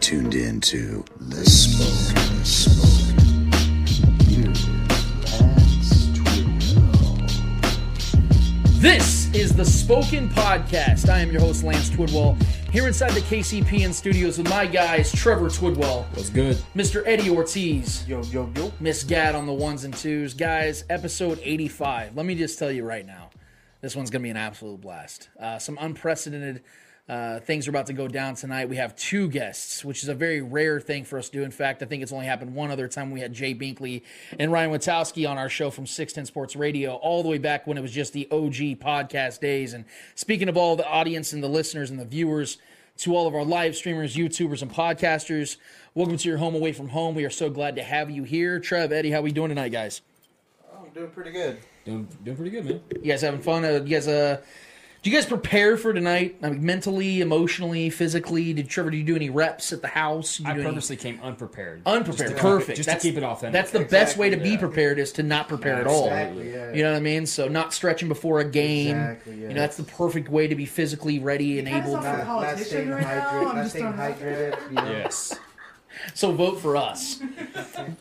You are tuned in to The Spoken. Spoken. This is the Spoken Podcast. I am your host, Lance Twidwell, here inside the KCPN studios with my guys, Trevor Twidwell. What's good? Mr. Eddie Ortiz. Yo, yo, yo. Miss Gad on the ones and twos. Guys, episode 85. Let me just tell you right now, this one's going to be an absolute blast. Uh, some unprecedented uh, things are about to go down tonight. We have two guests, which is a very rare thing for us to do. In fact, I think it's only happened one other time. We had Jay Binkley and Ryan Witowski on our show from 610 Sports Radio, all the way back when it was just the OG podcast days. And speaking of all the audience and the listeners and the viewers, to all of our live streamers, YouTubers, and podcasters, welcome to your home away from home. We are so glad to have you here. Trev, Eddie, how are we doing tonight, guys? I'm doing pretty good. Doing, doing pretty good, man. You guys having fun? Uh, you guys, uh, do you guys prepare for tonight? I mean, mentally, emotionally, physically? Did Trevor? Did you do any reps at the house? Did you I do any- purposely came unprepared. unprepared. Just to keep it- Perfect. just That's- to keep it authentic. That's the best way to be prepared is to not prepare at all. Exactly, yeah. You know what I mean? So not stretching before a game. Exactly, yeah. You know that's the perfect way to be physically ready and able. sound to... like Not, not politician staying right hydrated. I'm Not staying hydrated. You know? yes. So vote for us.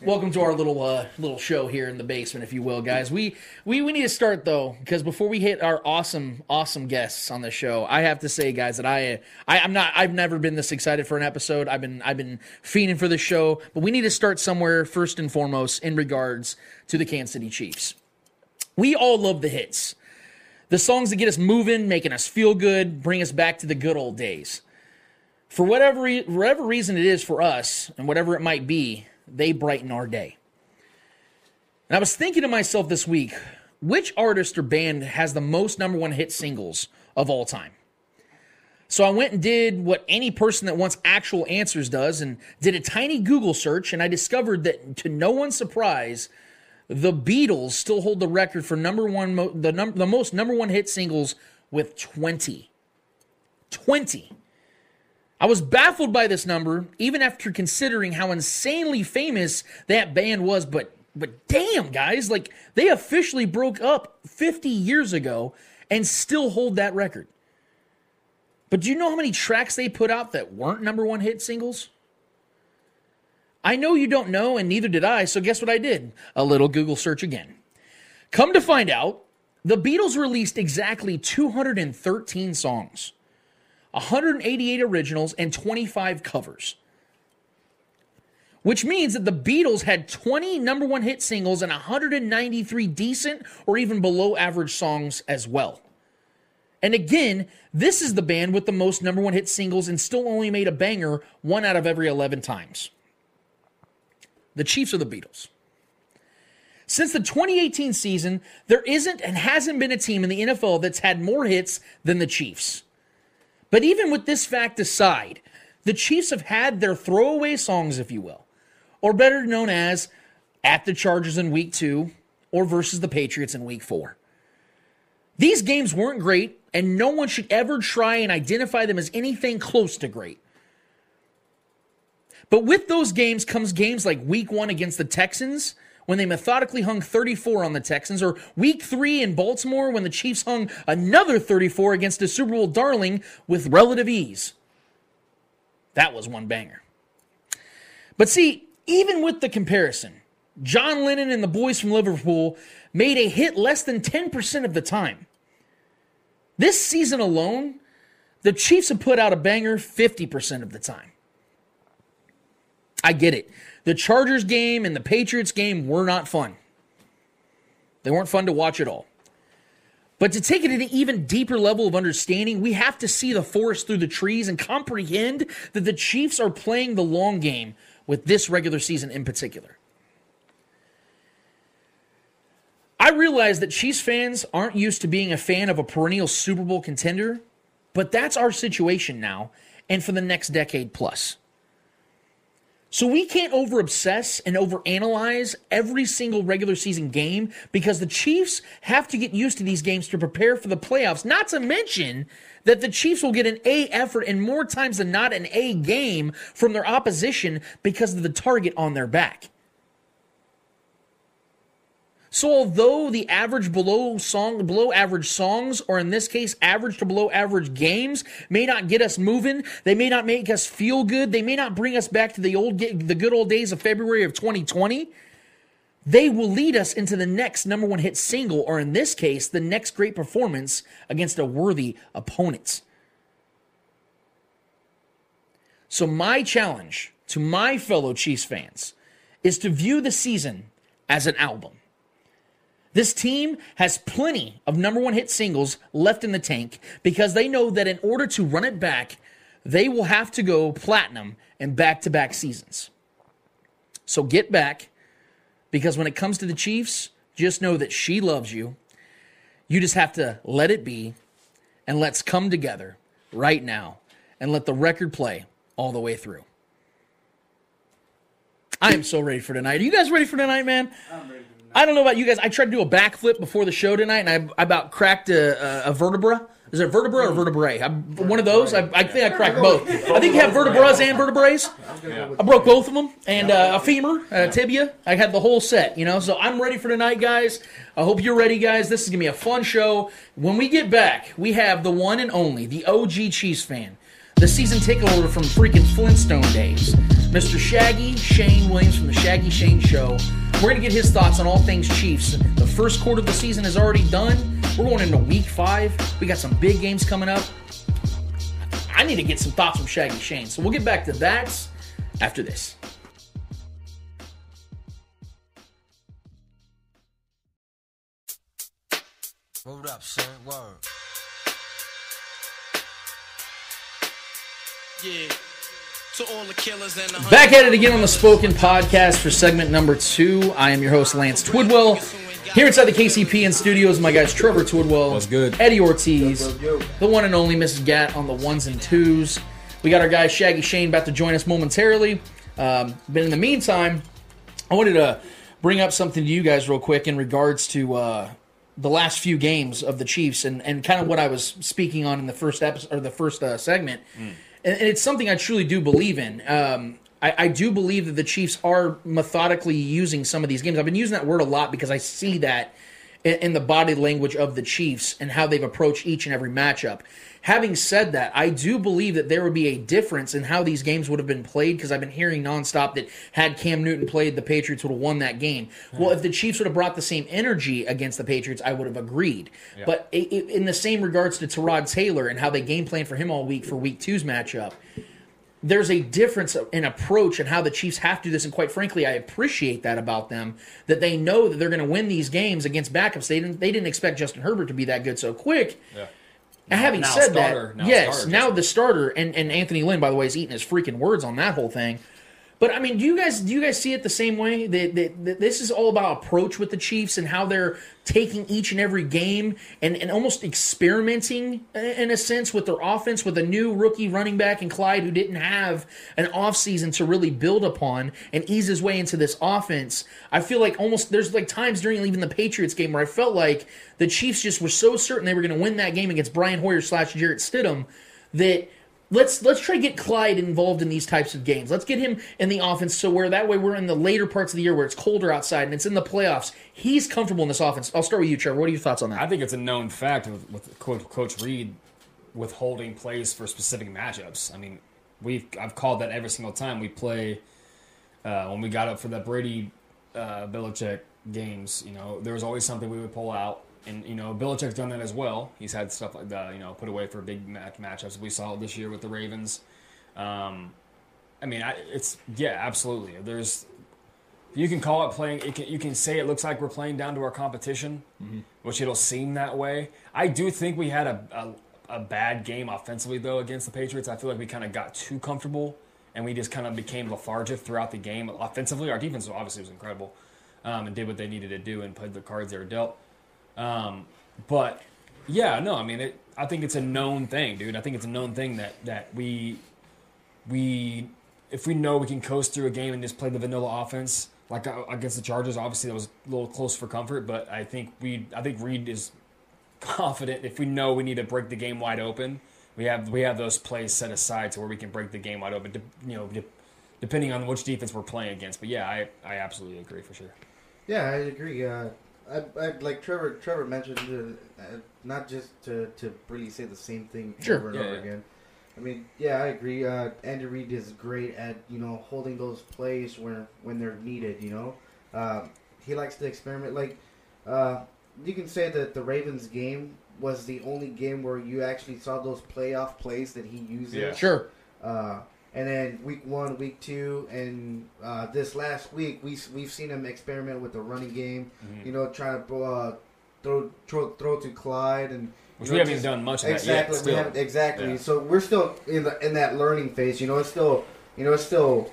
Welcome to our little uh, little show here in the basement, if you will, guys. We we we need to start though because before we hit our awesome awesome guests on the show, I have to say, guys, that I, I I'm not I've never been this excited for an episode. I've been I've been fiending for this show, but we need to start somewhere first and foremost in regards to the Kansas City Chiefs. We all love the hits, the songs that get us moving, making us feel good, bring us back to the good old days for whatever whatever reason it is for us and whatever it might be, they brighten our day. And I was thinking to myself this week, which artist or band has the most number one hit singles of all time? So I went and did what any person that wants actual answers does and did a tiny Google search and I discovered that to no one's surprise, the Beatles still hold the record for number one the num- the most number one hit singles with 20. 20. I was baffled by this number, even after considering how insanely famous that band was. But but damn, guys, like they officially broke up 50 years ago and still hold that record. But do you know how many tracks they put out that weren't number one hit singles? I know you don't know, and neither did I, so guess what I did? A little Google search again. Come to find out, the Beatles released exactly 213 songs. 188 originals and 25 covers. Which means that the Beatles had 20 number one hit singles and 193 decent or even below average songs as well. And again, this is the band with the most number one hit singles and still only made a banger one out of every 11 times. The Chiefs are the Beatles. Since the 2018 season, there isn't and hasn't been a team in the NFL that's had more hits than the Chiefs. But even with this fact aside, the Chiefs have had their throwaway songs, if you will, or better known as at the Chargers in week two or versus the Patriots in week four. These games weren't great, and no one should ever try and identify them as anything close to great. But with those games comes games like week one against the Texans, when they methodically hung 34 on the Texans, or week three in Baltimore when the Chiefs hung another 34 against a Super Bowl darling with relative ease. That was one banger. But see, even with the comparison, John Lennon and the boys from Liverpool made a hit less than 10% of the time. This season alone, the Chiefs have put out a banger 50% of the time. I get it. The Chargers game and the Patriots game were not fun. They weren't fun to watch at all. But to take it to an even deeper level of understanding, we have to see the forest through the trees and comprehend that the Chiefs are playing the long game with this regular season in particular. I realize that Chiefs fans aren't used to being a fan of a perennial Super Bowl contender, But that's our situation now and for the next decade plus. So we can't over obsess and over analyze every single regular season game because the Chiefs have to get used to these games to prepare for the playoffs. Not to mention that the Chiefs will get an A effort and more times than not an A game from their opposition because of the target on their back. So although the average below song below average songs or in this case average to below average games may not get us moving, they may not make us feel good, they may not bring us back to the old the good old days of February of 2020, they will lead us into the next number 1 hit single or in this case the next great performance against a worthy opponent. So my challenge to my fellow Chiefs fans is to view the season as an album. This team has plenty of number one hit singles left in the tank because they know that in order to run it back, they will have to go platinum in back to back seasons. So get back because when it comes to the Chiefs, just know that she loves you. You just have to let it be and let's come together right now and let the record play all the way through. I am so ready for tonight. Are you guys ready for tonight, man? I'm ready. I don't know about you guys. I tried to do a backflip before the show tonight, and I, I about cracked a, a, a vertebra. Is it vertebra or vertebrae? I'm, one of those. I, I think I cracked both. I think you have vertebras and vertebrae. I broke both of them, and uh, a femur, a tibia. I had the whole set, you know. So I'm ready for tonight, guys. I hope you're ready, guys. This is gonna be a fun show. When we get back, we have the one and only, the OG Chiefs fan, the season ticket holder from freaking Flintstone days, Mr. Shaggy Shane Williams from the Shaggy Shane Show. We're going to get his thoughts on all things Chiefs. The first quarter of the season is already done. We're going into week five. We got some big games coming up. I need to get some thoughts from Shaggy Shane. So we'll get back to that after this. Hold up, son. Word. Yeah. Back at it again on the Spoken Podcast for segment number two. I am your host, Lance Twidwell. Here inside the KCPN studios, my guys Trevor Twidwell, What's good? Eddie Ortiz, the one and only Mrs. Gat on the ones and twos. We got our guy Shaggy Shane about to join us momentarily. Um, but in the meantime, I wanted to bring up something to you guys real quick in regards to uh, the last few games of the Chiefs and, and kind of what I was speaking on in the first episode or the first uh, segment. And, and it's something I truly do believe in. Um, I, I do believe that the Chiefs are methodically using some of these games. I've been using that word a lot because I see that in, in the body language of the Chiefs and how they've approached each and every matchup. Having said that, I do believe that there would be a difference in how these games would have been played because I've been hearing nonstop that had Cam Newton played, the Patriots would have won that game. Hmm. Well, if the Chiefs would have brought the same energy against the Patriots, I would have agreed. But i i in the same regards to Tyrod Taylor and how they game plan for him all week for Week Two's matchup, there's a difference in approach and how the Chiefs have to do this. And quite frankly, I appreciate that about them that they know that they're going to win these games against backups. They didn't they didn't expect Justin Herbert to be that good so quick. And having now said starter, that, now yes, starter, now the starter and, and Anthony Lynn, by the way, is eating his freaking words on that whole thing. But I mean, do you guys do you guys see it the same way? That, that, that this is all about approach with the Chiefs and how they're taking each and every game and, and almost experimenting in a sense with their offense with a new rookie running back and Clyde who didn't have an offseason to really build upon and ease his way into this offense. I feel like almost there's like times during even the Patriots game where I felt like the Chiefs just were so certain they were going to win that game against Brian Hoyer slash Jarrett Stidham that let's let's try to get Clyde involved in these types of games. Let's get him in the offense so where that way we're in the later parts of the year where it's colder outside and it's in the playoffs. He's comfortable in this offense. I'll start with you, Trevor. What are your thoughts on that? I think it's a known fact with, with Coach, Reid withholding plays for specific matchups. I mean, we've I've called that every single time we play. Uh, when we got up for the Brady uh, Belichick games, you know, there was always something we would pull out. And you know, Belichick's done that as well. He's had stuff like that, you know, put away for big match matchups. We saw it this year with the Ravens. Um, I mean, I, it's yeah, absolutely. There's you can call it playing. It can, you can say it looks like we're playing down to our competition, which it'll seem that way. I do think we had a, a a bad game offensively though against the Patriots. I feel like we kind of got too comfortable and we just kind of became lethargic throughout the game. Offensively, our defense obviously was incredible um, and did what they needed to do and played the cards they were dealt. Um, but yeah, no, I mean, it, I think it's a known thing, dude. I think it's a known thing that that we we if we know we can coast through a game and just play the vanilla offense like uh, against the Chargers, obviously that was a little close for comfort, but I think we I think Reid is confident if we know we need to break the game wide open. We have we have those plays set aside to where we can break the game wide open. You know, depending on which defense we're playing against. But yeah, I I absolutely agree for sure. Yeah, I agree. Uh, I, I like Trevor. Trevor mentioned uh, not just to, to really say the same thing Sure. over and Yeah, over yeah. again. I mean, yeah, I agree. Uh, Andy Reid is great at you know holding those plays when when they're needed. You know, uh, he likes to experiment. Like uh, you can say that the Ravens game was the only game where you actually saw those playoff plays that he uses. Yeah. Sure. Uh, and then week one, week two, and uh, this last week, we we've seen him experiment with the running game. Mm-hmm. You know, trying to uh, throw, throw throw to Clyde and Which we know, haven't just- done much of that yet, exactly. we haven't exactly. Yeah. So we're still in the in that learning phase. You know, it's still you know it's still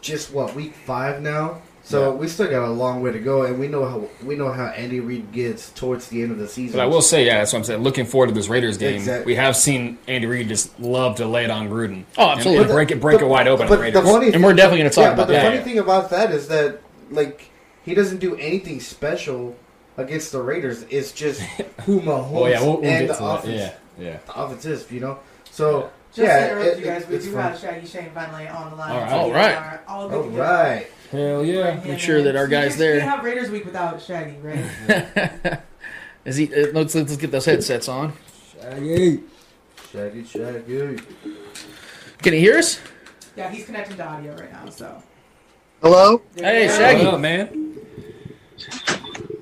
just what week five now. So Yeah. we still got a long way to go, and we know how we know how Andy Reid gets towards the end of the season. But I will say, yeah, that's what I'm saying. Looking forward to this Raiders game. Exact- We have seen Andy Reid just love to lay it on Gruden. Oh, And- absolutely. And, break it, break it wide open. But on the Raiders. the funny And we're definitely gonna talk yeah, about but the that. funny Yeah. thing about that is that like he doesn't do anything special against the Raiders. It's just who Mahomes oh yeah, we'll, we'll and the to that. offense, Yeah, yeah. the offense is. You know, so Just yeah, to interrupt it- you guys, it- we do fun. have Shaggy Shane finally on the line. All right, all we right. are All good All to go. right. Hell yeah. Yeah, Make sure that our You guys just there- We can't have Raiders week without Shaggy, right? Is he? Uh, let's let's get those headsets on. Shaggy, Shaggy. Shaggy. Can he hear us? yeah, he's connecting to audio right now. So Hello? Hey, Shaggy. What up, man?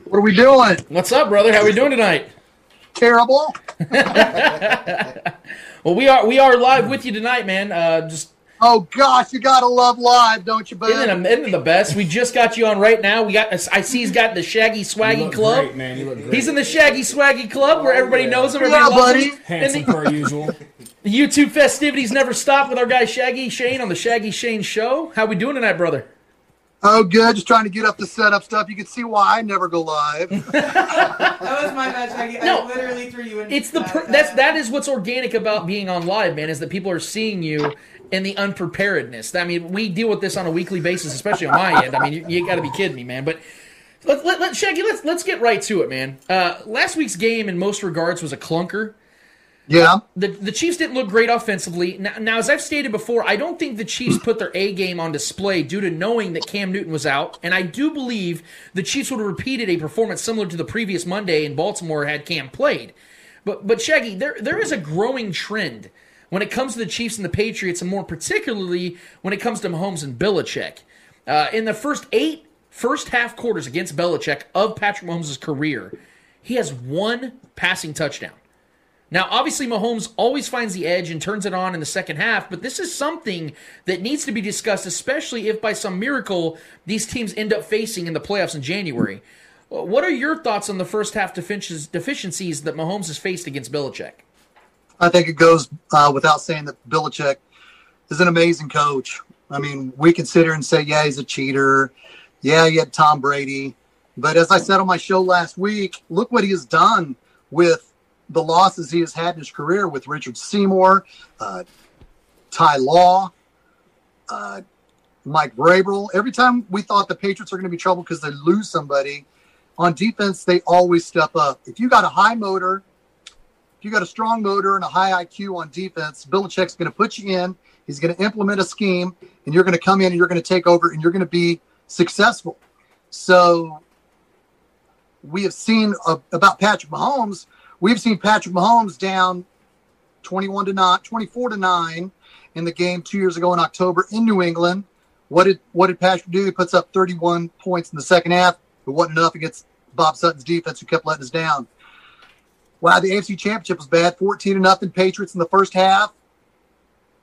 What are we doing? What's up, brother? How are we doing tonight? Terrible? Well, we are we are live with you tonight, man. Uh, just Oh gosh, you gotta love live, don't you, bud? isn't it, isn't it the best? We just got you on right now. We got I see he's got the Shaggy You Swaggy look Club. great, man. You look great. He's in the Shaggy Swaggy Club where oh, everybody knows him. Yeah, Everybody loves buddy. him. handsome And the, per usual. the YouTube festivities never stop with our guy Shaggy Shane on the Shaggy Shane Show. How we doing tonight, brother? Oh, good. Just trying to get up the setup stuff. You can see why I never go live. that was my bad, Shaggy. No. I literally threw you in. It's the per- that's that is what's organic about being on live, man. Is that people are seeing you in the unpreparedness. I mean, we deal with this on a weekly basis, especially on my end. I mean, you, you got to be kidding me, man. But let, let, let Shaggy, let's let's get right to it, man. Uh, last week's game, in most regards, was a clunker. Yeah. The the Chiefs didn't look great offensively. Now, now, as I've stated before, I don't think the Chiefs put their A game on display due to knowing that Cam Newton was out, and I do believe the Chiefs would have repeated a performance similar to the previous Monday in Baltimore had Cam played. But but Shaggy, there there is a growing trend when it comes to the Chiefs and the Patriots, and more particularly when it comes to Mahomes and Belichick. Uh, in the first eight first half quarters against Belichick of Patrick Mahomes' career, he has one passing touchdown. Now, obviously, Mahomes always finds the edge and turns it on in the second half, but this is something that needs to be discussed, especially if by some miracle these teams end up facing in the playoffs in January. What are your thoughts on the first half deficiencies that Mahomes has faced against Belichick? I think it goes uh, without saying that Belichick is an amazing coach. I mean, we consider and say, yeah, he's a cheater. Yeah, he had Tom Brady. But as I said on my show last week, look what he has done with the losses he has had in his career with Richard Seymour, uh, Ty Law, uh, Mike Vrabel. Every time we thought the Patriots are going to be trouble because they lose somebody, on defense, they always step up. If you got a high motor, if you got a strong motor and a high IQ on defense, Belichick's going to put you in. He's going to implement a scheme, and you're going to come in and you're going to take over, and you're going to be successful. So we have seen uh, about Patrick Mahomes. We've seen Patrick Mahomes down 21 to 9, 24 to 9 in the game two years ago in October in New England. What did what did Patrick do? He puts up 31 points in the second half. It wasn't enough against Bob Sutton's defense, who kept letting us down. Wow, the AFC Championship was bad. 14 to nothing Patriots in the first half.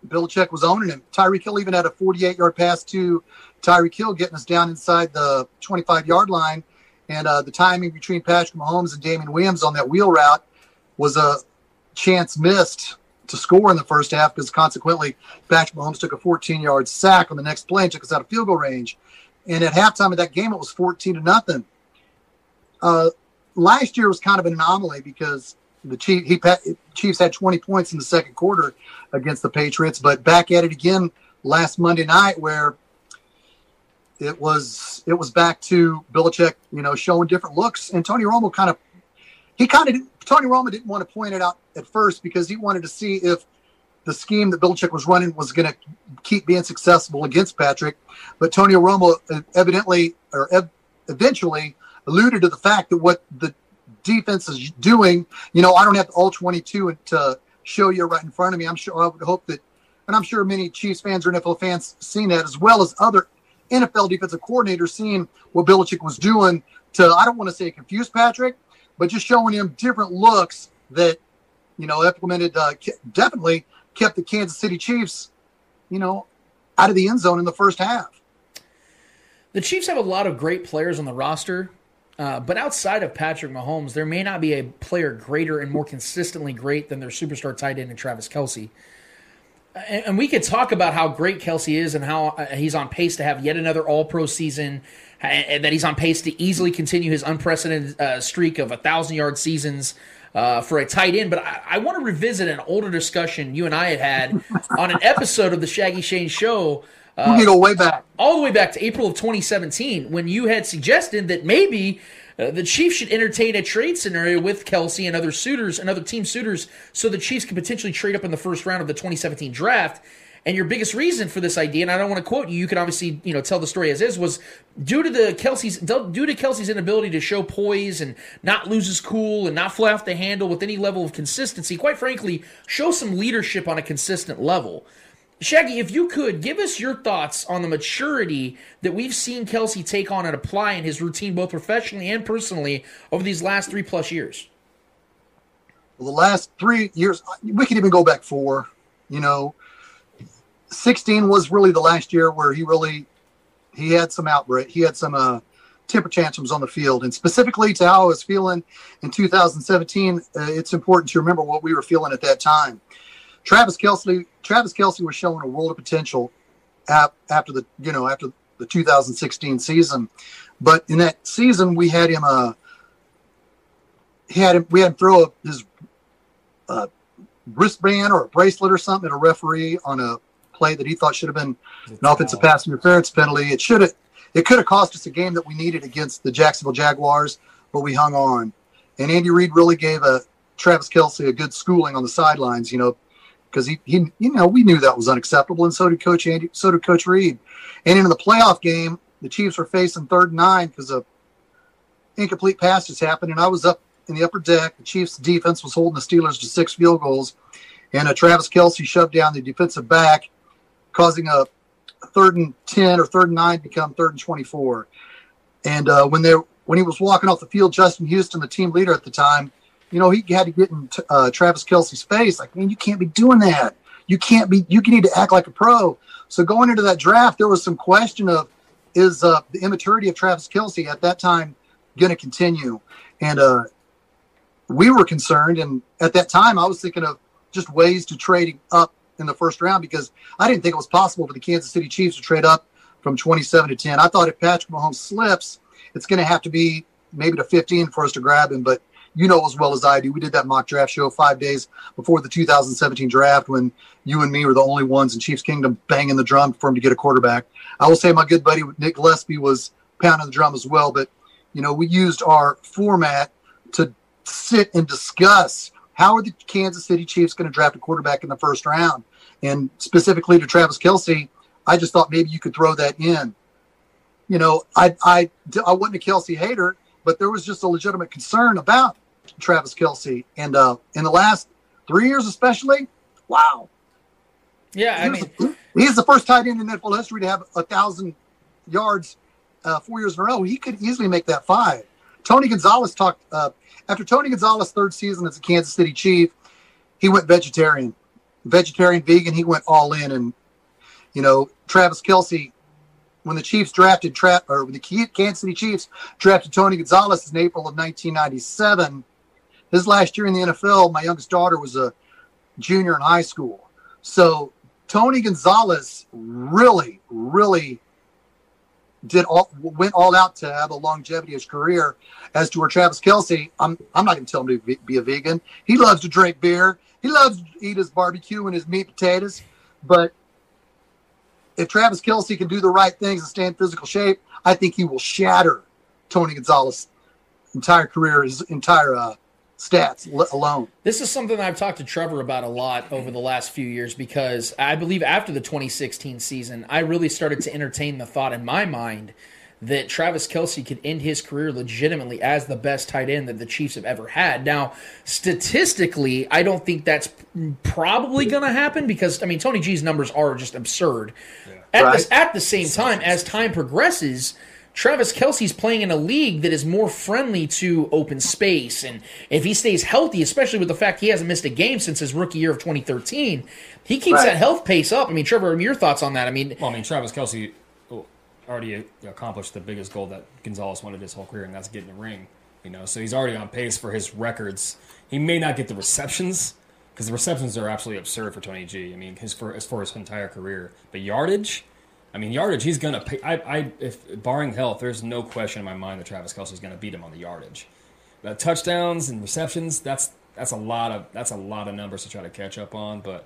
Bill Belichick was owning him. Tyreek Hill even had a 48 yard pass to Tyreek Hill, getting us down inside the 25 yard line. And uh, the timing between Patrick Mahomes and Damien Williams on that wheel route was a chance missed to score in the first half because consequently Patrick Mahomes took a 14 yard sack on the next play and took us out of field goal range. And at halftime of that game, it was 14 to nothing. Uh, last year was kind of an anomaly because the Chief, he Chiefs had 20 points in the second quarter against the Patriots, but back at it again last Monday night where it was it was back to Belichick, you know, showing different looks, and Tony Romo kind of he kind of Tony Romo didn't want to point it out at first because he wanted to see if the scheme that Belichick was running was going to keep being successful against Patrick. But Tony Romo evidently or ev- eventually alluded to the fact that what the defense is doing, you know, I don't have all 22 to show you right in front of me. I'm sure I would hope that, and I'm sure many Chiefs fans or NFL fans seen that as well as other NFL defensive coordinators seeing what Belichick was doing to, I don't want to say confuse Patrick, but just showing him different looks that, you know, implemented, uh, definitely kept the Kansas City Chiefs, you know, out of the end zone in the first half. The Chiefs have a lot of great players on the roster, uh, but outside of Patrick Mahomes, there may not be a player greater and more consistently great than their superstar tight end and Travis Kelce. And, and we could talk about how great Kelce is and how uh, he's on pace to have yet another All Pro season, and that he's on pace to easily continue his unprecedented uh, streak of a thousand yard seasons uh, for a tight end. But I, I want to revisit an older discussion you and I had had on an episode of the Shaggy Shane Show. Uh, we can go way back, all the way back to April of 2017, when you had suggested that maybe uh, the Chiefs should entertain a trade scenario with Kelce and other suitors and other team suitors, so the Chiefs could potentially trade up in the first round of the 2017 draft. And your biggest reason for this idea, and I don't want to quote you, you can obviously you know tell the story as is, was due to the Kelce's due to Kelce's inability to show poise and not lose his cool and not fly off the handle with any level of consistency. Quite frankly, show some leadership on a consistent level. Shaggy, if you could give us your thoughts on the maturity that we've seen Kelce take on and apply in his routine, both professionally and personally, over these last three plus years. Well, the last three years, we could even go back four. You know, 16 was really the last year where he really he had some outbreak. He had some uh, temper tantrums on the field, and specifically to how I was feeling in 2017. Uh, it's important to remember what we were feeling at that time. Travis Kelce Travis Kelce was showing a world of potential after the you know after the 2016 season, but in that season we had him uh he had him we had him throw a, his uh, wristband or a bracelet or something at a referee on a play that he thought should have been an offensive pass interference penalty. It should have, it could have cost us a game that we needed against the Jacksonville Jaguars, but we hung on. And Andy Reid really gave a Travis Kelce a good schooling on the sidelines, you know, because he, he, you know, we knew that was unacceptable, and so did Coach Andy, so did Coach Reid. And in the playoff game, the Chiefs were facing third and nine because of incomplete passes happened, and I was up in the upper deck. The Chiefs' defense was holding the Steelers to six field goals, and uh, Travis Kelce shoved down the defensive back causing a third and 10 or third and nine become third and 24. And uh, when they when he was walking off the field, Justin Houston, the team leader at the time, you know, he had to get in uh, Travis Kelce's face. Like, man, you can't be doing that. You can't be. You need to act like a pro. So going into that draft, there was some question of is uh, the immaturity of Travis Kelce at that time going to continue? And uh, we were concerned. And at that time, I was thinking of just ways to trade up in the first round because I didn't think it was possible for the Kansas City Chiefs to trade up from 27 to 10. I thought if Patrick Mahomes slips, it's going to have to be maybe to 15 for us to grab him. But you know as well as I do, we did that mock draft show five days before the 2017 draft when you and me were the only ones in Chiefs Kingdom banging the drum for him to get a quarterback. I will say my good buddy Nick Gillespie was pounding the drum as well. But, you know, we used our format to sit and discuss how are the Kansas City Chiefs going to draft a quarterback in the first round? And specifically to Travis Kelce. I just thought maybe you could throw that in. You know, I I I wasn't a Kelce hater, but there was just a legitimate concern about Travis Kelce, and uh, in the last three years, especially, wow. Yeah, I mean, he's the first tight end in NFL history to have a thousand yards uh, four years in a row. He could easily make that five. Tony Gonzalez talked uh, after Tony Gonzalez' third season as a Kansas City Chief. He went vegetarian, vegetarian, vegan. He went all in, and you know Travis Kelce When the Chiefs drafted Trap or when the Kansas City Chiefs drafted Tony Gonzalez in April of 1997, his last year in the NFL, my youngest daughter was a junior in high school. So Tony Gonzalez really, really did all went all out to have a longevity of his career. As to where Travis Kelce, I'm I'm not going to tell him to be, a vegan. He loves to drink beer. He loves to eat his barbecue and his meat potatoes. But if Travis Kelce can do the right things and stay in physical shape, I think he will shatter Tony Gonzalez' entire career, his entire uh, stats l- alone. This is something I've talked to Trevor about a lot over the last few years because I believe after the 2016 season, I really started to entertain the thought in my mind that Travis Kelce could end his career legitimately as the best tight end that the Chiefs have ever had. Now, statistically, I don't think that's probably going to happen because, I mean, Tony G's numbers are just absurd. At, Right. the, at the same time, as time progresses, Travis Kelce's playing in a league that is more friendly to open space. And if he stays healthy, especially with the fact he hasn't missed a game since his rookie year of 2013, he keeps Right. that health pace up. I mean, Trevor, your thoughts on that? I mean, Well, I mean, Travis Kelce oh, already accomplished the biggest goal that Gonzalez wanted his whole career, and that's getting a ring. You know, so he's already on pace for his records. He may not get the receptions because the receptions are absolutely absurd for Tony G. I mean, his for as for his entire career, but yardage. I mean, yardage. He's gonna. Pay, I, I, if barring health, there's no question in my mind that Travis Kelce's gonna beat him on the yardage. The touchdowns and receptions. That's that's a lot of that's a lot of numbers to try to catch up on. But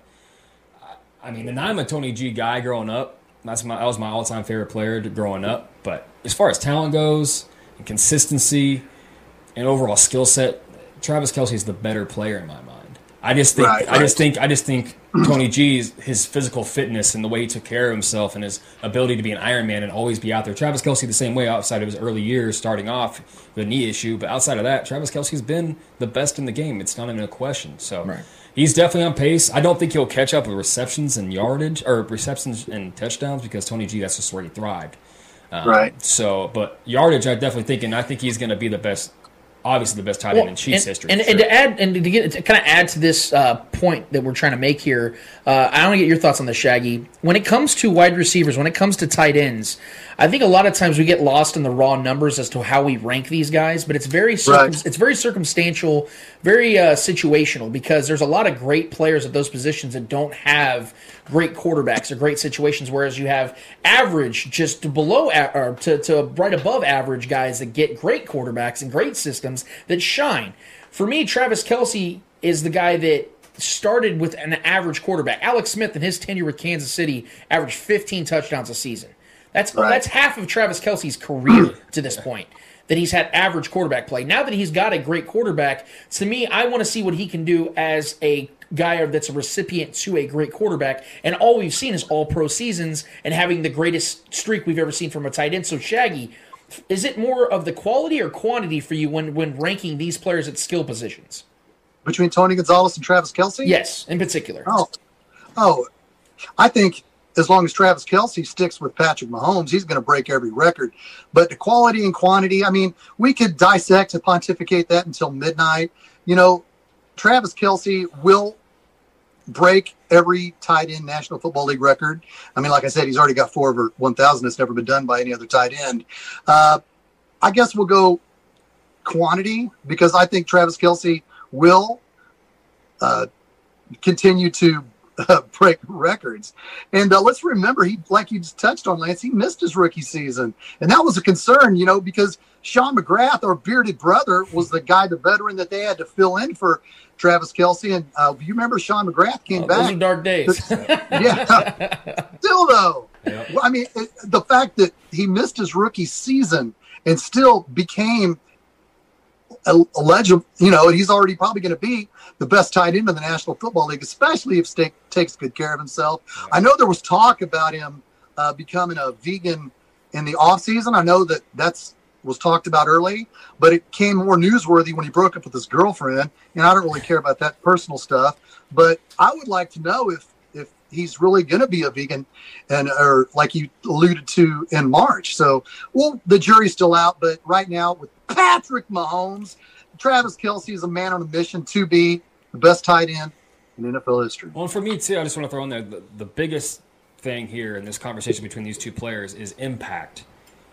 I, I mean, and I'm a Tony G guy growing up. That's my that was my all time favorite player to- growing up. But as far as talent goes and consistency and overall skill set, Travis Kelce is the better player in my mind. I just think Right, I just think I just think Tony G's his physical fitness and the way he took care of himself and his ability to be an Iron Man and always be out there. Travis Kelce the same way outside of his early years, starting off with a knee issue, but outside of that, Travis Kelce's been the best in the game. It's not even a question. So he's definitely on pace. I don't think he'll catch up with receptions and yardage or receptions and touchdowns because Tony G that's just where he thrived. Um, Right. So, but yardage, I definitely think, and I think he's going to be the best. Obviously, the best tight end in Chiefs and, history. And, for and to add and to get to kind of add to this uh, point that we're trying to make here, uh, I want to get your thoughts on this, Shaggy. When it comes to wide receivers, when it comes to tight ends, I think a lot of times we get lost in the raw numbers as to how we rank these guys. But it's very circum- Right. it's very circumstantial, very uh, situational because there's a lot of great players at those positions that don't have great quarterbacks or great situations. Whereas you have average, just below or to, to right above average guys that get great quarterbacks and great systems that shine. For me, Travis Kelce is the guy that started with an average quarterback. Alex Smith in his tenure with Kansas City averaged 15 touchdowns a season. That's that's half of Travis Kelce's career to this point that he's had average quarterback play. Now that he's got a great quarterback, to me, I want to see what he can do as a guy that's a recipient to a great quarterback. And all we've seen is all pro seasons and having the greatest streak we've ever seen from a tight end. So Shaggy, is it more of the quality or quantity for you when when ranking these players at skill positions? Between Tony Gonzalez and Travis Kelce? Yes, in particular. Oh, oh, I think as long as Travis Kelce sticks with Patrick Mahomes, he's going to break every record. But the quality and quantity, I mean, we could dissect and pontificate that until midnight. You know, Travis Kelce will break every tight end National Football League record. I mean, like I said, he's already got four over 1,000. It's never been done by any other tight end. Uh, I guess we'll go quantity because I think Travis Kelce will uh, continue to uh, break records. And uh, let's remember, he like you just touched on, Lance, he missed his rookie season, and that was a concern, you know, because Sean McGrath, our bearded brother, was the guy, the veteran that they had to fill in for Travis Kelce. And uh, you remember Sean McGrath came Oh, back. those are dark days. yeah. Still though, well, I mean, it, the fact that he missed his rookie season and still became a, a legend, you know, he's already probably going to be the best tight end in the National Football League, especially if Stake takes good care of himself. I know there was talk about him uh, becoming a vegan in the offseason. I know that that's was talked about early, but it came more newsworthy when he broke up with his girlfriend. And I don't really care about that personal stuff, but I would like to know if if he's really going to be a vegan, and or like you alluded to in March. So, well, the jury's still out, but right now with Patrick Mahomes, Travis Kelce is a man on a mission to be the best tight end in NFL history. Well, for me too, I just want to throw in there the, the biggest thing here in this conversation between these two players is impact.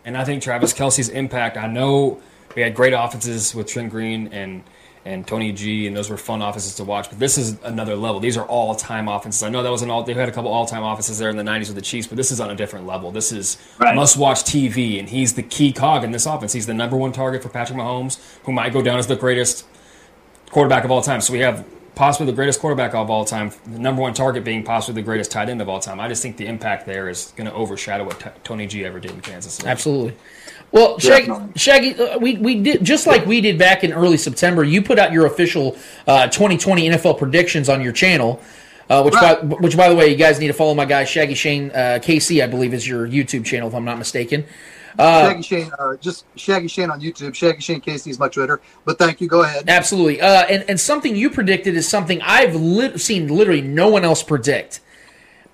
And I think Travis Kelce's impact. I know we had great offenses with Trent Green and and Tony G, and those were fun offenses to watch. But this is another level. These are all time offenses. I know that was an all. They had a couple all time offenses there in the '90s with the Chiefs, but this is on a different level. This is Right. must watch TV, and he's the key cog in this offense. He's the number one target for Patrick Mahomes, who might go down as the greatest quarterback of all time. So we have possibly the greatest quarterback of all time, the number one target being possibly the greatest tight end of all time. I just think the impact there is going to overshadow what T- Tony G ever did in Kansas City. Absolutely. Well, Shaggy, Shaggy uh, we, we did just like we did back in early September. You put out your official uh, 2020 NFL predictions on your channel, uh, which by which by the way, you guys need to follow my guy Shaggy Shane uh, KC, I believe is your YouTube channel if I'm not mistaken. Uh, Shaggy Shane, uh, just Shaggy Shane on YouTube. Shaggy Shane KC is my Twitter. But thank you. Go ahead. Absolutely. Uh, and, and something you predicted is something I've lit- seen literally no one else predict.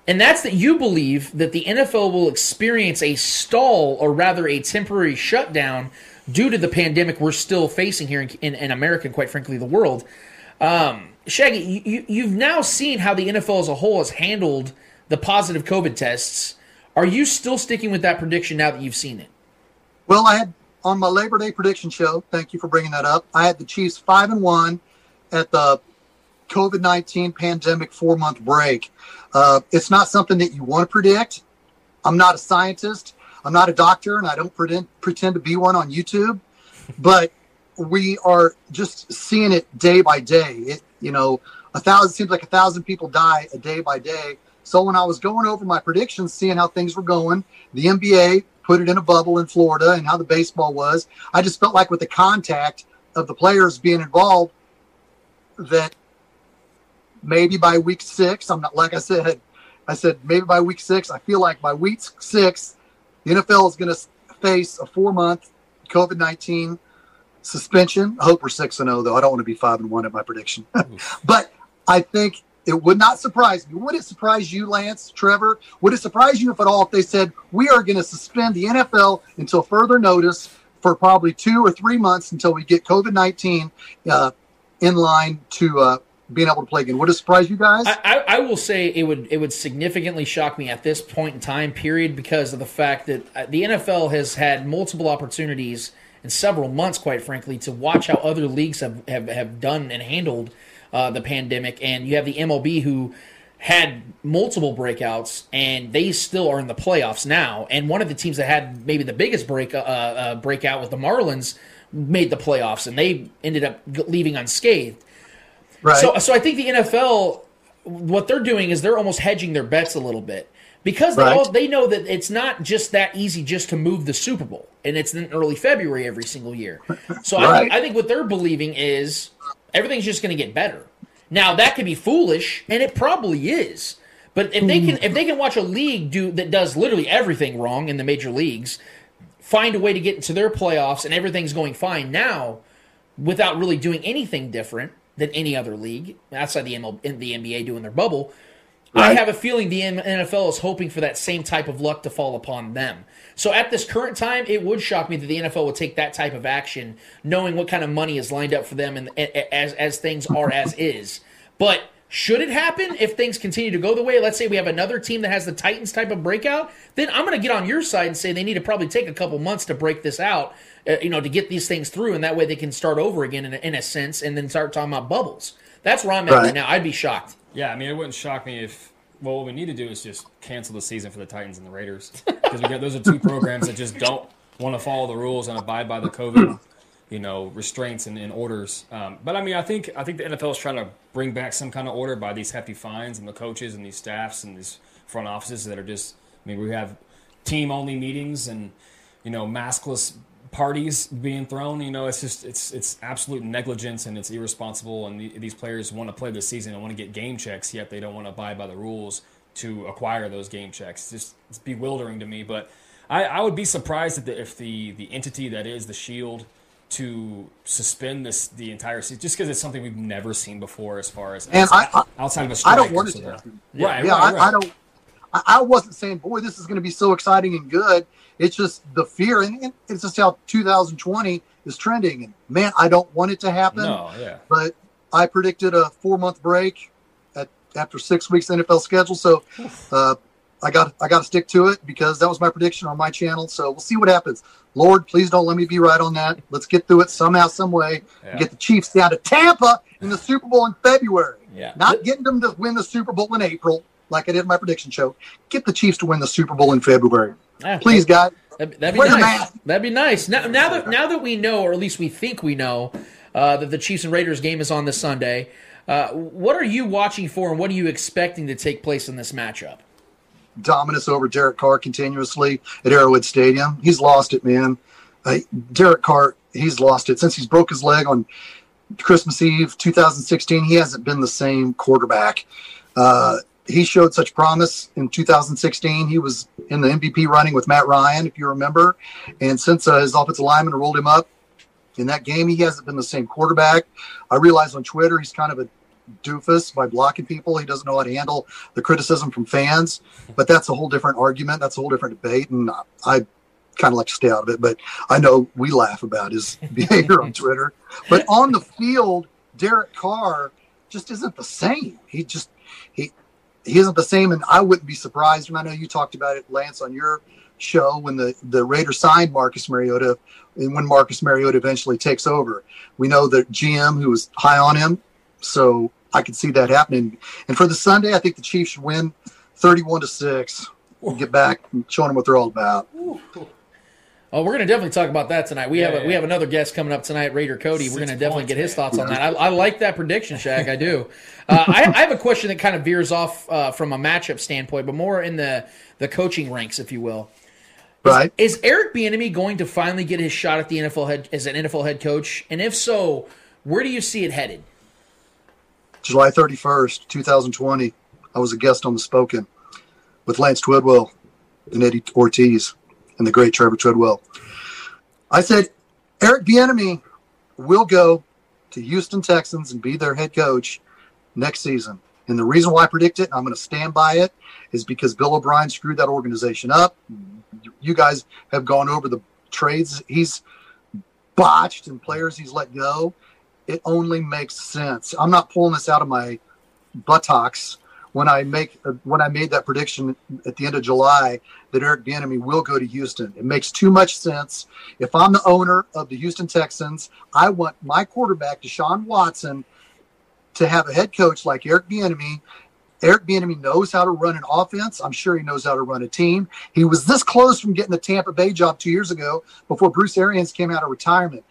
And that's that you believe that the NFL will experience a stall or rather a temporary shutdown due to the pandemic we're still facing here in, in, in America and quite frankly the world. Um, Shaggy, you, you- you've now seen how the NFL as a whole has handled the positive COVID tests. Are you still sticking with that prediction now that you've seen it? Well, I had on my Labor Day prediction show. Thank you for bringing that up. I had the Chiefs five and one at the COVID nineteen pandemic four month break. Uh, it's not something that you want to predict. I'm not a scientist. I'm not a doctor, and I don't pretend pretend to be one on YouTube. But we are just seeing it day by day. It you know a thousand seems like a thousand people die a day by day. So when I was going over my predictions, seeing how things were going, the NBA put it in a bubble in Florida and how the baseball was, I just felt like with the contact of the players being involved, that maybe by week six, I'm not like I said, I said maybe by week six, I feel like by week six, the NFL is going to face a four month COVID 19 suspension. I hope we're six and zero though. I don't want to be five and one at my prediction, but I think it would not surprise me. Would it surprise you, Lance, Trevor? Would it surprise you if at all if they said we are going to suspend the NFL until further notice for probably two or three months until we get COVID nineteen uh, in line to uh, being able to play again? Would it surprise you guys? I, I, I will say it would it would significantly shock me at this point in time period because of the fact that uh, the NFL has had multiple opportunities in several months, quite frankly, to watch how other leagues have have, have done and handled uh, the pandemic, and you have the MLB who had multiple breakouts and they still are in the playoffs now. And one of the teams that had maybe the biggest break uh, uh, breakout was the Marlins made the playoffs and they ended up leaving unscathed. Right. So, so I think the NFL, what they're doing is they're almost hedging their bets a little bit because they Right. all, they know that it's not just that easy just to move the Super Bowl, and it's in early February every single year. So I, think, I think what they're believing is everything's just going to get better. Now that could be foolish, and it probably is. But if they can, if they can watch a league do that does literally everything wrong in the major leagues, find a way to get into their playoffs, and everything's going fine now, without really doing anything different than any other league outside the ML, the NBA doing their bubble. I have a feeling the NFL is hoping for that same type of luck to fall upon them. So at this current time, it would shock me that the NFL would take that type of action, knowing what kind of money is lined up for them and a- a- as as things are as is. But should it happen if things continue to go the way? Let's say we have another team that has the Titans type of breakout, then I'm going to get on your side and say they need to probably take a couple months to break this out, uh, you know, to get these things through, and that way they can start over again in a, in a sense, and then start talking about bubbles. That's where I'm at right, Right. now. I'd be shocked. Yeah, I mean, it wouldn't shock me if. Well, what we need to do is just cancel the season for the Titans and the Raiders because those are two programs that just don't want to follow the rules and abide by the COVID, you know, restraints and, and orders. Um, but I mean, I think I think the NFL is trying to bring back some kind of order by these hefty fines and the coaches and these staffs and these front offices that are just. I mean, we have team only meetings and you know maskless parties being thrown. You know, it's just it's it's absolute negligence and it's irresponsible. And the, these players want to play this season and want to get game checks, yet they don't want to abide by the rules to acquire those game checks. It's just it's bewildering to me. But I, I would be surprised if the, if the the entity that is the Shield to suspend this the entire season just because it's something we've never seen before as far as And I- I- outside of a strike. I don't want it to happen. Right, yeah, right, I, right. I don't. I, I wasn't saying, boy, this is going to be so exciting and good. It's just the fear, and and it's just how 2020 is trending. And man, I don't want it to happen. No, yeah. But I predicted a four month break at after six weeks NFL schedule. So uh, I got I got to stick to it because that was my prediction on my channel. So we'll see what happens. Lord, please don't let me be right on that. Let's get through it somehow, some way, Yeah. get the Chiefs down to Tampa in the Super Bowl in February. Yeah. Not getting them to win the Super Bowl in April, like I did in my prediction show. Get the Chiefs to win the Super Bowl in February. Yeah. Please, guys. That'd, that'd be Wear nice. That'd be nice. Now, now that now that we know, or at least we think we know, uh, that the Chiefs and Raiders game is on this Sunday. Uh, what are you watching for, and what are you expecting to take place in this matchup? dominance over Derek Carr continuously at Arrowhead Stadium. He's lost it, man. Uh, Derek Carr, he's lost it since he's broke his leg on Christmas Eve 2016. He hasn't been the same quarterback. Uh, he showed such promise in 2016. He was in the MVP running with Matt Ryan, if you remember. And since uh, his offensive lineman rolled him up in that game, he hasn't been the same quarterback. I realize on Twitter he's kind of a doofus by blocking people. He doesn't know how to handle the criticism from fans. But that's a whole different argument. That's a whole different debate, and I kind of like to stay out of it. But I know we laugh about his behavior on Twitter. But on the field, Derek Carr just isn't the same. He just he isn't the same, and I wouldn't be surprised. And I know you talked about it, Lance, on your show when the the Raiders signed Marcus Mariota, and when Marcus Mariota eventually takes over. We know that GM who was high on him, so I could see that happening. And for the Sunday, I think the Chiefs should win thirty-one to six. and Get back and show them what they're all about. Oh, we're going to definitely talk about that tonight. We Yeah, have a, yeah. we have another guest coming up tonight, Raider Cody. We're going to definitely points, get his thoughts on that. I, I like that prediction, Shaq. I do. Uh, I, I have a question that kind of veers off uh, from a matchup standpoint, but more in the the coaching ranks, if you will. Right? Is Eric Bieniemy going to finally get his shot at the NFL head as an NFL head coach? And if so, where do you see it headed? July 31st, 2020, I was a guest on The Spoken with Lance Twidwell and Eddie Ortiz and the great Trevor Twidwell. I said, Eric Bieniemy will go to Houston Texans and be their head coach next season. And the reason why I predict it, I'm going to stand by it, is because Bill O'Brien screwed that organization up. You guys have gone over the trades he's botched and players he's let go it only makes sense. I'm not pulling this out of my buttocks when I make uh, when I made that prediction at the end of July that Eric Bieniemy will go to Houston. It makes too much sense. If I'm the owner of the Houston Texans, I want my quarterback Deshaun Watson to have a head coach like Eric Bieniemy. Eric Bieniemy knows how to run an offense. I'm sure he knows how to run a team. He was this close from getting the Tampa Bay job two years ago before Bruce Arians came out of retirement.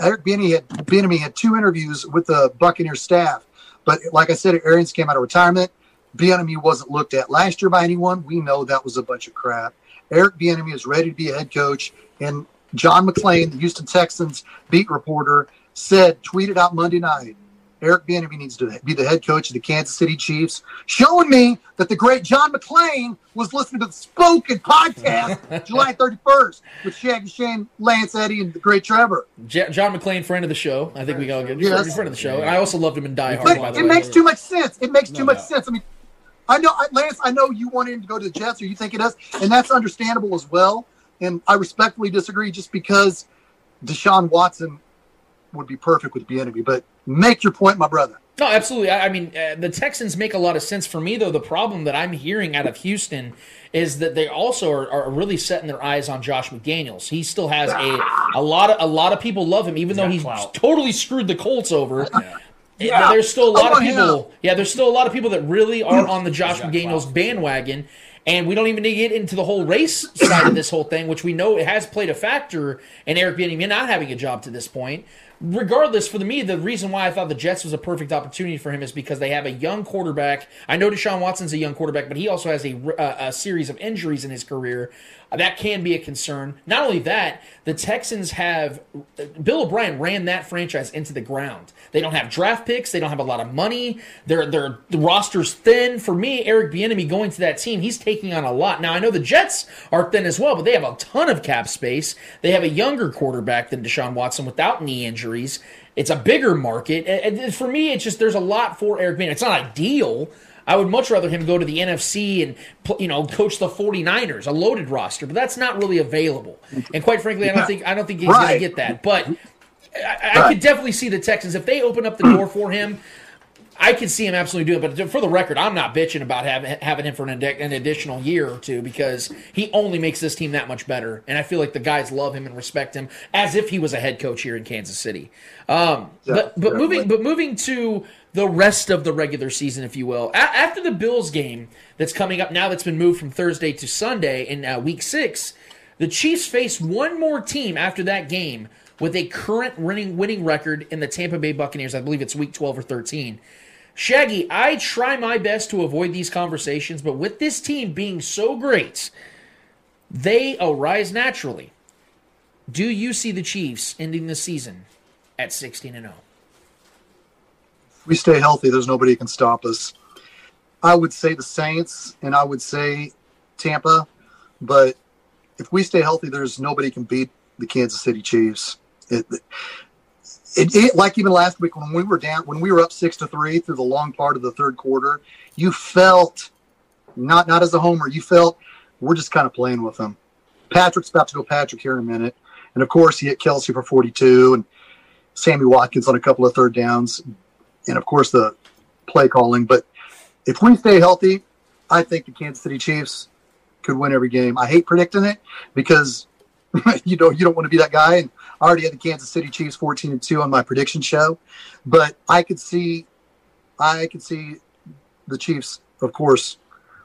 Eric Bieniemy had Bieniemy had two interviews with the Buccaneers staff, but like I said, Arians came out of retirement. Bieniemy wasn't looked at last year by anyone. We know that was a bunch of crap. Eric Bieniemy is ready to be a head coach, and John McClain, the Houston Texans beat reporter, said tweeted out Monday night. Eric Bieniemy needs to be the head coach of the Kansas City Chiefs, showing me that the great John McClain was listening to the Spoken podcast July 31st with Shaggy Shane, Lance Eddie, and the great Trevor. J- John McClain, friend of the show. I think we all get Yes. friend of the show. And I also loved him in Die Hard, by But the it way. makes too much sense. It makes too much doubt. sense. I mean, I know, I- Lance, I know you want him to go to the Jets, or you think it does, and that's understandable as well. And I respectfully disagree, just because Deshaun Watson would be perfect with Bieniemy. But make your point, my brother. No, absolutely. I, I mean, uh, the Texans make a lot of sense for me, though. The problem that I'm hearing out of Houston is that they also are, are really setting their eyes on Josh McDaniels. He still has a a lot of a lot of people love him, even though he's clout. totally screwed the Colts over. Yeah. There's still a lot oh, of people. him. Yeah, there's still a lot of people that really are hmm. on the Josh got McDaniels bandwagon. And we don't even need to get into the whole race side of this whole thing, which we know it has played a factor in Eric Bieniemy not having a job to this point. Regardless, for me, the reason why I thought the Jets was a perfect opportunity for him is because they have a young quarterback. I know Deshaun Watson's a young quarterback, but he also has a, a, a series of injuries in his career. Uh, that can be a concern. Not only that, the Texans have uh, Bill O'Brien ran that franchise into the ground. They don't have draft picks. They don't have a lot of money. Their their the roster's thin. For me, Eric Bieniemy going to that team, he's taking on a lot. Now I know the Jets are thin as well, but they have a ton of cap space. They have a younger quarterback than Deshaun Watson without knee injuries. It's a bigger market. And for me, it's just there's a lot for Eric Bieniemy. It's not ideal. I would much rather him go to the NFC and you know coach the 49ers, a loaded roster, but that's not really available. And quite frankly, I don't think I don't think he's going to get that. But I, I could definitely see the Texans if they open up the door for him. I can see him absolutely doing it, but for the record, I'm not bitching about having having him for an, an additional year or two because he only makes this team that much better, and I feel like the guys love him and respect him as if he was a head coach here in Kansas City. Um, Yeah, but but moving definitely. but moving to the rest of the regular season, if you will, a- after the Bills game that's coming up now, that's been moved from Thursday to Sunday in uh, Week Six, the Chiefs face one more team after that game with a current winning winning record in the Tampa Bay Buccaneers. I believe it's Week 12 or 13. Shaggy, I try my best to avoid these conversations, but with this team being so great, they arise naturally. Do you see the Chiefs ending the season at 16 and oh? 0? If we stay healthy, there's nobody can stop us. I would say the Saints and I would say Tampa, but if we stay healthy, there's nobody can beat the Kansas City Chiefs. It, it, it like even last week when we were down when we were up six to three through the long part of the third quarter, you felt not not as a homer, you felt we're just kind of playing with them. Patrick's about to go Patrick here in a minute, and of course he hit Kelce for 42 and Sammy Watkins on a couple of third downs, and of course the play calling. But if we stay healthy, I think the Kansas City Chiefs could win every game. I hate predicting it because you know you don't want to be that guy. And I already had the Kansas City Chiefs 14 and two on my prediction show, but I could see, I could see the Chiefs, of course,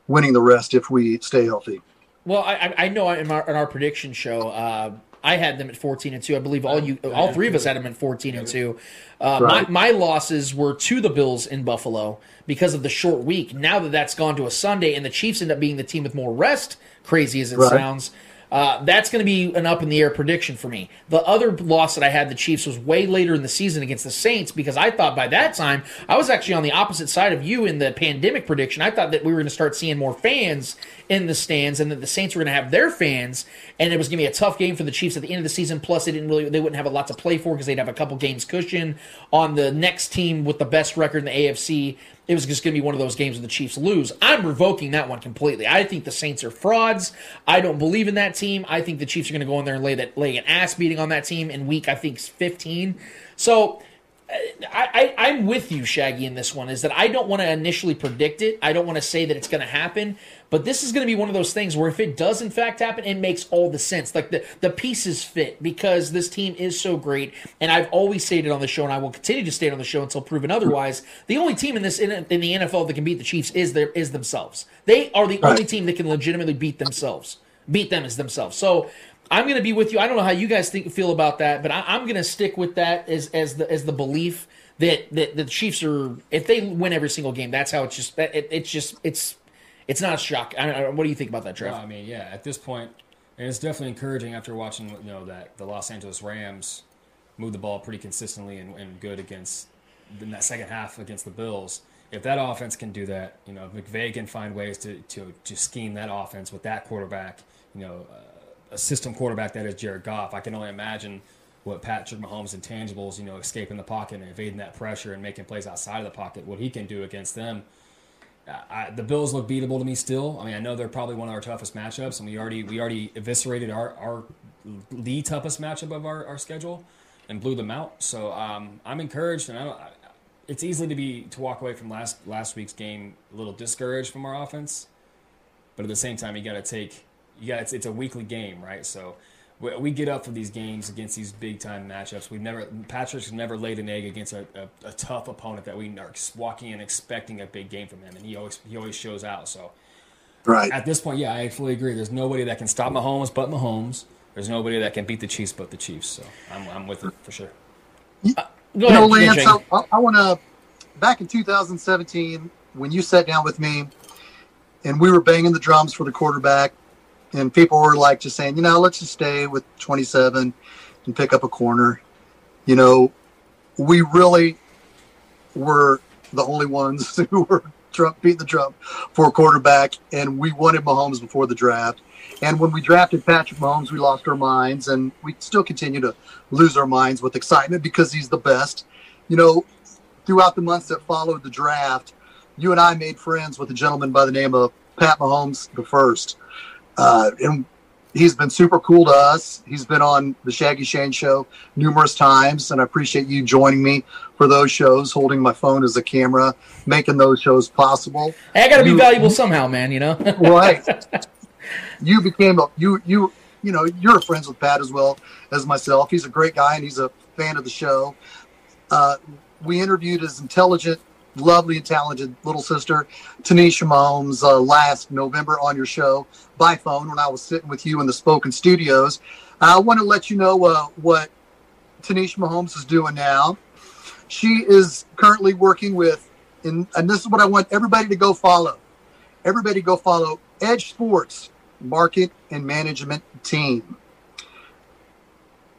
winning the rest if we stay healthy. Well, I, I- I know in our, in our prediction show, uh, I had them at 14 and 2. I believe all you, all three of us had them at 14 and 2. Uh, Right. my, my losses were to the Bills in Buffalo because of the short week. Now that that's gone to a Sunday and the Chiefs end up being the team with more rest, crazy as it Right. sounds, uh, that's going to be an up in the air prediction for me. The other loss that I had the Chiefs was way later in the season against the Saints because I thought by that time I was actually on the opposite side of you in the pandemic prediction. I thought that we were going to start seeing more fans in the stands and that the Saints were going to have their fans and it was going to be a tough game for the Chiefs at the end of the season. Plus, they didn't really they wouldn't have a lot to play for because they'd have a couple games cushion on the next team with the best record in the AFC. It was just going to be one of those games where the Chiefs lose. I'm revoking that one completely. I think the Saints are frauds. I don't believe in that team. I think the Chiefs are going to go in there and lay that lay an ass beating on that team in week I think 15. So I, I, I'm with you, Shaggy, in this one. Is that I don't want to initially predict it. I don't want to say that it's going to happen. But this is going to be one of those things where if it does in fact happen, it makes all the sense. Like the the pieces fit because this team is so great. And I've always stated on the show, and I will continue to state on the show until proven otherwise. The only team in this in, in the NFL that can beat the Chiefs is their is themselves. They are the only team that can legitimately beat themselves. Beat them as themselves. So. I'm going to be with you. I don't know how you guys think feel about that, but I, I'm going to stick with that as as the as the belief that, that the Chiefs are if they win every single game, that's how it's just it, it's just it's it's not a shock. I, I, what do you think about that, Trev? Well, I mean, yeah, at this point, and it's definitely encouraging after watching, you know, that the Los Angeles Rams move the ball pretty consistently and, and good against in that second half against the Bills. If that offense can do that, you know, if McVay can find ways to, to, to scheme that offense with that quarterback, you know, uh, a system quarterback that is Jared Goff, I can only imagine what Patrick Mahomes' intangibles, you know, escaping the pocket and evading that pressure and making plays outside of the pocket, what he can do against them. I, the Bills look beatable to me still. I mean, I know they're probably one of our toughest matchups, and we already we already eviscerated our, our the toughest matchup of our, our schedule and blew them out. So um, I'm encouraged, and I don't. I, it's easy to be to walk away from last last week's game a little discouraged from our offense, but at the same time, you got to take got it's, it's a weekly game, right? So we, we get up for these games against these big time matchups. We've never Patrick's never laid an egg against a, a, a tough opponent that we are walking in expecting a big game from him, and he always he always shows out. So Right. at this point, yeah, I fully agree. There's nobody that can stop Mahomes but Mahomes. There's nobody that can beat the Chiefs but the Chiefs. So I'm, I'm with it for sure. Uh, go you know, ahead, Lance, I, I want to. Back in 2017, when you sat down with me, and we were banging the drums for the quarterback, and people were like just saying, you know, let's just stay with 27 and pick up a corner. You know, we really were the only ones who were Trump beating the Trump for quarterback, and we wanted Mahomes before the draft. And when we drafted Patrick Mahomes, we lost our minds, and we still continue to lose our minds with excitement because he's the best. You know, throughout the months that followed the draft, you and I made friends with a gentleman by the name of Pat Mahomes the first. Uh, and he's been super cool to us. He's been on the Shaggy Shane show numerous times, and I appreciate you joining me for those shows, holding my phone as a camera, making those shows possible. Hey, I got to be valuable somehow, man. You know. right. You became a you you you know you're friends with Pat as well as myself. He's a great guy and he's a fan of the show. Uh, we interviewed his intelligent, lovely, and talented little sister Tanisha Mahomes uh, last November on your show by phone when I was sitting with you in the Spoken Studios. I want to let you know uh, what Tanisha Mahomes is doing now. She is currently working with, and, and this is what I want everybody to go follow. Everybody go follow Edge Sports Market and Management Team.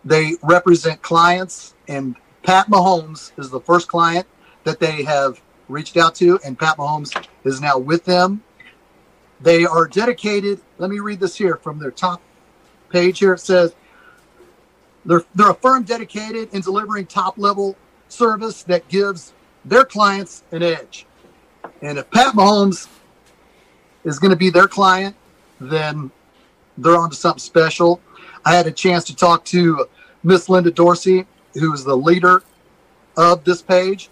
They represent clients, and Pat Mahomes is the first client that they have reached out to, and Pat Mahomes is now with them. They are dedicated. Let me read this here from their top page here. It says they're, they're a firm dedicated in delivering top level service that gives their clients an edge. And if Pat Mahomes is going to be their client, then they're on to something special. I had a chance to talk to Miss Linda Dorsey, who's the leader of this page,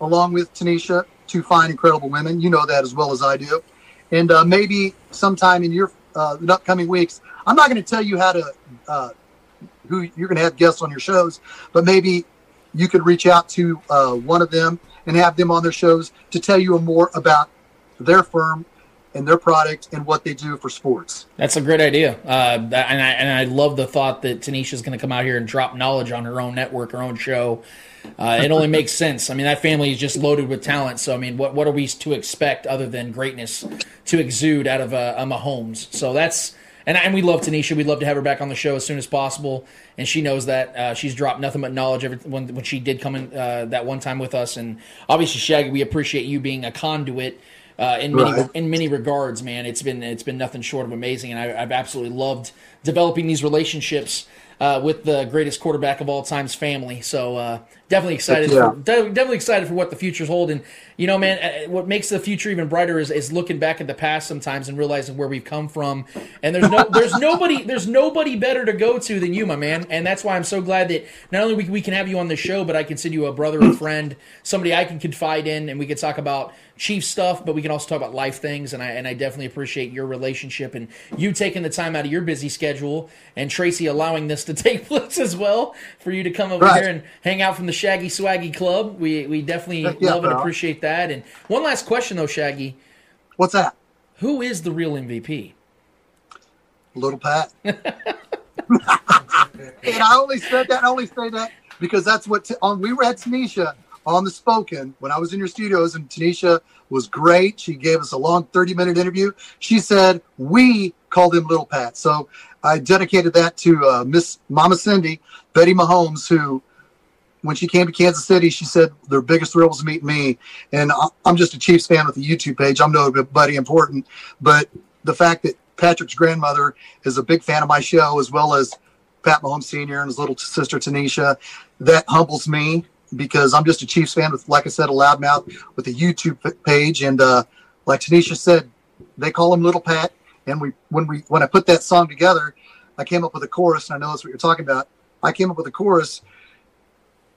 along with Tanisha, two fine, incredible women. You know that as well as I do. And uh, maybe sometime in your uh, in upcoming weeks, I'm not going to tell you how to uh, who you're going to have guests on your shows, but maybe you could reach out to uh, one of them and have them on their shows to tell you more about their firm and their product and what they do for sports. That's a great idea, uh, and I and I love the thought that Tanisha's going to come out here and drop knowledge on her own network, her own show. Uh, it only makes sense. I mean, that family is just loaded with talent. So, I mean, what what are we to expect other than greatness to exude out of uh, a Mahomes? So that's and and we love Tanisha. We'd love to have her back on the show as soon as possible. And she knows that uh, she's dropped nothing but knowledge every, when when she did come in uh, that one time with us. And obviously, Shaggy, we appreciate you being a conduit uh, in many Right. in many regards, man. It's been it's been nothing short of amazing, and I, I've absolutely loved developing these relationships uh, with the greatest quarterback of all time's family. So uh, definitely excited, Yeah. for, definitely excited for what the future's hold. And you know, man, uh, what makes the future even brighter is, is looking back at the past sometimes and realizing where we've come from. And there's no there's nobody there's nobody better to go to than you, my man. And that's why I'm so glad that not only we, we can have you on the show, but I consider you a brother, a friend, somebody I can confide in, and we can talk about Chief stuff, but we can also talk about life things. And I and I definitely appreciate your relationship and you taking the time out of your busy schedule and Tracy allowing this to take place as well for you to come over Right. here and hang out from the Shaggy Swaggy Club. We we definitely yeah, love and appreciate that. And one last question though, Shaggy, What's that? who is the real MVP? Little Pat. and I only said that, I only say that because that's what t- on we were at Tanisha on the spoken when I was in your studios and Tanisha was great. She gave us a long 30 minute interview. She said we called him Little Pat. So I dedicated that to uh, Miss Mama Cindy, Betty Mahomes, who when she came to Kansas City, she said their biggest thrill was meet me. And I'm just a Chiefs fan with a YouTube page. I'm nobody important, but the fact that Patrick's grandmother is a big fan of my show, as well as Pat Mahomes Sr. and his little sister Tanisha, that humbles me because I'm just a Chiefs fan with, like I said, a loudmouth with a YouTube page. And uh, like Tanisha said, they call him Little Pat. And we when we when I put that song together, I came up with a chorus, and I know that's what you're talking about. I came up with a chorus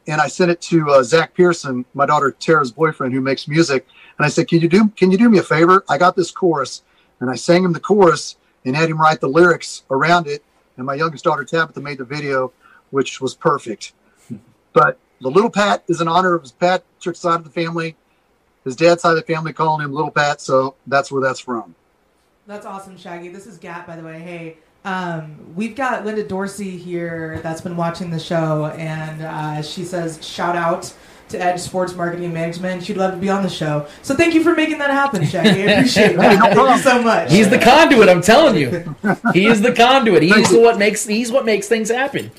and I sent it to uh, Zach Pearson, my daughter Tara's boyfriend, who makes music. And I said, "Can you do Can you do me a favor? I got this chorus." And I sang him the chorus and had him write the lyrics around it. And my youngest daughter Tabitha made the video, which was perfect. But the little Pat is in honor of his Patrick's side of the family. His dad's side of the family calling him Little Pat, so that's where that's from. That's awesome, Shaggy. This is Gat, by the way. Hey, um, we've got Linda Dorsey here that's been watching the show, and uh, she says, shout out to Edge Sports Marketing and Management. She'd love to be on the show. So thank you for making that happen, Shaggy. I appreciate that. Thank you so much. He's the conduit. I'm telling you, he is the conduit. He's what makes he's what makes things happen.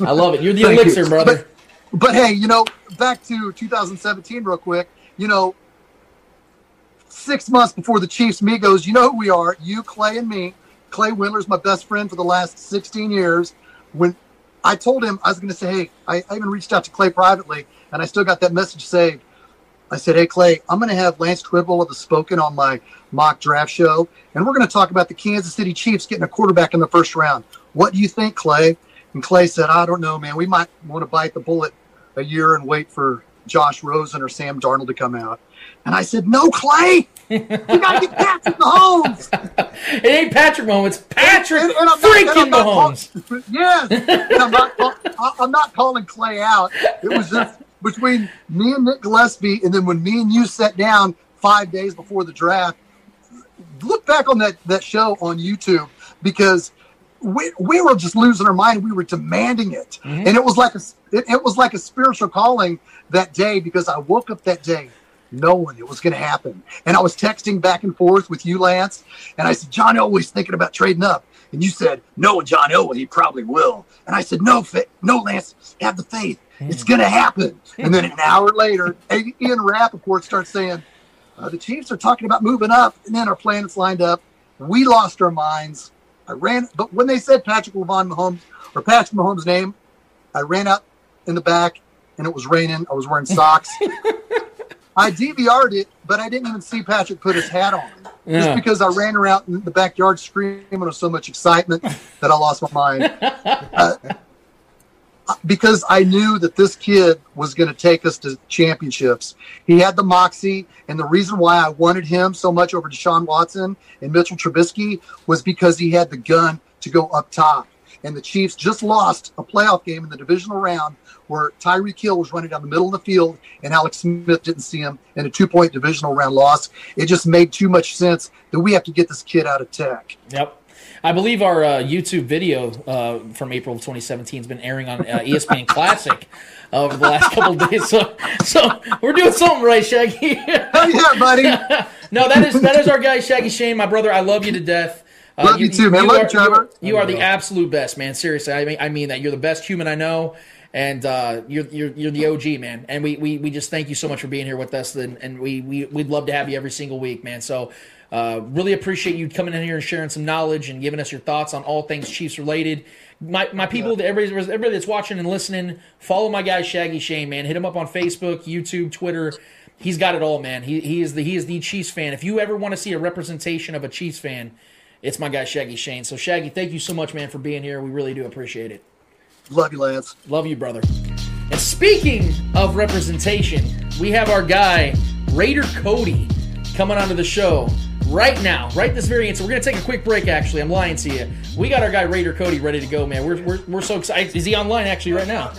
I love it. You're the Thank elixir, you. brother. But, but hey, you know, back to 2017 real quick. You know, six months before the Chiefs Migos, you know who we are. You, Clay, and me. Clay Windler's my best friend for the last 16 years. When I told him I was going to say, hey, I, I even reached out to Clay privately, and I still got that message saved. I said, "Hey Clay, I'm going to have Lance Twidwell of the Spoken on my mock draft show, and we're going to talk about the Kansas City Chiefs getting a quarterback in the first round. What do you think, Clay?" And Clay said, "I don't know, man. We might want to bite the bullet a year and wait for Josh Rosen or Sam Darnold to come out." And I said, "No, Clay, you got to get Patrick Mahomes." It ain't Patrick Mahomes. It's Patrick And- and freaking and I'm not call- Mahomes. yes, I'm not, call- I'm not calling Clay out. It was just between me and Nick Gillespie, and then when me and you sat down five days before the draft, look back on that that show on YouTube because we, we were just losing our mind. We were demanding it, and it was like a it, it was like a spiritual calling that day because I woke up that day knowing it was going to happen, and I was texting back and forth with you, Lance, and I said, John Elway's thinking about trading up. And you said, no, John Elway, he probably will. And I said, no, fa- no, Lance, have the faith. It's going to happen. And then an hour later, Ian Rapoport starts saying, uh, the Chiefs are talking about moving up. And then our planets lined up. We lost our minds. I ran, but when they said Patrick Lavon Mahomes or Patrick Mahomes' name, I ran up in the back and it was raining. I was wearing socks. I DVR'd it, but I didn't even see Patrick put his hat on. Yeah. Just because I ran around in the backyard screaming with so much excitement that I lost my mind. Uh, because I knew that this kid was going to take us to championships. He had the moxie, and the reason why I wanted him so much over Deshaun Watson and Mitchell Trubisky was because he had the gun to go up top. And the Chiefs just lost a playoff game in the divisional round where Tyreek Hill was running down the middle of the field and Alex Smith didn't see him in a two point divisional round loss. It just made too much sense that we have to get this kid out of tech. Yep. I believe our uh, YouTube video uh, from April of 2017 has been airing on uh, ESPN Classic uh, over the last couple of days. So, so we're doing something right, Shaggy. Hell yeah, buddy. no, that is that is our guy, Shaggy Shane, my brother. I love you to death. Uh, Love you too, man. Love you, are, Trevor. You, are the absolute best, man. Seriously, I mean, I mean that. You're the best human I know, and uh, you're, you're you're the OG, man. And we, we, we just thank you so much for being here with us, and, and we, we we'd love to have you every single week, man. So. Uh, really appreciate you coming in here and sharing some knowledge and giving us your thoughts on all things Chiefs related. My my people, everybody, everybody that's watching and listening, follow my guy Shaggy Shane, man. Hit him up on Facebook, YouTube, Twitter. He's got it all, man. He, he is the he is the Chiefs fan. If you ever want to see a representation of a Chiefs fan, it's my guy Shaggy Shane. So Shaggy, thank you so much, man, for being here. We really do appreciate it. Love you, Lance. Love you, brother. And speaking of representation, we have our guy Raider Cody coming onto the show right now, right this very instant. We're gonna take a quick break. Actually, I'm lying to you. We got our guy Raider Cody ready to go, man. We're we're, we're so excited. Is he online actually right now?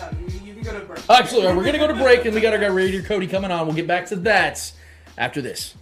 Actually, we're gonna go to break, and we got our guy Raider Cody coming on. We'll get back to that after this.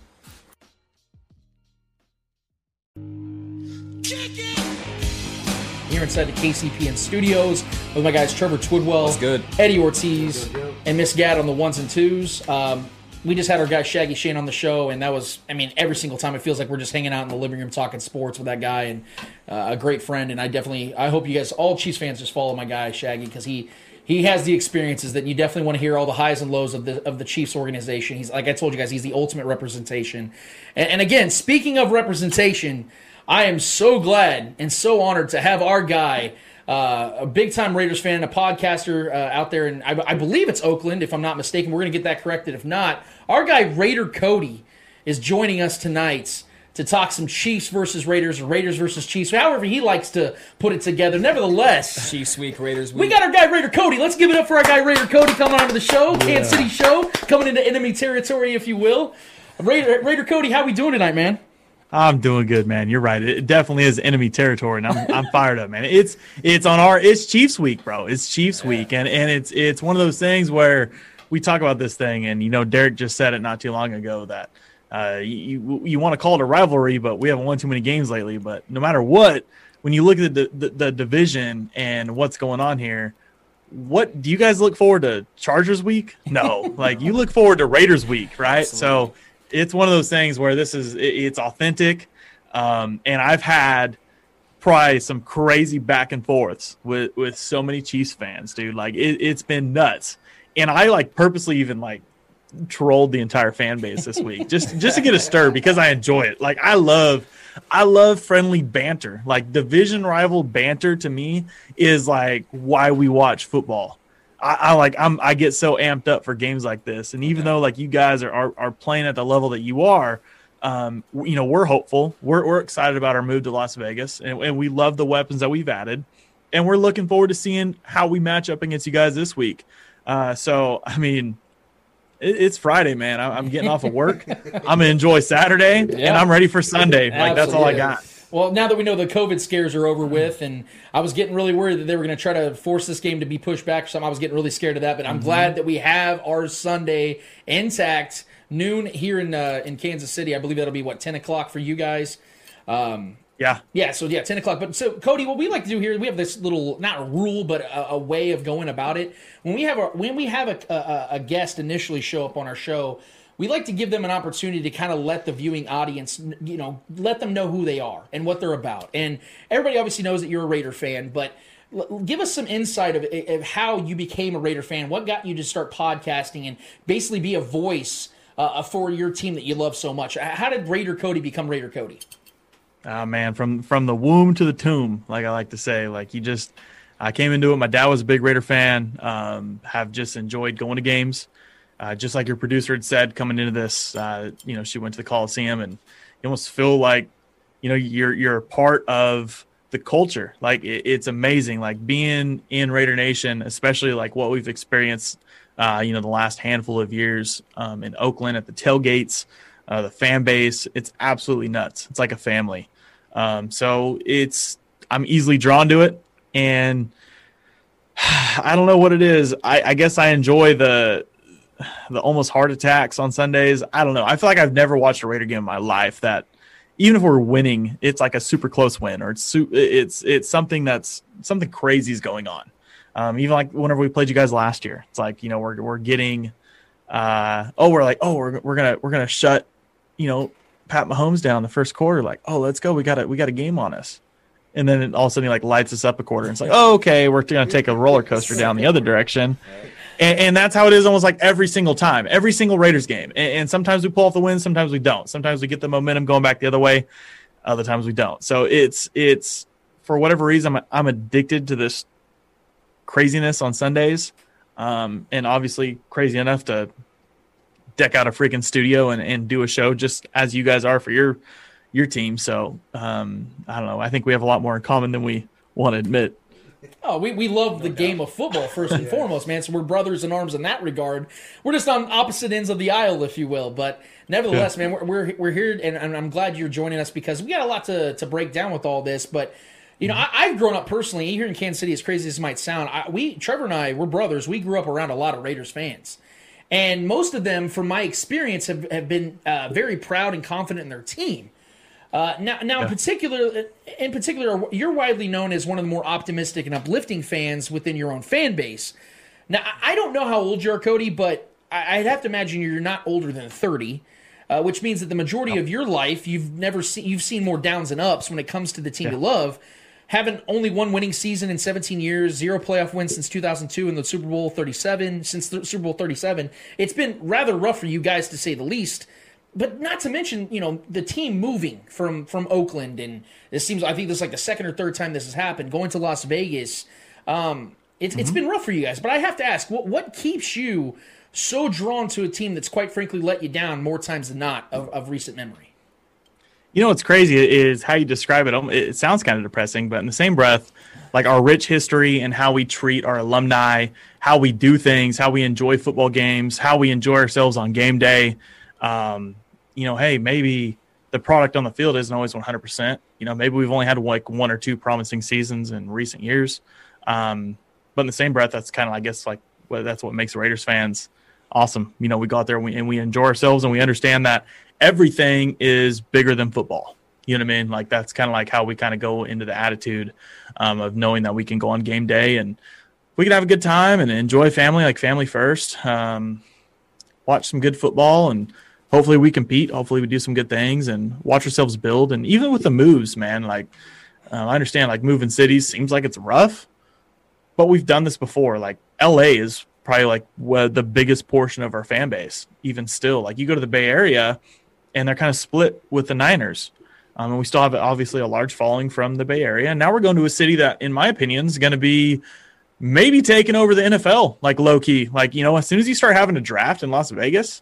Here inside the KCPN studios with my guys Trevor Twidwell, good? Eddie Ortiz, and Miss Gad on the ones and twos. Um, we just had our guy Shaggy Shane on the show, and that was, I mean, every single time it feels like we're just hanging out in the living room talking sports with that guy and uh, a great friend. And I definitely, I hope you guys, all Chiefs fans, just follow my guy Shaggy because he he has the experiences that you definitely want to hear all the highs and lows of the of the Chiefs organization. He's like I told you guys, he's the ultimate representation. And, and again, speaking of representation, I am so glad and so honored to have our guy. Uh, a big time Raiders fan, a podcaster uh, out there, and I, I believe it's Oakland, if I'm not mistaken. We're going to get that corrected. If not, our guy Raider Cody is joining us tonight to talk some Chiefs versus Raiders, or Raiders versus Chiefs, however he likes to put it together. Nevertheless, Chiefs week, Raiders week. we got our guy Raider Cody. Let's give it up for our guy Raider Cody coming onto the show, Kansas City show, coming into enemy territory, if you will. Raider, Raider Cody, how we doing tonight, man? I'm doing good, man. You're right. It definitely is enemy territory, and I'm I'm fired up, man. It's it's on our it's Chiefs week, bro. It's Chiefs week, and and it's it's one of those things where we talk about this thing, and you know, Derek just said it not too long ago that uh, you you want to call it a rivalry, but we haven't won too many games lately. But no matter what, when you look at the the, the division and what's going on here, what do you guys look forward to? Chargers week? No, like you look forward to Raiders week, right? So it's one of those things where this is it, it's authentic, um, and I've had probably some crazy back and forths with with so many Chiefs fans, dude. Like it, it's been nuts, and I like purposely even like trolled the entire fan base this week just just to get a stir because I enjoy it. Like I love I love friendly banter. Like division rival banter to me is like why we watch football. I, I like I'm I get so amped up for games like this, and even though like you guys are, are are playing at the level that you are, um, you know we're hopeful. We're we're excited about our move to Las Vegas, and, and we love the weapons that we've added, and we're looking forward to seeing how we match up against you guys this week. Uh, so I mean, it's Friday, man. I'm getting off of work. I'm gonna enjoy Saturday, and I'm ready for Sunday. Like that's all I got. Well, now that we know the COVID scares are over with, and I was getting really worried that they were going to try to force this game to be pushed back or something, I was getting really scared of that. But I'm Mhm. glad that we have our Sunday intact, noon here in uh, in Kansas City. I believe that'll be what 10 o'clock for you guys. Um, yeah, yeah. So yeah, 10 o'clock. But so Cody, what we like to do here, we have this little not a rule, but a, a way of going about it. When we have a when we have a, a, a guest initially show up on our show. We like to give them an opportunity to kind of let the viewing audience, you know, let them know who they are and what they're about. And everybody obviously knows that you're a Raider fan, but give us some insight of, of how you became a Raider fan. What got you to start podcasting and basically be a voice uh, for your team that you love so much? How did Raider Cody become Raider Cody? Oh man, from from the womb to the tomb, like I like to say, like you just, I came into it. My dad was a big Raider fan. Um, have just enjoyed going to games, uh, just like your producer had said. Coming into this, uh, you know, she went to the Coliseum, and you almost feel like, you know, you're you're part of the culture. Like it, it's amazing, like being in Raider Nation, especially like what we've experienced, uh, you know, the last handful of years um, in Oakland at the tailgates, uh, the fan base. It's absolutely nuts. It's like a family. Um, so it's I'm easily drawn to it, and I don't know what it is. I, I guess I enjoy the the almost heart attacks on Sundays. I don't know. I feel like I've never watched a Raider game in my life that even if we're winning, it's like a super close win or it's it's it's something that's something crazy is going on. Um, even like whenever we played you guys last year, it's like you know we're we're getting uh oh we're like oh we're we're gonna we're gonna shut you know Pat Mahomes down the first quarter like oh let's go we got a we got a game on us and then it all of a sudden he like lights us up a quarter and it's like oh okay we're gonna take a roller coaster down the other direction and, and that's how it is almost like every single time every single Raiders game and, and sometimes we pull off the win sometimes we don't sometimes we get the momentum going back the other way other times we don't so it's it's for whatever reason I'm, I'm addicted to this craziness on Sundays um, and obviously crazy enough to deck out a freaking studio and, and do a show just as you guys are for your your team. So um, I don't know. I think we have a lot more in common than we want to admit. Oh, we, we love the game of football first and foremost, man. So we're brothers in arms in that regard. We're just on opposite ends of the aisle, if you will. But nevertheless, man, we're, we're, we're here, and, and I'm glad you're joining us because we got a lot to, to break down with all this. But you know, I, I've grown up personally here in Kansas City. As crazy as it might sound, I, we Trevor and I, we're brothers. We grew up around a lot of Raiders fans, and most of them, from my experience, have have been uh, very proud and confident in their team. Uh, now, now in particular, in particular, you're widely known as one of the more optimistic and uplifting fans within your own fan base. Now, I don't know how old you are, Cody, but I'd have to imagine you're not older than 30, uh, which means that the majority of your life you've never seen you've seen more downs and ups when it comes to the team you love. Having only one winning season in 17 years, zero playoff wins since 2002, and the Super Bowl 37 since the Super Bowl 37, it's been rather rough for you guys to say the least but not to mention, you know, the team moving from from Oakland, and this seems I think this is like the second or third time this has happened. Going to Las Vegas, um, it's it's been rough for you guys. But I have to ask, what what keeps you so drawn to a team that's quite frankly let you down more times than not of, of recent memory? You know what's crazy is how you describe it. Um, It sounds kind of depressing, but in the same breath, like our rich history and how we treat our alumni, how we do things, how we enjoy football games, how we enjoy ourselves on game day. Um, you know, hey, maybe the product on the field isn't always 100%. You know, maybe we've only had like one or two promising seasons in recent years. Um, but in the same breath, that's kind of, I guess, like well, that's what makes Raiders fans awesome. You know, we go out there and we, and we enjoy ourselves and we understand that everything is bigger than football. You know what I mean? Like that's kind of like how we kind of go into the attitude um, of knowing that we can go on game day and we can have a good time and enjoy family, like family first. Um, watch some good football and hopefully we compete. Hopefully we do some good things and watch ourselves build. And even with the moves, man, like uh, I understand like moving cities seems like it's rough, but we've done this before. Like LA is probably like where the biggest portion of our fan base, even still. Like you go to the Bay Area and they're kind of split with the Niners. Um, and we still have obviously a large following from the Bay Area. And now we're going to a city that, in my opinion, is going to be maybe taking over the NFL, like low key. Like, you know, as soon as you start having a draft in Las Vegas,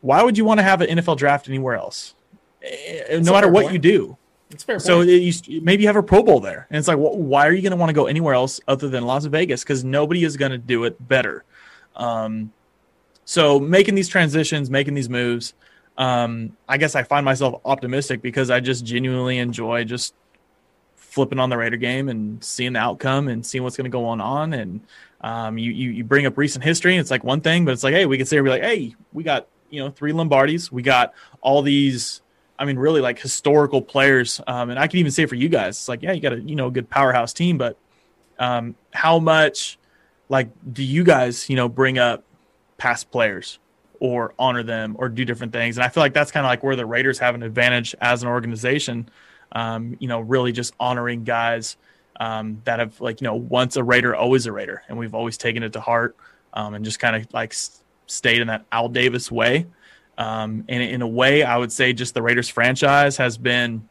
why would you want to have an NFL draft anywhere else? Eh, no matter what point. you do. It's fair. So it, you, maybe you have a Pro Bowl there, and it's like, well, why are you going to want to go anywhere else other than Las Vegas? Because nobody is going to do it better. Um, so making these transitions, making these moves, um, I guess I find myself optimistic because I just genuinely enjoy just flipping on the Raider game and seeing the outcome and seeing what's going to go on on. And um, you, you you bring up recent history, and it's like one thing, but it's like, hey, we can say, be like, hey, we got you know three Lombardis, we got all these. I mean, really like historical players, um, and I can even say for you guys, it's like, yeah, you got a you know good powerhouse team, but um, how much like do you guys you know bring up past players or honor them or do different things? And I feel like that's kind of like where the Raiders have an advantage as an organization um, you know, really just honoring guys um, that have like, you know, once a Raider, always a Raider. And we've always taken it to heart um, and just kind of like stayed in that Al Davis way. Um, and in a way, I would say just the Raiders franchise has been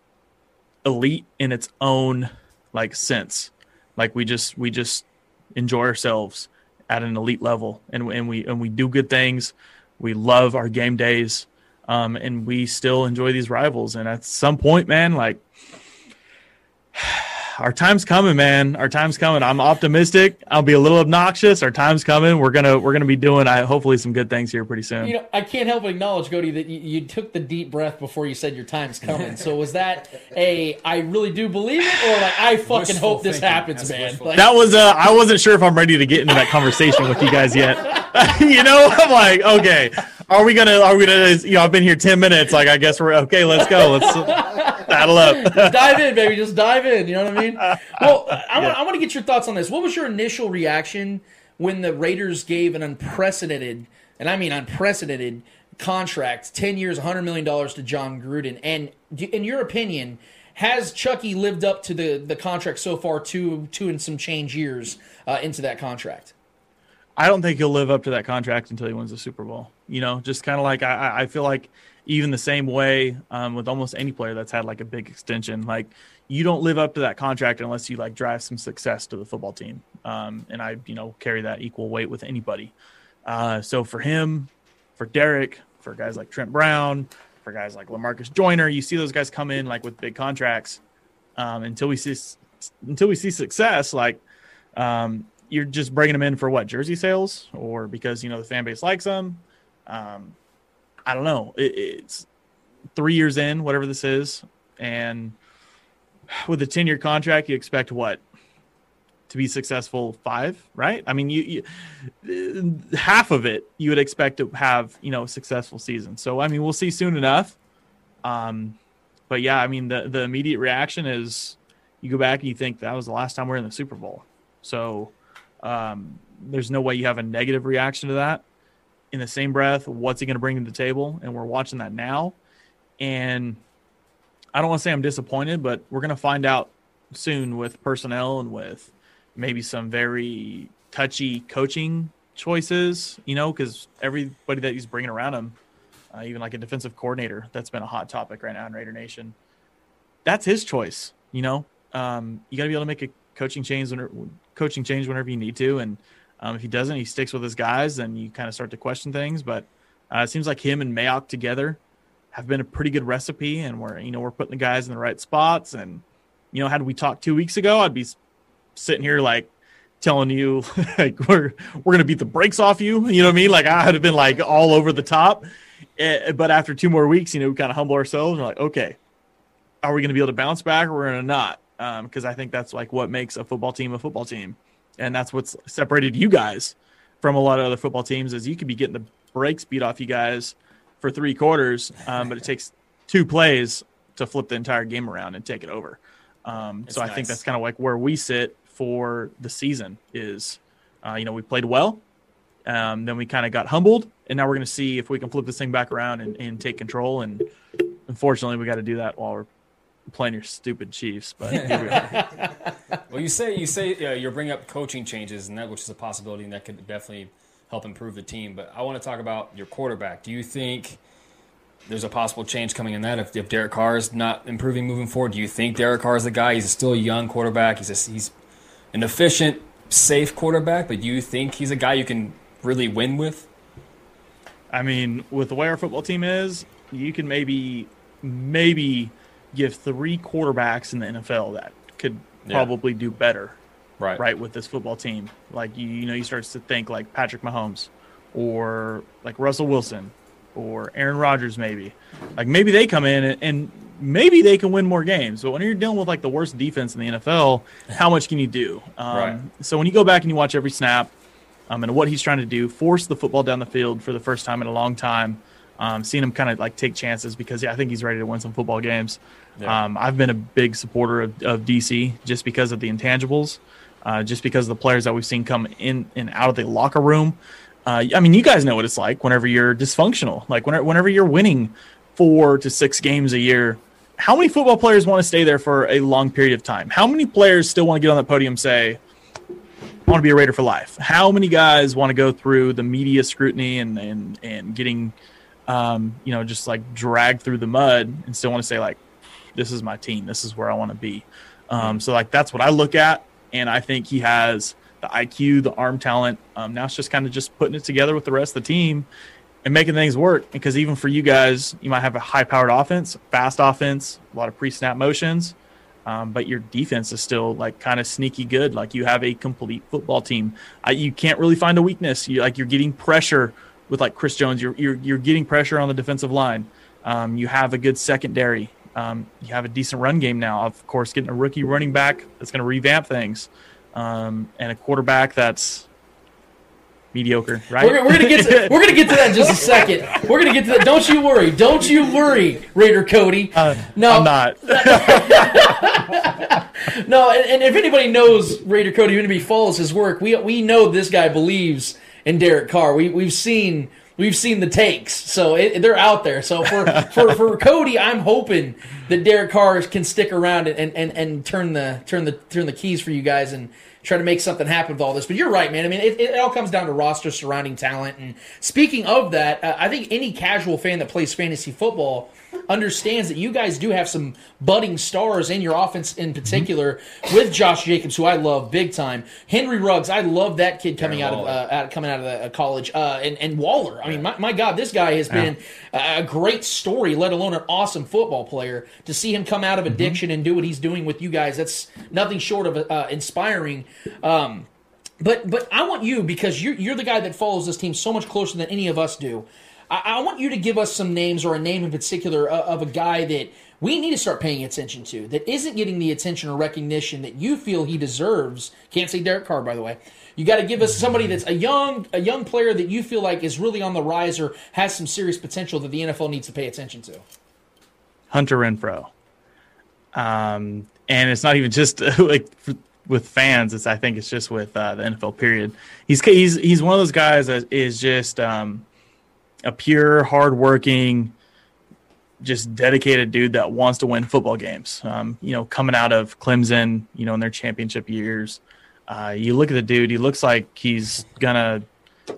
elite in its own like sense. Like we just, we just enjoy ourselves at an elite level and, and we, and we do good things. We love our game days. Um, and we still enjoy these rivals. And at some point, man, like our time's coming, man. Our time's coming. I'm optimistic. I'll be a little obnoxious. Our time's coming. We're gonna we're gonna be doing I hopefully some good things here pretty soon. You know, I can't help but acknowledge, Cody, that you, you took the deep breath before you said your time's coming. so was that a I really do believe it, or like I fucking wishful hope this happens, man? Like, that was uh, I wasn't sure if I'm ready to get into that conversation with you guys yet. you know, I'm like, okay, are we gonna are we gonna you know I've been here ten minutes. Like I guess we're okay. Let's go. Let's Battle up. Just dive in, baby. Just dive in. You know what I mean? Well, I, yeah. want, I want to get your thoughts on this. What was your initial reaction when the Raiders gave an unprecedented, and I mean unprecedented, contract, 10 years, $100 million to Jon Gruden? And in your opinion, has Chucky lived up to the, the contract so far, two, two and some change years uh, into that contract? I don't think he'll live up to that contract until he wins the Super Bowl. You know, just kind of like I, I feel like even the same way um, with almost any player that's had like a big extension. Like you don't live up to that contract unless you like drive some success to the football team. Um, and I, you know, carry that equal weight with anybody. Uh, so for him, for Derek, for guys like Trent Brown, for guys like Lamarcus Joyner, you see those guys come in like with big contracts. Um, until we see until we see success, like um, you're just bringing them in for what jersey sales or because you know the fan base likes them. Um, I don't know. It, it's three years in, whatever this is, and with a ten-year contract, you expect what to be successful five, right? I mean, you, you half of it you would expect to have you know a successful season. So I mean, we'll see soon enough. Um, but yeah, I mean, the the immediate reaction is you go back and you think that was the last time we are in the Super Bowl. So um, there's no way you have a negative reaction to that in the same breath, what's he going to bring to the table? And we're watching that now. And I don't want to say I'm disappointed, but we're going to find out soon with personnel and with maybe some very touchy coaching choices, you know, because everybody that he's bringing around him, uh, even like a defensive coordinator, that's been a hot topic right now in Raider Nation. That's his choice, you know. Um, you got to be able to make a coaching change, coaching change whenever you need to, and um, if he doesn't, he sticks with his guys, then you kind of start to question things. But uh, it seems like him and Mayock together have been a pretty good recipe, and we're you know we're putting the guys in the right spots. And you know, had we talked two weeks ago, I'd be sitting here like telling you like we're we're gonna beat the brakes off you. You know what I mean? Like I would have been like all over the top. Eh, but after two more weeks, you know, we kind of humble ourselves. We're like, okay, are we gonna be able to bounce back, or we're gonna not? Because um, I think that's like what makes a football team a football team and that's what's separated you guys from a lot of other football teams is you could be getting the brakes beat off you guys for three quarters, um, but it takes two plays to flip the entire game around and take it over. Um, so nice. I think that's kind of like where we sit for the season is, uh, you know, we played well, um, then we kind of got humbled, and now we're going to see if we can flip this thing back around and, and take control. And unfortunately, we got to do that while we're playing your stupid Chiefs. But well, you say you say uh, you're bringing up coaching changes, and that which is a possibility, and that could definitely help improve the team. But I want to talk about your quarterback. Do you think? There's a possible change coming in that if, if Derek Carr is not improving moving forward. Do you think Derek Carr is the guy? He's still a young quarterback. He's a, he's an efficient safe quarterback, but do you think he's a guy you can really win with? I mean, with the way our football team is, you can maybe maybe give three quarterbacks in the NFL that could Yeah. probably do better. Right. Right with this football team. Like you you know, you start to think like Patrick Mahomes or like Russell Wilson or Aaron Rodgers maybe. Like maybe they come in and, and maybe they can win more games. But when you're dealing with like the worst defense in the NFL, how much can you do? Um, Right. So when you go back and you watch every snap, um, and what he's trying to do, force the football down the field for the first time in a long time. Um, seeing him kind of like take chances because yeah, I think he's ready to win some football games. Yeah. Um, I've been a big supporter of, of DC just because of the intangibles, uh, just because of the players that we've seen come in and out of the locker room. Uh, I mean, you guys know what it's like whenever you're dysfunctional, like whenever, whenever you're winning four to six games a year. How many football players want to stay there for a long period of time? How many players still want to get on that podium and say, I want to be a Raider for life. How many guys want to go through the media scrutiny and and and getting, um, you know, just like dragged through the mud and still want to say like, this is my team. This is where I want to be. Um, so like that's what I look at, and I think he has the IQ, the arm talent. Um, now it's just kind of just putting it together with the rest of the team and making things work. Because even for you guys, you might have a high-powered offense, fast offense, a lot of pre-snap motions um, but your defense is still like kind of sneaky good. Like you have a complete football team. Uh, you can't really find a weakness. You like you're getting pressure with like Chris Jones. You're you're, you're getting pressure on the defensive line. Um, you have a good secondary. Um, you have a decent run game now. Of course, getting a rookie running back that's going to revamp things, um, and a quarterback that's mediocre. Right? We're, we're gonna get to, we're gonna get to that in just a second. We're gonna get to that. Don't you worry. Don't you worry, Raider Cody. no, I'm not. no, and, and if anybody knows Raider Cody, even if he follows his work, we we know this guy believes in Derek Carr. We we've seen we've seen the takes, so it, they're out there. So for, for for Cody, I'm hoping that Derek Carr can stick around and, and, and turn the turn the turn the keys for you guys and try to make something happen with all this. But you're right, man. I mean, it, it all comes down to roster surrounding talent. And speaking of that, uh, I think any casual fan that plays fantasy football understands that you guys do have some budding stars in your offense in particular with Josh Jacobs, who I love big time. Henry Ruggs, I love that kid coming out of uh, out, coming out of the uh, college, uh, and and Waller. I mean, my, my God, this guy has been a great story, let alone an awesome football player. To see him come out of addiction and do what he's doing with you guys, that's nothing short of uh, inspiring. Um, but but I want you because you're you're the guy that follows this team so much closer than any of us do. I, I want you to give us some names or a name in particular uh, of a guy that we need to start paying attention to that isn't getting the attention or recognition that you feel he deserves. Can't say Derek Carr, by the way. You got to give us somebody that's a young a young player that you feel like is really on the rise or has some serious potential that the NFL needs to pay attention to. Hunter Renfrow. Um, and it's not even just like with fans. It's I think it's just with uh, the NFL. Period. He's he's he's one of those guys that is just um, a pure, hardworking, just dedicated dude that wants to win football games. Um, you know, coming out of Clemson, you know, in their championship years, uh, you look at the dude. He looks like he's gonna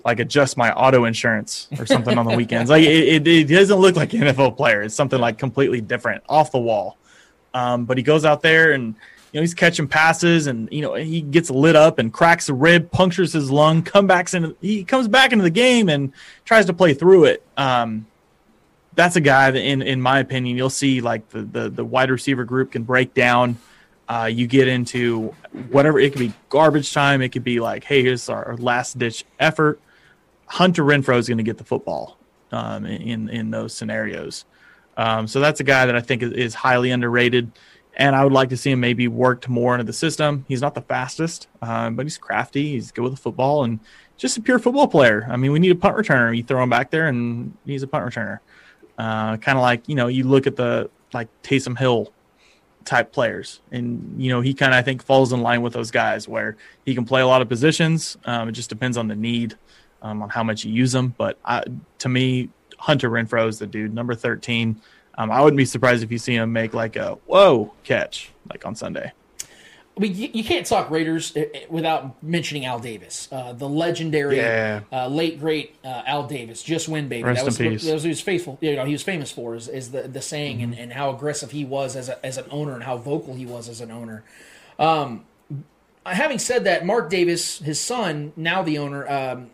like adjust my auto insurance or something on the weekends. Like it, it, it doesn't look like an NFL player. It's something like completely different, off the wall. Um, but he goes out there and know he's catching passes and you know he gets lit up and cracks a rib, punctures his lung, come back into he comes back into the game and tries to play through it. Um, that's a guy that, in in my opinion, you'll see like the the, the wide receiver group can break down. Uh, you get into whatever it could be garbage time. It could be like, hey, here's our last ditch effort. Hunter Renfrow is going to get the football um, in in those scenarios. Um, so that's a guy that I think is highly underrated, and I would like to see him maybe worked more into the system. He's not the fastest, um, but he's crafty. He's good with the football and just a pure football player. I mean, we need a punt returner. You throw him back there, and he's a punt returner. Uh, kind of like you know, you look at the like Taysom Hill type players, and you know, he kind of I think falls in line with those guys where he can play a lot of positions. Um, it just depends on the need, um, on how much you use them. But I, to me, Hunter Renfrow is the dude, number thirteen. Um, I wouldn't be surprised if you see him make like a whoa catch like on Sunday. I mean, you, you can't talk Raiders uh, uh, without mentioning Al Davis, uh, the legendary, Yeah. uh, late great uh, Al Davis. Just win, baby. Rest that was in peace. that was he was faithful. You know, he was famous for is, is the the saying Mm-hmm. and, and how aggressive he was as a, as an owner and how vocal he was as an owner. Um, having said that, Mark Davis, his son, now the owner, um,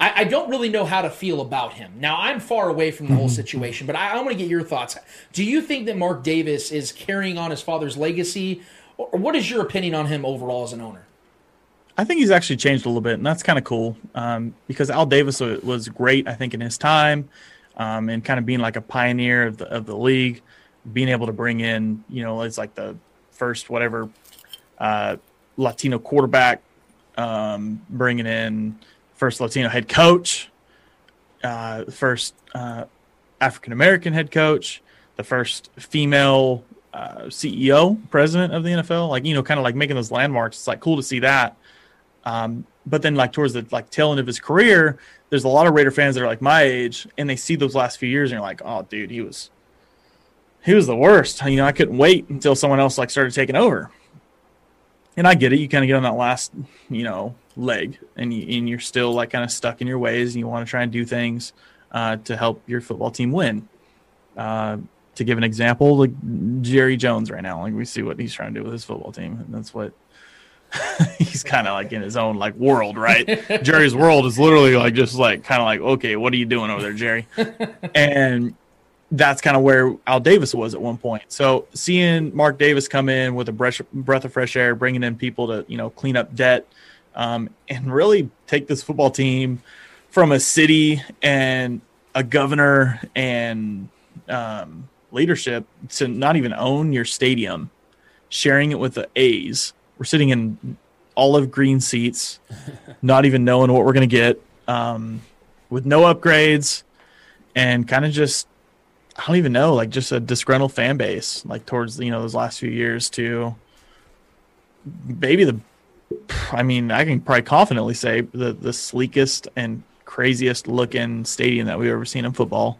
I, I don't really know how to feel about him. Now, I'm far away from the whole situation, but I, I want to get your thoughts. Do you think that Mark Davis is carrying on his father's legacy, or what is your opinion on him overall as an owner? I think he's actually changed a little bit, and that's kind of cool um, because Al Davis was great, I think, in his time, um, and kind of being like a pioneer of the of the league, being able to bring in, you know, it's like the first whatever uh, Latino quarterback, um, bringing in first Latino head coach, uh, the first uh, African American head coach, the first female uh, CEO, president of the NFL. Like you know, kind of like making those landmarks. It's like cool to see that. Um, but then like towards the like tail end of his career, there's a lot of Raider fans that are like my age, and they see those last few years, and you're like, oh, dude, he was he was the worst. You know, I couldn't wait until someone else like started taking over. And I get it. You kind of get on that last, you know, leg, and you, and you're still like kind of stuck in your ways, and you want to try and do things uh, to help your football team win. Uh, to give an example, like Jerry Jones right now, like we see what he's trying to do with his football team, and that's what he's kind of like in his own like world, right? Jerry's world is literally like just like kind of like, okay, what are you doing over there, Jerry? and that's kind of where Al Davis was at one point. So seeing Mark Davis come in with a breath, breath of fresh air, bringing in people to you know clean up debt, um, and really take this football team from a city and a governor and um, leadership to not even own your stadium, sharing it with the A's. We're sitting in olive green seats, not even knowing what we're going to get, um, with no upgrades, and kind of just I don't even know, like just a disgruntled fan base, like towards you know those last few years to maybe the, I mean, I can probably confidently say the the sleekest and craziest looking stadium that we've ever seen in football.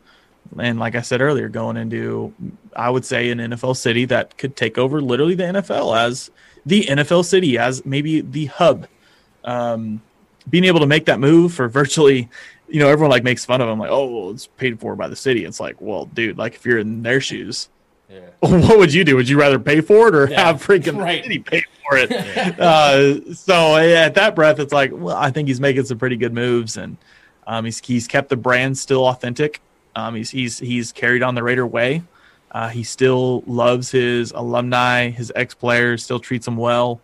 And like I said earlier, going into, I would say, an NFL city that could take over literally the NFL as the NFL city, as maybe the hub. Um, being able to make that move for virtually, you know, everyone like makes fun of them, like, oh, well, it's paid for by the city. It's like, well, dude, like if you're in their shoes, Yeah. what would you do? Would you rather pay for it or Yeah, have freaking right. the city pay for it? uh, so at that breath, it's like, well, I think he's making some pretty good moves, and um, he's he's kept the brand still authentic. Um, he's he's he's carried on the Raider way. Uh, he still loves his alumni, his ex players, still treats them well.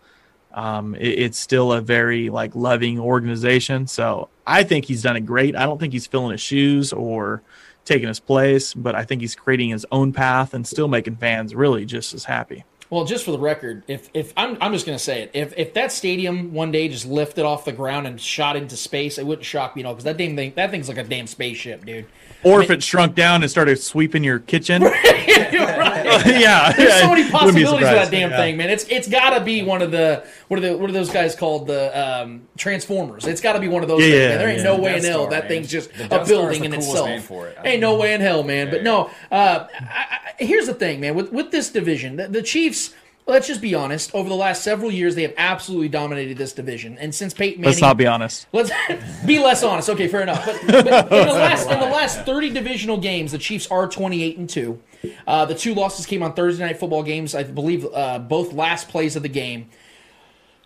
Um, it- it's still a very like loving organization. So I think he's done it great. I don't think he's filling his shoes or taking his place, but I think he's creating his own path and still making fans really just as happy. Well, just for the record, if if I'm I'm just gonna say it, if if that stadium one day just lifted off the ground and shot into space, it wouldn't shock me at all because that damn thing that thing's like a damn spaceship, dude. Or if it shrunk down and started sweeping your kitchen. right. yeah, There's yeah, so many possibilities for that damn Yeah. thing, man. It's it's got to be one of the what are the what are those guys called the um, Transformers? It's got to be one of those. Yeah, things, yeah, man. There ain't yeah. no The way Death in hell Star, that man. thing's just a Death Star is building the in itself. name for it. Ain't don't no way in hell, man. But Yeah. no, uh, I, I, here's the thing, man. With with this division, the, the Chiefs. Let's just be honest. Over the last several years, they have absolutely dominated this division. And since Peyton Manning, Let's not be honest. Let's be less honest. Okay, fair enough. But, but in the last in the last thirty divisional games, the Chiefs are twenty eight and two. Uh, the two losses came on Thursday night football games. I believe uh, both last plays of the game.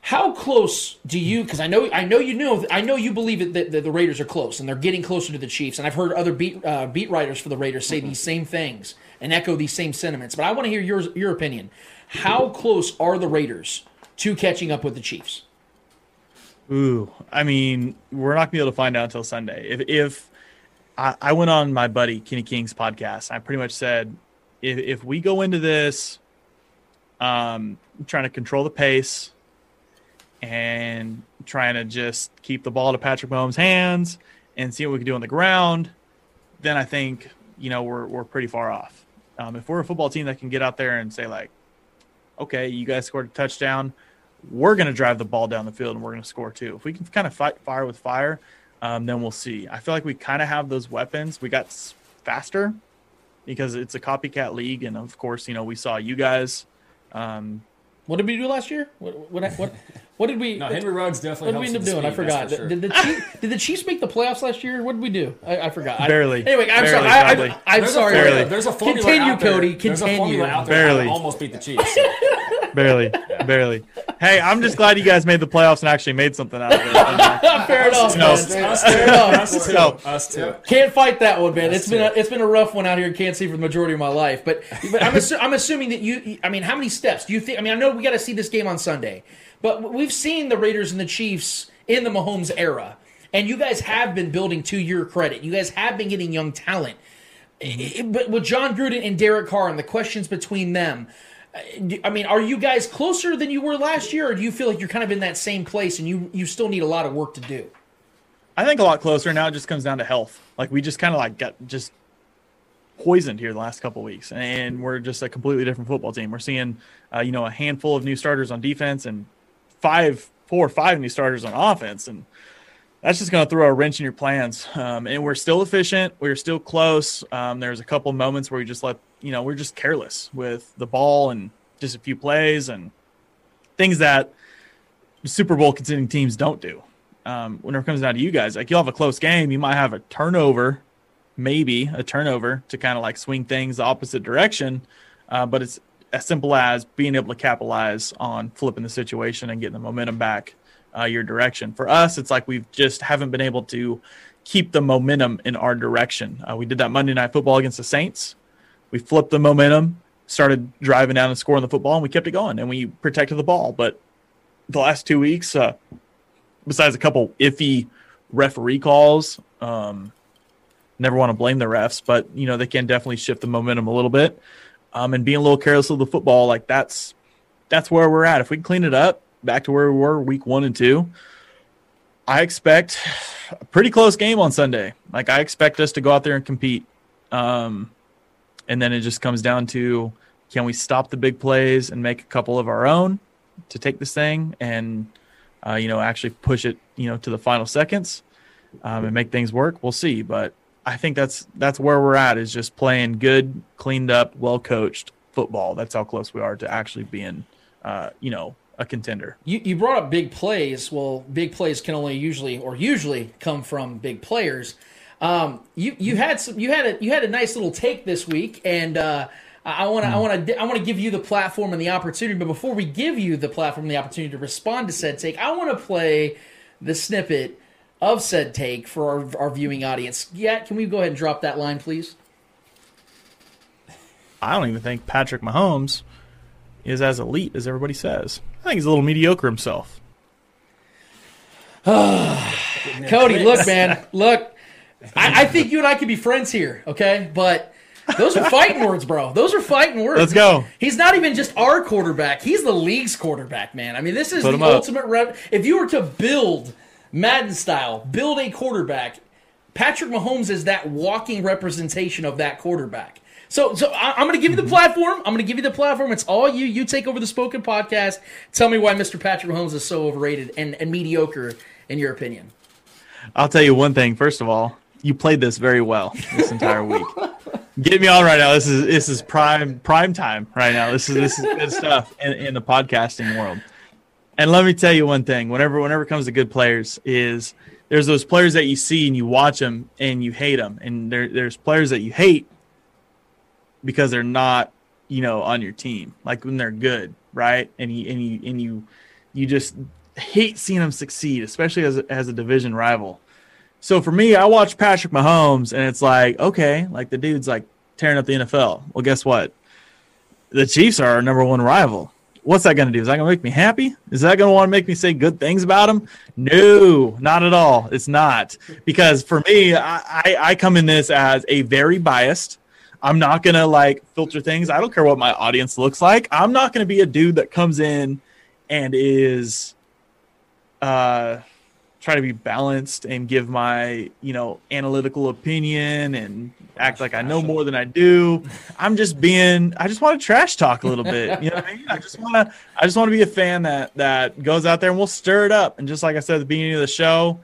How close do you? Because I know I know you know I know you believe it, that, that the Raiders are close and they're getting closer to the Chiefs. And I've heard other beat uh, beat writers for the Raiders say these same things and echo these same sentiments. But I want to hear yours your opinion. How close are the Raiders to catching up with the Chiefs? Ooh, I mean, we're not gonna be able to find out until Sunday. If if I, I went on my buddy Kenny King's podcast, I pretty much said, if if we go into this, um, trying to control the pace and trying to just keep the ball to Patrick Mahomes' hands and see what we can do on the ground, then I think you know we're we're pretty far off. Um, if we're a football team that can get out there and say like, okay, you guys scored a touchdown, we're going to drive the ball down the field and we're going to score too. If we can kind of fight fire with fire, um, then we'll see. I feel like we kind of have those weapons. We got faster because it's a copycat league, and of course, you know we saw you guys. Um, What did we do last year? What what what, what did we? No, Henry Ruggs definitely What did we end up doing? the I forgot. sure. Did the Chiefs, did the Chiefs make the playoffs last year? What did we do? I, I forgot. I- Barely. anyway, I'm Barely, sorry. I, probably. I, I'm There's a sorry. formula- Barely. There's a formula Continue, out there. Cody. There's a Continue. formula out there Barely. that almost beat the Chiefs. barely, barely. Hey, I'm just glad you guys made the playoffs and actually made something out of it. Fair enough. No. man. Us Fair enough. Us too. No. Us too. Can't fight that one, man. Us It's been a, it's been a rough one out here in Kansas City for the majority of my life. But but I'm assu- I'm assuming that you. I mean, how many steps do you think? I mean, I know we got to see this game on Sunday, but we've seen the Raiders and the Chiefs in the Mahomes era, and you guys have been building to your credit. You guys have been getting young talent. But with Jon Gruden and Derek Carr and the questions between them, I mean, are you guys closer than you were last year, or do you feel like you're kind of in that same place and you you still need a lot of work to do? I think a lot closer now. It just comes down to health. Like we just kind of like got just poisoned here the last couple weeks, and we're just a completely different football team. We're seeing, uh, you know, a handful of new starters on defense and five, four or five new starters on offense, and that's just going to throw a wrench in your plans. Um, and we're still efficient. We're still close. Um, there's a couple moments where we just let, you know, we're just careless with the ball and just a few plays and things that Super Bowl contending teams don't do. Um, whenever it comes down to you guys, like you'll have a close game, you might have a turnover, maybe a turnover to kind of like swing things the opposite direction. Uh, but it's as simple as being able to capitalize on flipping the situation and getting the momentum back uh, your direction. For us, it's like we've just haven't been able to keep the momentum in our direction. Uh, we did that Monday Night Football against the Saints. We flipped the momentum, started driving down and scoring the football, and we kept it going and we protected the ball. But the last two weeks, uh, besides a couple iffy referee calls, um, never want to blame the refs, but you know they can definitely shift the momentum a little bit. Um, and being a little careless of the football, like that's that's where we're at. If we can clean it up, back to where we were week one and two, I expect a pretty close game on Sunday. Like I expect us to go out there and compete. Um, and then it just comes down to can we stop the big plays and make a couple of our own to take this thing and uh, you know actually push it you know to the final seconds um, and make things work. We'll see, but I think that's that's where we're at is just playing good, cleaned up, well coached football. That's how close we are to actually being uh, you know a contender. You, you brought up big plays. Well, big plays can only usually or usually come from big players. Um, you you had some you had a you had a nice little take this week, and uh, I want to I want to I want to give you the platform and the opportunity. But before we give you the platform and the opportunity to respond to said take, I want to play the snippet of said take for our, our viewing audience. Yeah, can we go ahead and drop that line, please? I don't even think Patrick Mahomes is as elite as everybody says. I think he's a little mediocre himself. Cody, look, man, look. I, I think you and I could be friends here, okay? But those are fighting words, bro. Those are fighting words. Let's go. He's not even just our quarterback; he's the league's quarterback, man. I mean, this is Put the ultimate. Rev- if you were to build Madden style, build a quarterback, Patrick Mahomes is that walking representation of that quarterback. So, so I, I'm going to give you the mm-hmm. platform. I'm going to give you the platform. It's all you. You take over the spoken podcast. Tell me why Mr. Patrick Mahomes is so overrated and, and mediocre in your opinion. I'll tell you one thing. First of all, you played this very well this entire week. Get me on right now. This is this is prime prime time right now. This is this is good stuff in, in the podcasting world. And let me tell you one thing. Whenever whenever it comes to good players, is there's those players that you see and you watch them and you hate them, and there there's players that you hate because they're not you know on your team like when they're good right and you and you and you you just hate seeing them succeed especially as as a division rival so for me i watch patrick mahomes and it's like okay like the dude's like tearing up the nfl well guess what? The chiefs are our number one rival. What's that going to do? Is that going to make me happy? Is that going to want to make me say good things about him no not at all. It's not. Because for me i i, I come in this as a very biased. I'm not gonna like filter things. I don't care what my audience looks like. I'm not gonna be a dude that comes in and is uh try to be balanced and give my you know analytical opinion and act like I know more than I do. I'm just being I just want to trash talk a little bit. You know what I mean? I just wanna I just want to be a fan that that goes out there and we'll stir it up. And just like I said at the beginning of the show,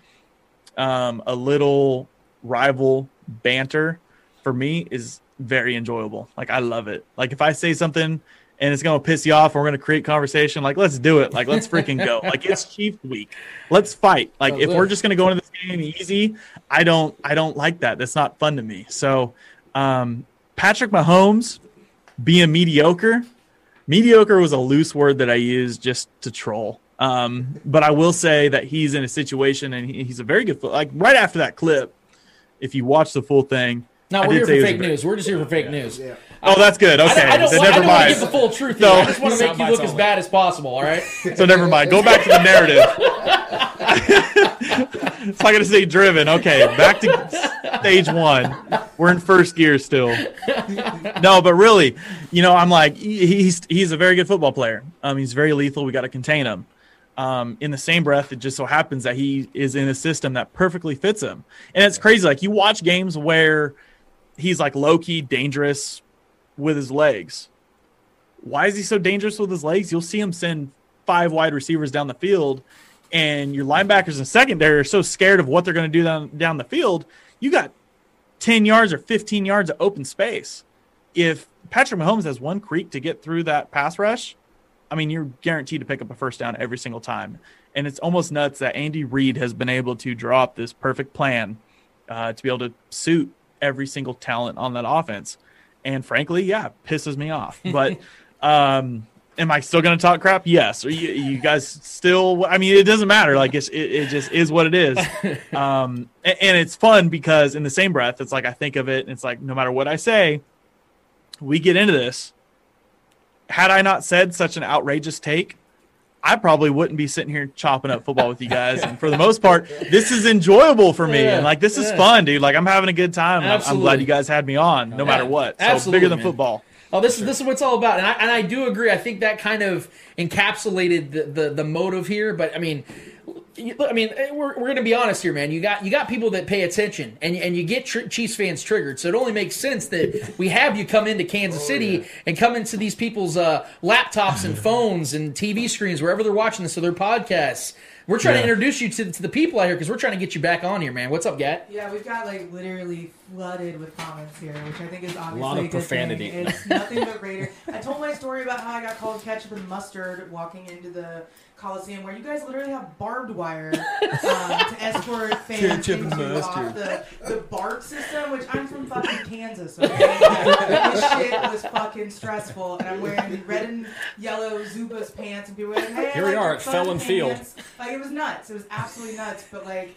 um, a little rival banter for me is very enjoyable. Like I love it. Like if I say something and it's gonna piss you off, or we're gonna create conversation. Like let's do it. Like let's freaking go. Like it's Chiefs week. Let's fight. Like if we're just gonna go into this game easy, I don't I don't like that. That's not fun to me. So um, Patrick Mahomes being mediocre mediocre was a loose word that I used just to troll. Um, but I will say that he's in a situation and he, he's a very good. Like right after that clip, if you watch the full thing, No, I we're here for was a fake very- news. We're just here for fake news. Oh, that's good. Okay, I don't, then want, I never don't want to mind. give the full truth. No. here. I just want to make you Soundbites look as bad as possible. All right. So never mind. Go back to the narrative. it's not gonna say driven. Okay, back to stage one. We're in first gear still. No, but really, you know, I'm like, he's he's a very good football player. Um, he's very lethal. We got to contain him. Um, in the same breath, it just so happens that he is in a system that perfectly fits him. And it's crazy. Like you watch games where he's like low key dangerous with his legs. Why is he so dangerous with his legs? You'll see him send five wide receivers down the field, and your linebackers and secondary are so scared of what they're going to do down, down the field. You got 10 yards or 15 yards of open space. If Patrick Mahomes has one creek to get through that pass rush, I mean, you're guaranteed to pick up a first down every single time. And it's almost nuts that Andy Reid has been able to draw up this perfect plan uh, to be able to suit every single talent on that offense. And frankly, yeah, pisses me off. But um, am I still going to talk crap? Yes. Are you, you guys still? I mean, it doesn't matter. Like it's, it, it just is what it is. Um, a- and, it's fun because in the same breath, it's like I think of it, and it's like no matter what I say, we get into this. Had I not said such an outrageous take, I probably wouldn't be sitting here chopping up football with you guys. And for the most part, this is enjoyable for me. Yeah, and like this is fun, dude. Like I'm having a good time. I'm- I'm glad you guys had me on, no matter what. So absolutely, bigger than man. football. Oh, this is this is what it's all about, and I and I do agree. I think that kind of encapsulated the the, the motive here. But I mean, I mean, eh, we're, we're going to be honest here, man. You got you got people that pay attention, and and you get tr- Chiefs fans triggered. So it only makes sense that we have you come into Kansas City and come into these people's uh, laptops and phones and TV screens wherever they're watching this or their podcasts. We're trying Yeah. to introduce you to, to the people out here because we're trying to get you back on here, man. What's up, Gat? Yeah, we've got like literally flooded with comments here, which I think is obviously a lot of a good thing. profanity. It's nothing but Raider. I told my story about how I got called ketchup and mustard walking into the Coliseum, where you guys literally have barbed wire um, to escort fans into off the, the BART system, which I'm from fucking Kansas, okay? this shit was fucking stressful, and I'm wearing red and yellow Zubaz pants, and people were like, hey, Here we like are at Felon Field. Like, it was nuts. It was absolutely nuts, but like,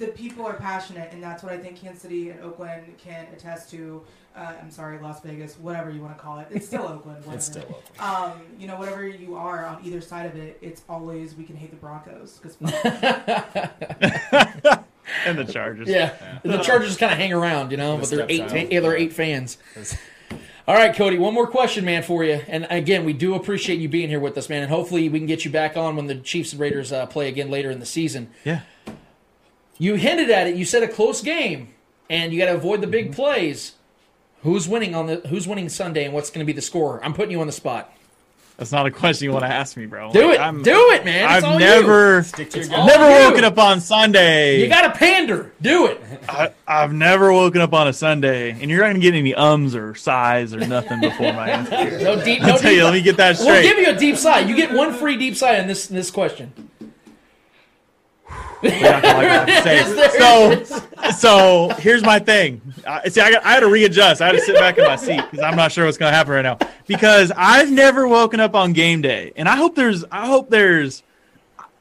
the people are passionate, and that's what I think Kansas City and Oakland can attest to. Uh, I'm sorry, Las Vegas, whatever you want to call it. It's still Oakland. Whatever. It's still Oakland. Um, you know, whatever you are on either side of it, it's always we can hate the Broncos because and the Chargers. Yeah, the Chargers kind of hang around, you know, The they're eight, stepchild. yeah, their eight fans. All right, Cody, one more question, man, for you. And again, we do appreciate you being here with us, man. And hopefully, we can get you back on when the Chiefs and Raiders uh, play again later in the season. Yeah. You hinted at it. You said a close game, and you got to avoid the big mm-hmm. plays. Who's winning on the Who's winning Sunday, and what's going to be the score? I'm putting you on the spot. That's not a question you want to ask me, bro. Do Like, it. I'm- Do it, man. It's I've all never, you. Stick I've never you. woken up on Sunday. You got to pander. Do it. I, I've never woken up on a Sunday, and you're not gonna get any ums or sighs or nothing before my answer. No deep. I'll No tell deep you, let me get that straight. We'll straight. give you a deep sigh. You get one free deep sigh on this this question. You're not gonna like what I say. So, so here's my thing. Uh, see, I, got, I had to readjust. I had to sit back in my seat because I'm not sure what's going to happen right now. Because I've never woken up on game day, and I hope there's. I hope there's.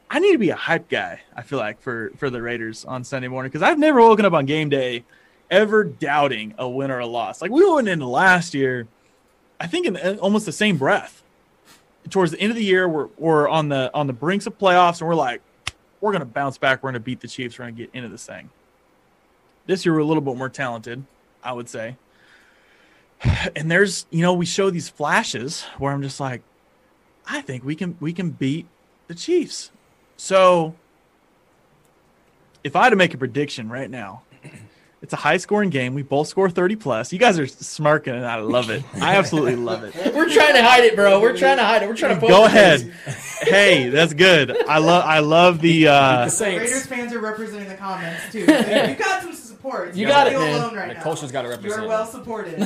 I need to be a hype guy. I feel like for for the Raiders on Sunday morning because I've never woken up on game day, ever doubting a win or a loss. Like we went into last year, I think in uh, almost the same breath. Towards the end of the year, we're we're on the on the brinks of playoffs, and we're like, we're going to bounce back. We're going to beat the Chiefs. We're going to get into this thing. This year, we're a little bit more talented, I would say. And there's, you know, we show these flashes where I'm just like, I think we can we can beat the Chiefs. So, if I had to make a prediction right now, it's a high scoring game. We both score 30 plus. You guys are smirking, and I love it. I absolutely love it. We're trying to hide it, bro. We're trying to hide it. We're trying to Go ahead. Hey, that's good. I love I love the uh the Raiders fans are representing the comments too. You got some support. You don't got it, feel man. Alone right The now. culture's gotta You're well supported.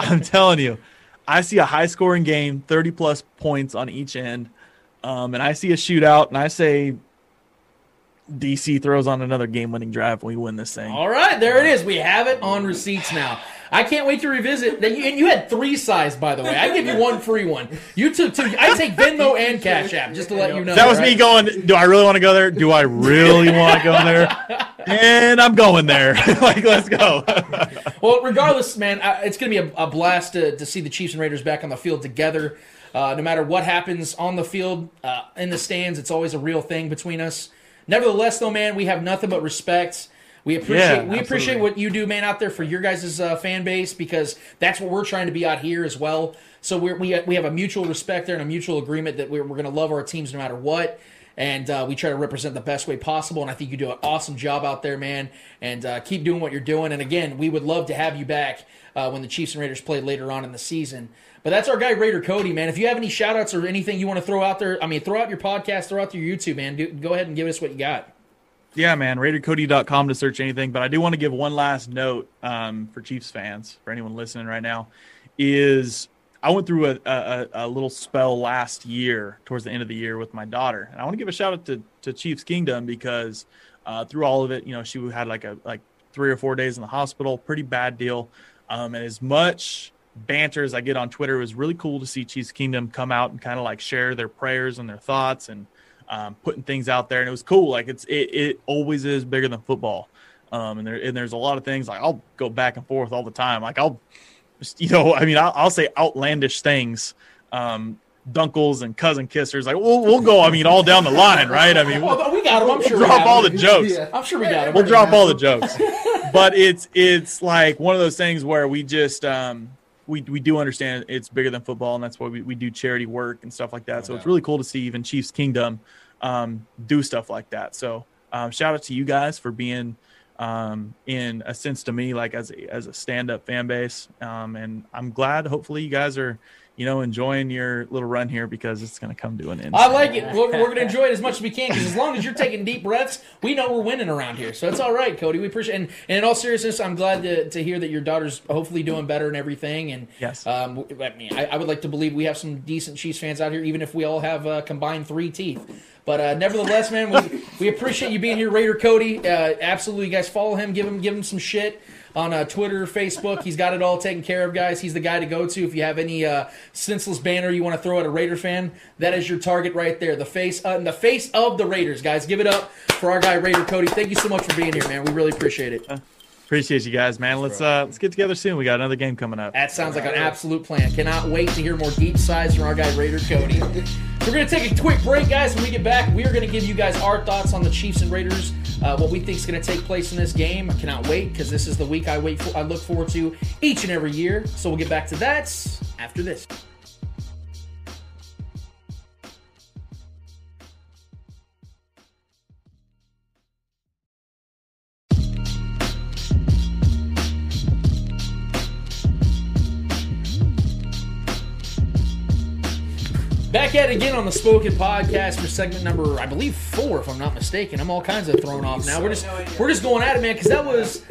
I'm telling you, I see a high scoring game, 30 plus points on each end. Um, and I see a shootout, and I say DC throws on another game winning drive and we win this thing. All right, there it is. We have it on receipts now. I can't wait to revisit that. And you had three sighs, by the way. I give you one free one. You took two. I take Venmo and Cash App just to let you know. That was right? me going. Do I really want to go there? Do I really want to go there? And I'm going there. like, let's go. well, regardless, man, it's going to be a, a blast to, to see the Chiefs and Raiders back on the field together. Uh, no matter what happens on the field, uh, in the stands, it's always a real thing between us. Nevertheless, though, man, we have nothing but respect. We appreciate Yeah, we appreciate what you do, man, out there for your guys' uh, fan base because that's what we're trying to be out here as well. So we're, we we have a mutual respect there and a mutual agreement that we're, we're going to love our teams no matter what and uh, we try to represent the best way possible. And I think you do an awesome job out there, man. And uh, keep doing what you're doing. And again, we would love to have you back uh, when the Chiefs and Raiders play later on in the season. But that's our guy Raider Cody, man. If you have any shout outs or anything you want to throw out there, I mean, throw out your podcast, throw out your YouTube, man. Do, go ahead and give us what you got. Yeah, man. RaiderCody.com to search anything. But I do want to give one last note um, for Chiefs fans, for anyone listening right now, is I went through a, a, a little spell last year, towards the end of the year, with my daughter, and I want to give a shout out to, to Chiefs Kingdom because uh, through all of it, you know, she had like a like three or four days in the hospital, pretty bad deal. Um, and as much banter as I get on Twitter, it was really cool to see Chiefs Kingdom come out and kind of like share their prayers and their thoughts and um, putting things out there, and it was cool. Like it's it, it always is bigger than football, um, and there and there's a lot of things like I'll go back and forth all the time. Like I'll, just, you know, I mean I'll, I'll say outlandish things, um, dunkles and cousin kissers. Like we'll we'll go. I mean all down the line, right? I mean we'll, Well, we got them. I'm we'll sure we drop all the jokes. I'm sure we got them. We'll drop all the jokes. but it's it's like one of those things where we just um we we do understand it's bigger than football and that's why we, we do charity work and stuff like that. So it's really cool to see even Chiefs Kingdom um do stuff like that. So um shout out to you guys for being um in a sense to me like as a as a stand-up fan base um and i'm glad hopefully you guys are you know enjoying your little run here because it's going to come to an end I like it. We're, we're going to enjoy it as much as we can because as long as you're taking deep breaths, we know we're winning around here. So it's all right, Cody. We appreciate And, and in all seriousness, I'm glad to, to hear that your daughter's hopefully doing better and everything. And Yes. um, I mean, I, I would like to believe we have some decent Chiefs fans out here, even if we all have uh, combined three teeth. But uh, nevertheless, man, we, we appreciate you being here, Raider Cody. Uh, absolutely, you guys follow him, give him give him some shit on uh, Twitter, Facebook. He's got it all taken care of, guys. He's the guy to go to if you have any uh, senseless banner you want to throw at a Raider fan. That is your target right there. The face, uh, the face of the Raiders, guys. Give it up for our guy Raider Cody. Thank you so much for being here, man. We really appreciate it. Appreciate you guys man let's uh let's get together soon we got another game coming up That sounds like an absolute plan. Cannot wait to hear more deep sides from our guy Raider Cody. We're to take a quick break, guys. When we get back, we are to give you guys our thoughts on the Chiefs and Raiders, uh, what we think is to take place in this game. I cannot wait because this is the week I wait for. I look forward to each and every year. So we'll get back to that after this. Back at it again on the Spoken Podcast for segment number, I believe four, if I'm not mistaken. I'm all kinds of thrown off now. We're just we're just going at it, man, because that was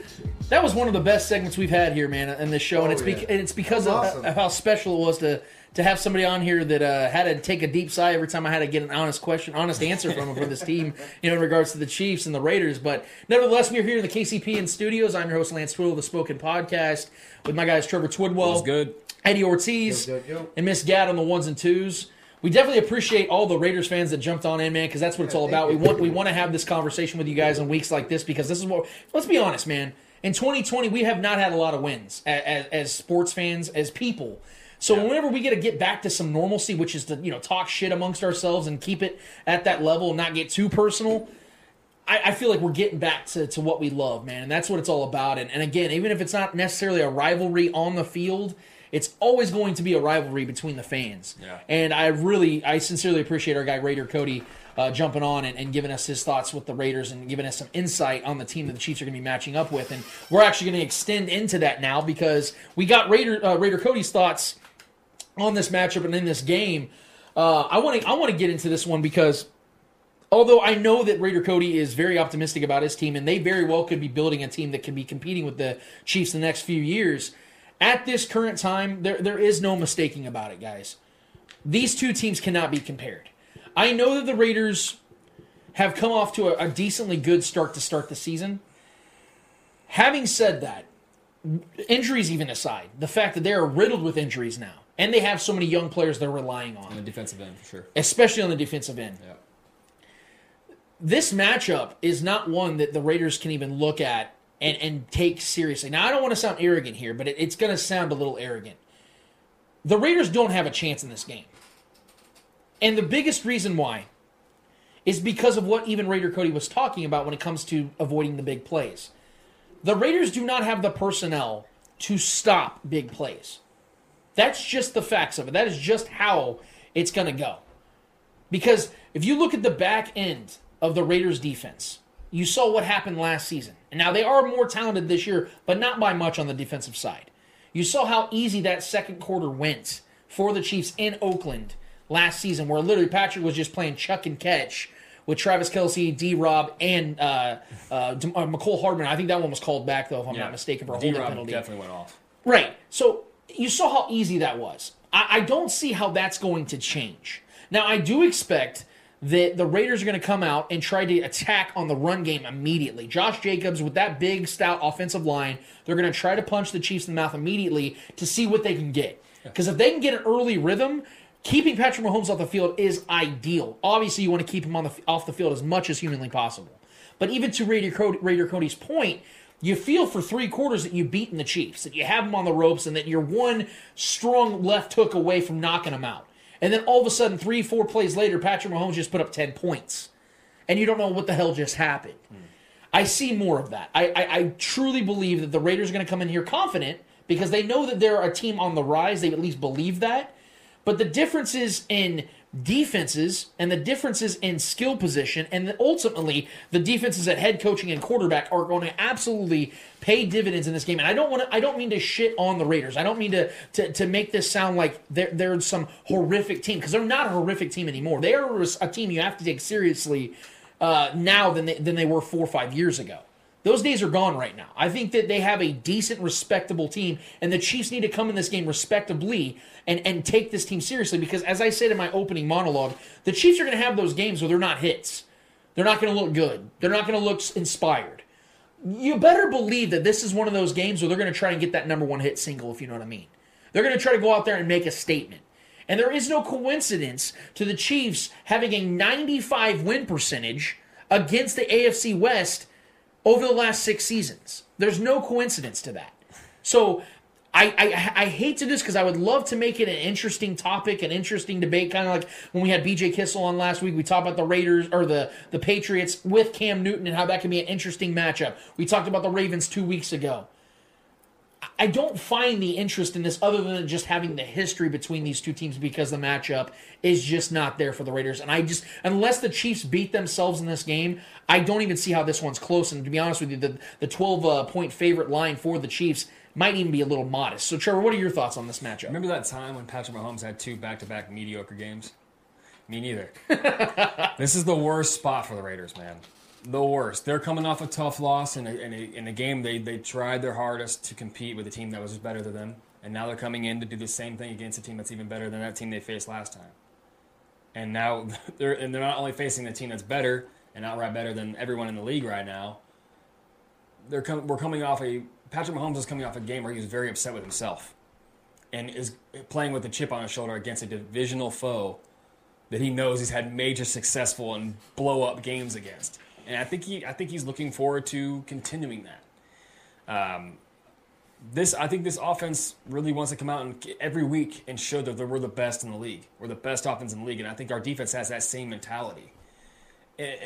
that was one of the best segments we've had here, man, in this show, and it's bec- and it's because of, Awesome. of how special it was to to have somebody on here that uh, had to take a deep sigh every time I had to get an honest question, honest answer from him for this team, you know, in regards to the Chiefs and the Raiders. But nevertheless, we are here in the KCP in studios. I'm your host Lance Twiddle of the Spoken Podcast with my guys Trevor Twidwell, good. Eddie Ortiz, Yo, yo, yo. and Miss Gad on the ones and twos. We definitely appreciate all the Raiders fans that jumped on in, man, because that's what it's all about. We want we want to have this conversation with you guys in weeks like this because this is what. Let's be honest, man. In 2020, we have not had a lot of wins as, as sports fans, as people. So whenever we get to get back to some normalcy, which is to you know talk shit amongst ourselves and keep it at that level and not get too personal, I, I feel like we're getting back to, to what we love, man, and that's what it's all about. And, and again, even if it's not necessarily a rivalry on the field, it's always going to be a rivalry between the fans. Yeah. And I really, I sincerely appreciate our guy Raider Cody uh, jumping on and, and giving us his thoughts with the Raiders and giving us some insight on the team that the Chiefs are going to be matching up with. And we're actually going to extend into that now because we got Raider uh, Raider Cody's thoughts on this matchup and in this game. Uh, I want to I want to get into this one because although I know that Raider Cody is very optimistic about his team, and they very well could be building a team that can be competing with the Chiefs in the next few years. At this current time, there there is no mistaking about it, guys. These two teams cannot be compared. I know that the Raiders have come off to a, a decently good start to start the season. Having said that, injuries even aside, the fact that they are riddled with injuries now, and they have so many young players they're relying on on the defensive end for sure. especially on the defensive end. Yeah. This matchup is not one that the Raiders can even look at and, and take seriously. Now, I don't want to sound arrogant here, but it, it's going to sound a little arrogant. The Raiders don't have a chance in this game. And the biggest reason why is because of what even Raider Cody was talking about when it comes to avoiding the big plays. The Raiders do not have the personnel to stop big plays. That's just the facts of it. That is just how it's going to go. Because if you look at the back end of the Raiders defense, you saw what happened last season. And now they are more talented this year, but not by much on the defensive side. You saw how easy that second quarter went for the Chiefs in Oakland last season, where literally Patrick was just playing chuck and catch with Travis Kelce, D Rob, and uh, uh, uh, Mecole Hardman. I think that one was called back, though, if I'm Yeah. not mistaken, for a holding penalty. definitely went off. Right. So you saw how easy that was. I, I don't see how that's going to change. Now, I do expect that the Raiders are going to come out and try to attack on the run game immediately. Josh Jacobs, with that big, stout offensive line, they're going to try to punch the Chiefs in the mouth immediately to see what they can get. Because if they can get an early rhythm, keeping Patrick Mahomes off the field is ideal. Obviously, you want to keep him on the off the field as much as humanly possible. But even to Raider, Cody, Raider Cody's point, you feel for three quarters that you've beaten the Chiefs, that you have them on the ropes, and that you're one strong left hook away from knocking them out. And then all of a sudden, three, four plays later, Patrick Mahomes just put up 10 points. And you don't know what the hell just happened. I see more of that. I, I, I truly believe that the Raiders are going to come in here confident because they know that they're a team on the rise. They at least believe that. But the differences in defenses and the differences in skill position and ultimately the defenses at head coaching and quarterback are going to absolutely pay dividends in this game. And I don't want to I don't mean to shit on the Raiders. I don't mean to to, to make this sound like they're they're some horrific team because they're not a horrific team anymore. They are a team you have to take seriously uh, now than they, than they were four or five years ago. Those days are gone right now. I think that they have a decent, respectable team, and the Chiefs need to come in this game respectably and, and take this team seriously because, as I said in my opening monologue, the Chiefs are going to have those games where they're not hits. They're not going to look good. They're not going to look inspired. You better believe that this is one of those games where they're going to try and get that number one hit single, if you know what I mean. They're going to try to go out there and make a statement. And there is no coincidence to the Chiefs having a 95 win percentage against the AFC West over the last six seasons. There's no coincidence to that. So I, I, I hate to do this because I would love to make it an interesting topic, an interesting debate, kind of like when we had BJ Kissel on last week. We talked about the Raiders or the, the Patriots with Cam Newton and how that can be an interesting matchup. We talked about the Ravens two weeks ago. I don't find the interest in this other than just having the history between these two teams because the matchup is just not there for the Raiders. And I just, unless the Chiefs beat themselves in this game, I don't even see how this one's close. And to be honest with you, the, the 12 uh, point favorite line for the Chiefs might even be a little modest. So, Trevor, what are your thoughts on this matchup? Remember that time when Patrick Mahomes had two back-to-back mediocre games? Me neither. this is the worst spot for the Raiders, man. The worst. They're coming off a tough loss in a, in a, in a game they, they tried their hardest to compete with a team that was better than them. And now they're coming in to do the same thing against a team that's even better than that team they faced last time. And now they're and they're not only facing the team that's better and outright better than everyone in the league right now. They're com- we're coming off a Patrick Mahomes is coming off a game where he was very upset with himself and is playing with a chip on his shoulder against a divisional foe that he knows he's had major successful and blow up games against. And I think he I think he's looking forward to continuing that. Um, this I think this offense really wants to come out and every week and show that we're the best in the league. We're the best offense in the league, and I think our defense has that same mentality. And,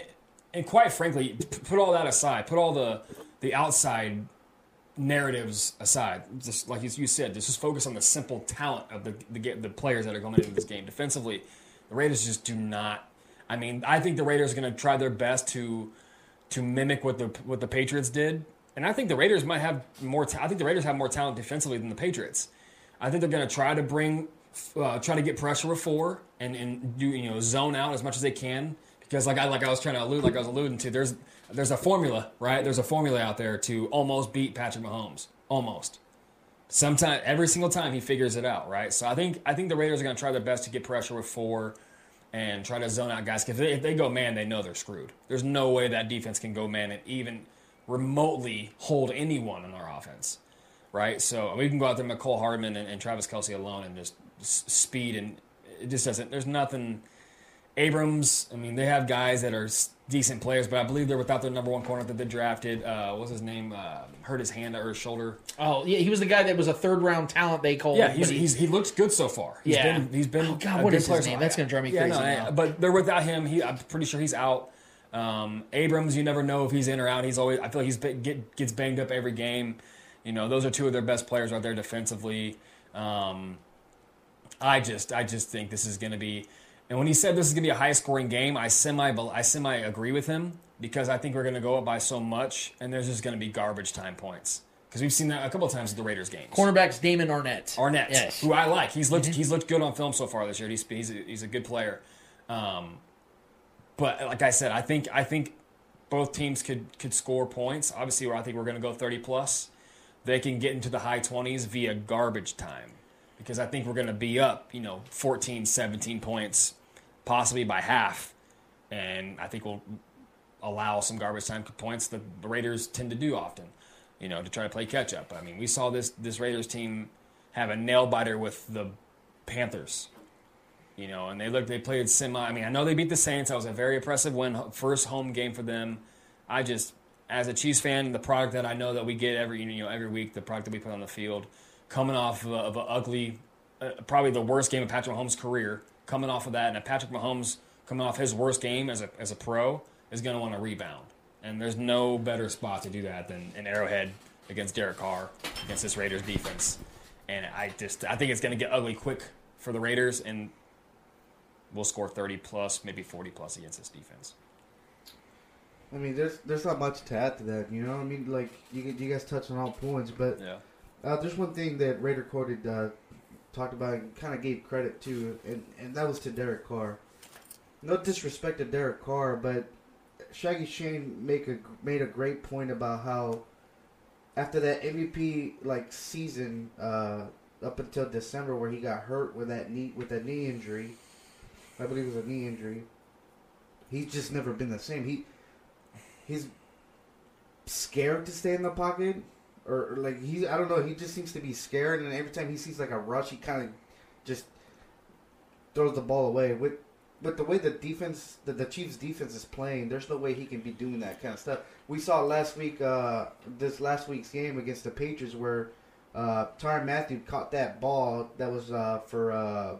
and quite frankly, put all that aside, put all the the outside narratives aside, just like you said, just focus on the simple talent of the the, the players that are going into this game. Defensively, the Raiders just do not. I mean, I think the Raiders are going to try their best to to mimic what the what the Patriots did, and I think the Raiders might have more. Ta- I think the Raiders have more talent defensively than the Patriots. I think they're going to try to bring, uh, try to get pressure with four and, and do you know zone out as much as they can because like I like I was trying to allude like I was alluding to there's there's a formula right there's a formula out there to almost beat Patrick Mahomes almost. Sometime every single time he figures it out right. So I think I think the Raiders are going to try their best to get pressure with four and try to zone out guys. If, if they go man, they know they're screwed. There's no way that defense can go man and even remotely hold anyone on our offense, right? So we can go out there, Mecole Hardman and, and Travis Kelce alone, and just speed, and it just doesn't. There's nothing. Abrams, I mean, they have guys that are decent players, but I believe they're without their number one corner that they drafted. Uh, what's his name? Uh, hurt his hand or his shoulder. Oh yeah, he was the guy that was a third round talent. They called. Yeah, he's, he- he's, he looks good so far. He's Yeah. been, he's been. Oh, God, a what is his name? That's gonna drive me yeah, crazy no, but they're without him. He, I'm pretty sure he's out. Um, Abrams, you never know if he's in or out. He's always. I feel like he's get, gets banged up every game. You know, those are two of their best players right there defensively. Um, I just, I just think this is going to be. And when he said this is going to be a high scoring game, I semi, I semi agree with him because I think we're going to go up by so much, and there's just going to be garbage time points because we've seen that a couple of times at the Raiders games. cornerbacks Damon Arnette. Arnette, Yes. who I like. He's looked he's looked good on film so far this year. He's he's a, he's a good player. Um, but like I said, I think I think both teams could could score points. Obviously, where I think we're going to go 30 plus. They can get into the high 20s via garbage time because I think we're going to be up, you know, 14, 17 points, possibly by half, and I think we'll allow some garbage time points that the Raiders tend to do often, you know, to try to play catch up. I mean, we saw this this Raiders team have a nail biter with the Panthers, you know, and they looked they played semi. I mean, I know they beat the Saints. That was a very impressive win, first home game for them. I just, as a Chiefs fan, the product that I know that we get every you know every week, the product that we put on the field, coming off of, a, of an ugly, uh, probably the worst game of Patrick Mahomes' career, coming off of that, and Patrick Mahomes coming off his worst game as a as a pro is going to want to rebound, and there's no better spot to do that than an Arrowhead against Derek Carr against this Raiders defense, and I just I think it's going to get ugly quick for the Raiders, and we'll score 30 plus, maybe 40 plus against this defense. I mean, there's there's not much to add to that. You know, I mean, like you you guys touched on all points, but Yeah. uh, there's one thing that Raider Cody uh, talked about and kind of gave credit to, and, and that was to Derek Carr. No disrespect to Derek Carr, but Shaggy Shane make a made a great point about how after that MVP like season uh, up until December where he got hurt with that knee with that knee injury, I believe it was a knee injury. He's just never been the same. He he's scared to stay in the pocket, or, or like he I don't know. He just seems to be scared, and every time he sees like a rush, he kind of just throws the ball away. With with the way the defense, the, the Chiefs' defense is playing, there's no way he can be doing that kind of stuff. We saw last week, uh, this last week's game against the Patriots, where uh, Tyrann Mathieu caught that ball that was uh, for uh,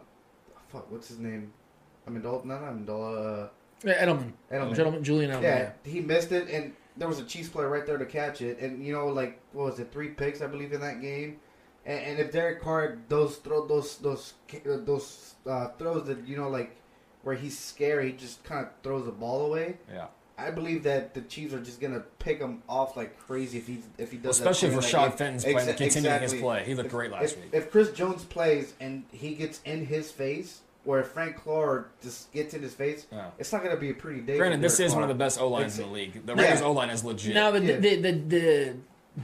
fuck, what's his name? I Amendola, not Amendola. Uh, Yeah, Edelman. Edelman. Gentleman- Julian Edelman, Yeah, he missed it, and there was a Chiefs player right there to catch it. And you know, like what was it, three picks, I believe, in that game. And, and if Derek Carr those throw those those those uh, throws that you know like where he's scary, he just kind of throws the ball away. Yeah. I believe that the Chiefs are just gonna pick him off like crazy if he if he does. Well, especially that if Rashad that Fenton's playing- Exa- continuing his play. He looked If- great last if, week. If Chris Jones plays and he gets in his face, or if Frank Clark just gets in his face, Yeah. it's not gonna be a pretty day. Granted, for this Derek is one of the best O lines in the league. The Yeah. Raiders O line is legit. Now the, the, the the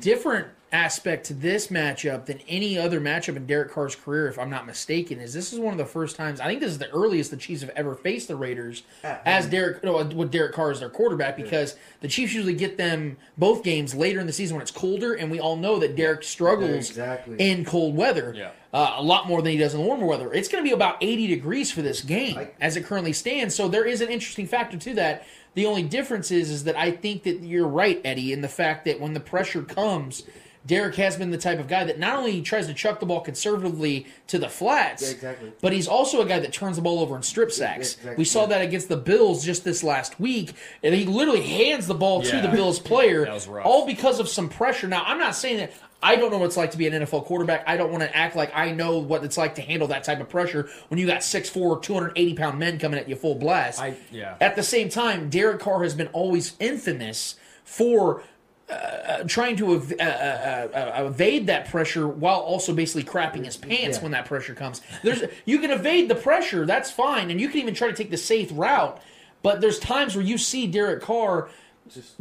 different aspect to this matchup than any other matchup in Derek Carr's career, if I'm not mistaken, is this is one of the first times I think this is the earliest the Chiefs have ever faced the Raiders At as home. Derek no, uh, with Derek Carr as their quarterback because the Chiefs usually get them both games later in the season when it's colder, and we all know that Derek struggles Exactly. in cold weather. Yeah. Uh, a lot more than he does in the warmer weather. It's going to be about 80 degrees for this game as it currently stands. So there is an interesting factor to that. The only difference is, is that I think that you're right, Eddie, in the fact that when the pressure comes, Derek has been the type of guy that not only tries to chuck the ball conservatively to the flats, Yeah, exactly. but he's also a guy that turns the ball over in strip sacks. exactly. We saw that against the Bills just this last week, and he literally hands the ball to the Bills player, That was rough. all because of some pressure. Now, I'm not saying that I don't know what it's like to be an NFL quarterback. I don't want to act like I know what it's like to handle that type of pressure when you got 6'4", 280 pound men coming at you full blast. I- yeah. At the same time, Derek Carr has been always infamous for uh, trying to ev- uh, uh, uh, evade that pressure while also basically crapping his pants Yeah. when that pressure comes. There's you can evade the pressure, that's fine, and you can even try to take the safe route. But there's times where you see Derek Carr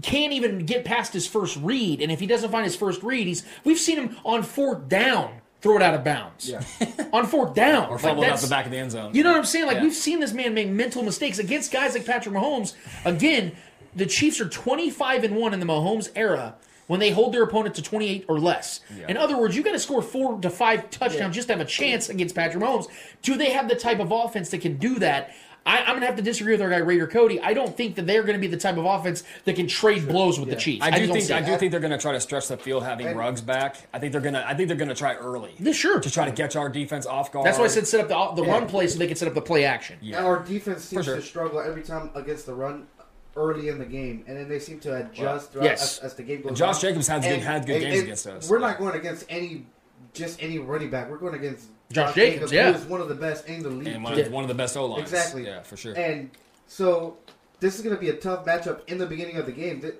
can't even get past his first read, and if he doesn't find his first read, he's we've seen him on fourth down throw it out of bounds. Yeah. on fourth down, or Like, fumbled out the back of the end zone. you know what I'm saying? Like Yeah. we've seen this man make mental mistakes against guys like Patrick Mahomes. Again, the Chiefs are 25 and one in the Mahomes era. when they hold their opponent to 28 or less. Yeah. In other words, you got to score four to five touchdowns Yeah. just to have a chance against Patrick Mahomes. Do they have the type of offense that can do that? I, I'm going to have to disagree with our guy Raider Cody. I don't think that they're going to be the type of offense that can trade blows with the Chiefs. I do just don't think I it. do think they're going to try to stretch the field having And- Ruggs back. I think they're going to I think they're going to try early. Yeah, sure. To try to catch our defense off guard. That's why I said set up the, the Yeah. run play so they can set up the play action. Yeah. Our defense seems sure. to struggle every time against the run early in the game, and then they seem to adjust throughout Yes. as, as the game goes And Josh on. Jacobs has good- had good and- games and against us. We're not going against any, just any running back. We're going against Josh Jacobs, yeah. who is one of the best in the league. and one, Yeah. of, one of the best O lines. Exactly. Yeah, for sure. And so this is going to be a tough matchup in the beginning of the game. They-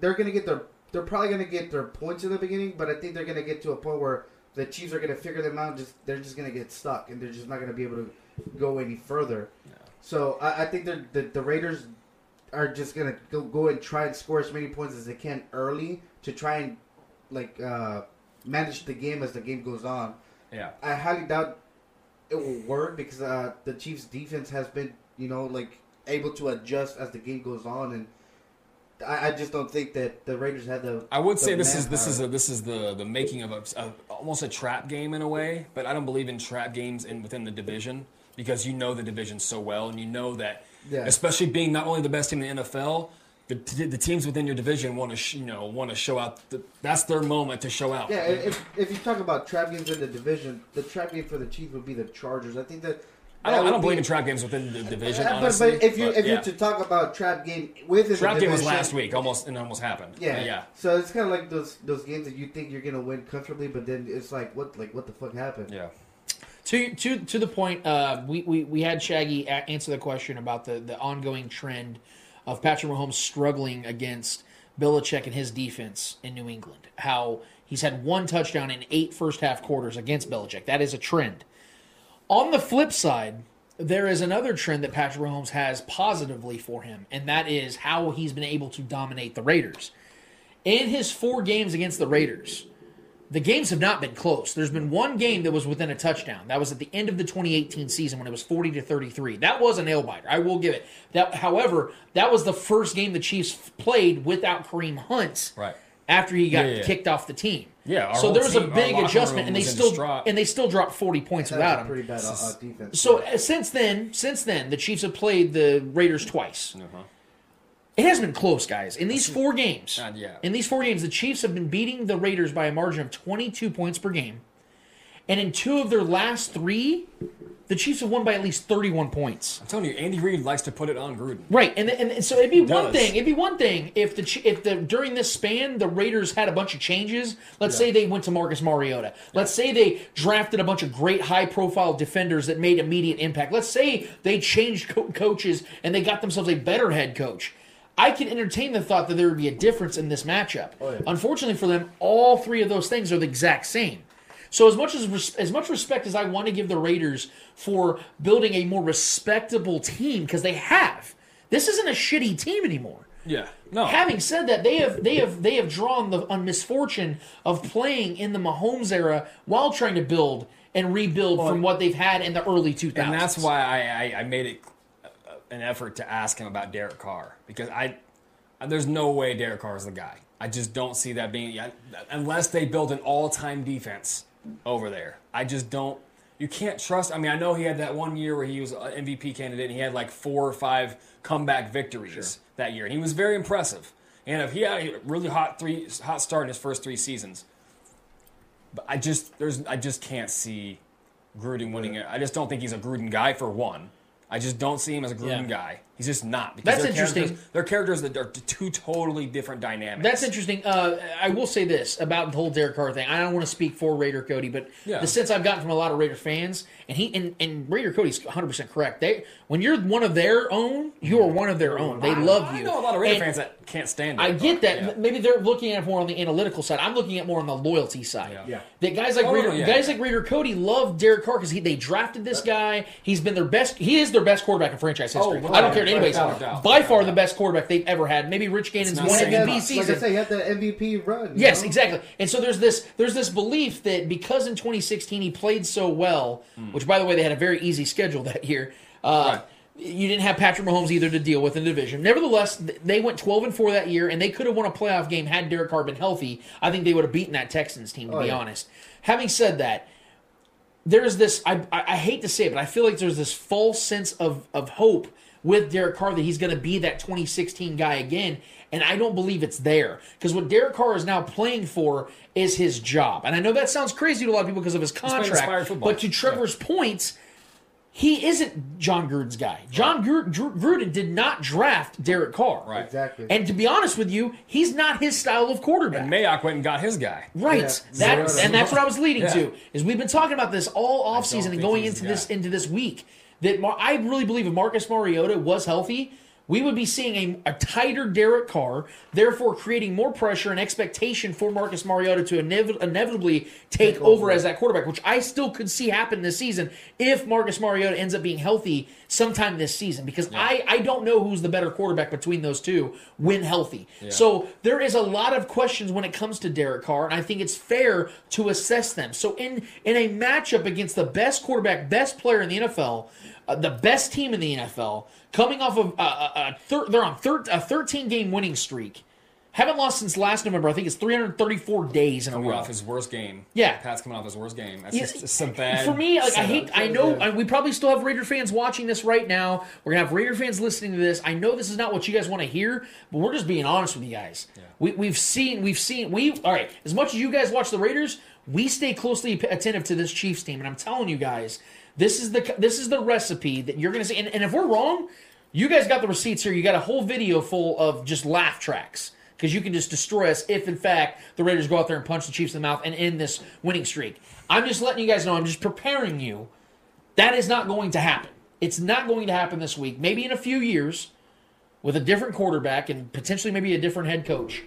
They're going to get their, they're probably going to get their points in the beginning, but I think they're going to get to a point where the Chiefs are going to figure them out. Just they're just going to get stuck, and they're just not going to be able to go any further. So I, I think the the Raiders are just going to go go and try and score as many points as they can early to try and like uh, manage the game as the game goes on. Yeah. I highly doubt it will work because uh, the Chiefs' defense has been, you know, like able to adjust as the game goes on, and I, I just don't think that the Raiders had the. I would the say this is this is a, this is the the making of a, a almost a trap game in a way, but I don't believe in trap games in within the division because you know the division so well and you know that Yeah. especially being not only the best team in the NFL, the, the teams within your division want to sh- you know want to show out. The, that's their moment to show out. Yeah, if, if you talk about trap games in the division, the trap game for the Chiefs would be the Chargers. I think that. I don't, I don't believe be- in trap games within the division. Uh, but, honestly, but if you but if yeah. you're to talk about trap game within trap the game was last week, almost and almost happened. Yeah, But yeah, So it's kind of like those those games that you think you're gonna win comfortably, but then it's like what like what the fuck happened? yeah. To to to the point, uh, we, we we had Shaggy answer the question about the the ongoing trend of Patrick Mahomes struggling against Belichick and his defense in New England. How he's had one touchdown in eight first half quarters against Belichick. That is a trend. On the flip side, there is another trend that Patrick Mahomes has positively for him, and that is how he's been able to dominate the Raiders. In his four games against the Raiders, the games have not been close. There's been one game that was within a touchdown. That was at the end of the 2018 season when it was 40 to 33. That was a nail biter. I will give it. That, however, that was the first game the Chiefs played without Kareem Hunt. Right. After he got Yeah, yeah. kicked off the team. Yeah, our So there was a team- our big adjustment, and they still distraught. and they still dropped 40 points That without him. pretty bad uh, uh, defense. So uh, since then, since then, the Chiefs have played the Raiders twice. Uh-huh. It has been close, guys. In these four games, Uh, yeah. in these four games, the Chiefs have been beating the Raiders by a margin of 22 points per game. And in two of their last three, the Chiefs have won by at least 31 points. I'm telling you, Andy Reid likes to put it on Gruden. Right, and, and, and so it'd be one does. thing. It'd be one thing if the if the during this span the Raiders had a bunch of changes. Let's say they went to Marcus Mariota. Let's say they drafted a bunch of great high profile defenders that made immediate impact. Let's say they changed co- coaches and they got themselves a better head coach. I can entertain the thought that there would be a difference in this matchup. Oh, Unfortunately for them, all three of those things are the exact same. So as much as as much respect as I want to give the Raiders for building a more respectable team because they have, this isn't a shitty team anymore. Yeah. No. Having said that, they have they have they have drawn the on misfortune of playing in the Mahomes era while trying to build and rebuild from what they've had in the early 2000s. And that's why I, I, I made it an effort to ask him about Derek Carr because I, there's no way Derek Carr is the guy. I just don't see that being I- unless they build an all-time defense over there. I just don't. You can't trust. I mean, I know he had that one year where he was an MVP candidate and he had like four or five comeback victories that year, and he was very impressive. And if he had a really hot three hot start in his first three seasons, but I just there's I just can't see Gruden winning it. I just don't think he's a Gruden guy for one. I just don't see him as a Gruden Yeah. guy. He's just not. Because That's they're interesting. characters- They're characters that are two totally different dynamics. That's interesting. Uh, I will say this about the whole Derek Carr thing. I don't want to speak for Raider Cody, but Yeah. the sense I've gotten from a lot of Raider fans, and he and, and Raider Cody's 100 percent correct. They when you're one of their own, you are one of their own. They love you. I know a lot of Raider And fans that can't stand it. I get that. Yeah. Maybe they're looking at it more on the analytical side. I'm looking at more on the loyalty side. Yeah. That guys like Oh, Raider, no, yeah. guys like Raider Cody love Derek Carr because they drafted this guy. He's been their best. He is their best quarterback in franchise history. Oh, I don't care to anybody's. By far the best quarterback they've ever had. Maybe Rich Gannon's not one saying MVP much. season. Like I say, you had the MVP run. you Yes, know? exactly. And so there's this there's this belief that because in 2016 he played so well, Hmm. which by the way they had a very easy schedule that year. Uh, You didn't have Patrick Mahomes either to deal with in the division. Nevertheless, they went 12 and 4 that year, and they could have won a playoff game had Derek Carr been healthy. I think they would have beaten that Texans team, to Oh, be yeah. honest. Having said that, there's this I, I I hate to say it, but I feel like there's this false sense of of hope with Derek Carr that he's going to be that 2016 guy again, and I don't believe it's there because what Derek Carr is now playing for is his job, and I know that sounds crazy to a lot of people because of his contract, but to Trevor's points. He isn't Jon Gruden's guy. Jon Gru- Gru- Gruden did not draft Derek Carr. Right. Exactly. And to be honest with you, he's not his style of quarterback. And Mayock went and got his guy. Right. Yeah. That and that's what I was leading Yeah. to. Is we've been talking about this all don't offseason and going into this into this week. That Mar- I really believe if Marcus Mariota was healthy, we would be seeing a, a tighter Derek Carr, therefore creating more pressure and expectation for Marcus Mariota to inev- inevitably take, over as that quarterback, which I still could see happen this season if Marcus Mariota ends up being healthy sometime this season. Because I, I don't know who's the better quarterback between those two when healthy. So there is a lot of questions when it comes to Derek Carr, and I think it's fair to assess them. So in in a matchup against the best quarterback, best player in the NFL, uh, the best team in the NFL, coming off of uh, a, a thir- they're on thir- a 13 game winning streak. Haven't lost since last November. I think it's 334 days in a Coming row. off his worst game. Yeah. Pat's coming off his worst game. That's Yeah, just some bad. For me, like I hate. I know I, we probably still have Raider fans watching this right now. We're gonna have Raider fans listening to this. I know this is not what you guys want to hear, but we're just being honest with you guys. We, we've seen. We've seen. We all right. As much as you guys watch the Raiders, we stay closely attentive to this Chiefs team, and I'm telling you guys, this is the this is the recipe that you're gonna see. And, and if we're wrong, you guys got the receipts here. You got a whole video full of just laugh tracks because you can just destroy us if, in fact, the Raiders go out there and punch the Chiefs in the mouth and end this winning streak. I'm just letting you guys know. I'm just preparing you. That is not going to happen. It's not going to happen this week. Maybe in a few years with a different quarterback and potentially maybe a different head coach.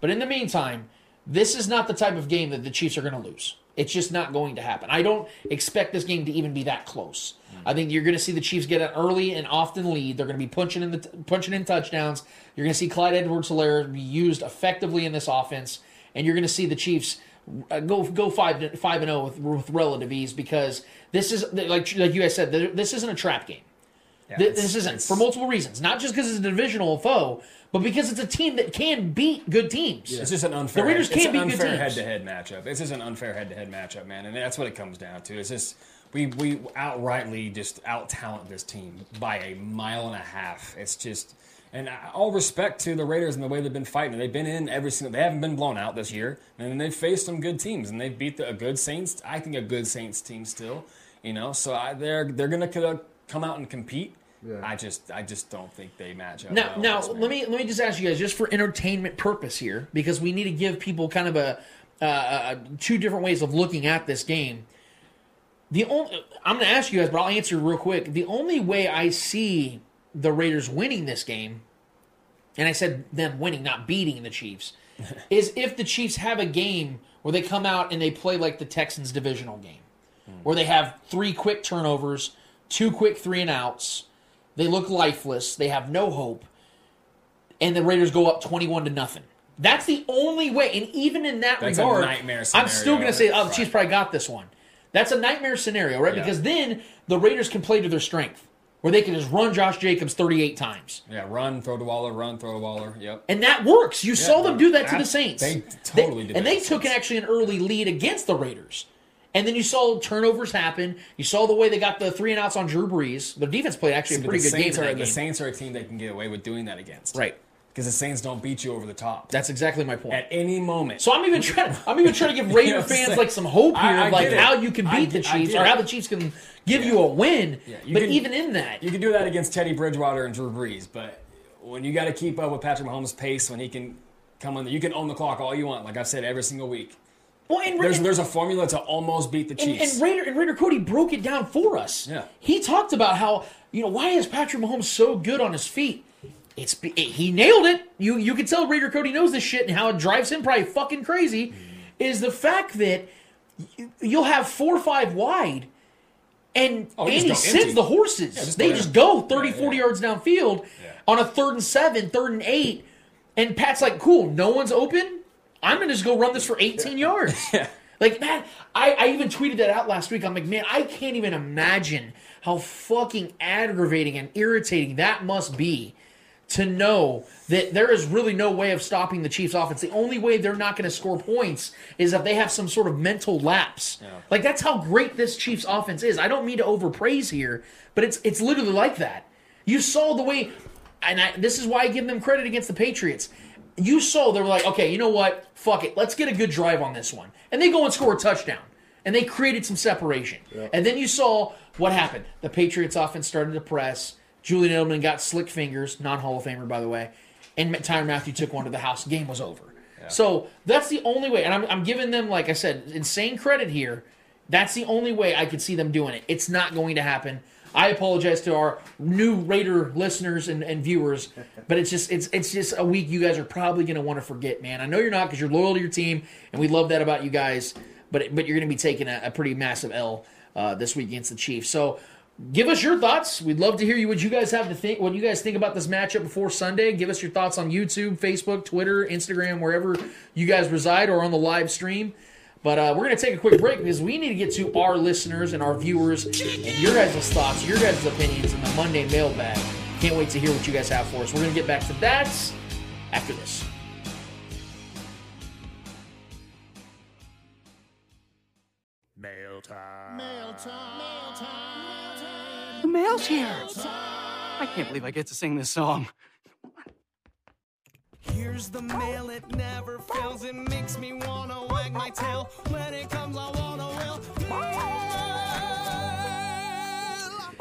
But in the meantime, this is not the type of game that the Chiefs are going to lose. It's just not going to happen. I don't expect this game to even be that close. I think you're going to see the Chiefs get an early and often lead. They're going to be punching in the punching in touchdowns. You're going to see Clyde Edwards-Helaire be used effectively in this offense, and you're going to see the Chiefs uh, go go five five and zero with, with relative ease because this is like like you guys said, this isn't a trap game. Th- this isn't for multiple reasons, not just because it's a divisional foe, but because it's a team that can beat good teams. It's just an unfair. The Raiders can't an beat good teams. head-to-head matchup. It's just an unfair head-to-head matchup, man, and that's what it comes down to. It's just we we outrightly just out talent this team by a mile and a half. It's just. And all respect to the Raiders and the way they've been fighting. They've been in every single. They haven't been blown out this year, and they've faced some good teams, and they've beat the, a good Saints. I think a good Saints team still, you know. So I, they're they're gonna come out and compete. I just I just don't think they match up. Now, well now with us, man. let me let me just ask you guys, just for entertainment purpose here, because we need to give people kind of a uh, uh, two different ways of looking at this game. The only I'm going to ask you guys, but I'll answer real quick. The only way I see the Raiders winning this game, and I said them winning, not beating the Chiefs, is if the Chiefs have a game where they come out and they play like the Texans divisional game, where they have three quick turnovers, two quick three and outs. They look lifeless. They have no hope. And the Raiders go up 21 to nothing. That's the only way. And even in that That's a regard, I'm still going to say, oh, the Chiefs probably got this one. That's a nightmare scenario, right? Yeah. Because then the Raiders can play to their strength, where they can just run Josh Jacobs 38 times. Yeah, run, throw to Waller, run, throw to Waller. Yep. And that works. You saw them do that to the Saints. they totally did And they to took actually an early lead against the Raiders. And then you saw turnovers happen. You saw the way they got the three and outs on Drew Brees. The defense played actually a pretty good game Saints in are the game. Saints are a team that can get away with doing that against. Right. Because the Saints don't beat you over the top That's exactly my point. at any moment. So I'm even trying. I'm even trying to give Raider You know fans like some hope here, I- I of like how you can I beat the Chiefs or how the Chiefs can give you a win. you but can- even in that, you can do that against Teddy Bridgewater and Drew Brees, but when you got to keep up with Patrick Mahomes' pace, when he can come on, you can own the clock all you want. Like I've said every single week. Well, and, There's and, there's a formula to almost beat the and, Chiefs. and Raider and Raider Cody broke it down for us. Yeah. he talked about how you know why is Patrick Mahomes so good on his feet. It's it, he nailed it. You you can tell Raider Cody knows this shit and how it drives him probably fucking crazy. Mm-hmm. Is the fact that you, you'll have four or five wide. And Oh, Andy sends empty. the horses. Yeah, just they just go 30, Yeah, 40 yeah. yards downfield on a third and seven, third and eight. And Pat's like, cool, no one's open. I'm going to just go run this for 18 yards. Yeah. Like, man, I, I even tweeted that out last week. I'm like, man, I can't even imagine how fucking aggravating and irritating that must be to know that there is really no way of stopping the Chiefs offense. The only way they're not going to score points is if they have some sort of mental lapse. Like that's how great this Chiefs offense is. I don't mean to overpraise here, but it's it's literally like that. You saw the way and I, this is why I give them credit against the Patriots. You saw they were like, okay, you know what? Fuck it. Let's get a good drive on this one. And they go and score a touchdown. And they created some separation. And then you saw what happened. The Patriots offense started to press. Julian Edelman got slick fingers, non Hall of Famer, by the way. And Tyrann Mathieu took one to the house. Game was over. So that's the only way. And I'm, I'm giving them, like I said, insane credit here. That's the only way I could see them doing it. It's not going to happen. I apologize to our new Raider listeners and, and viewers, but it's just it's it's just a week you guys are probably going to want to forget, man. I know you're not because you're loyal to your team, and we love that about you guys. But but you're going to be taking a, a pretty massive L uh, this week against the Chiefs. So give us your thoughts. We'd love to hear you what you guys have to think. What you guys think about this matchup before Sunday? Give us your thoughts on YouTube, Facebook, Twitter, Instagram, wherever you guys reside, or on the live stream. But uh, we're going to take a quick break because we need to get to our listeners and our viewers and your guys' thoughts, your guys' opinions in the Monday mailbag. Can't wait to hear what you guys have for us. We're going to get back to that after this. Mail time. Mail time. The mail's here. I can't believe I get to sing this song. Here's the mail, it never fails. It makes me wanna wag my tail. When it comes, I wanna will.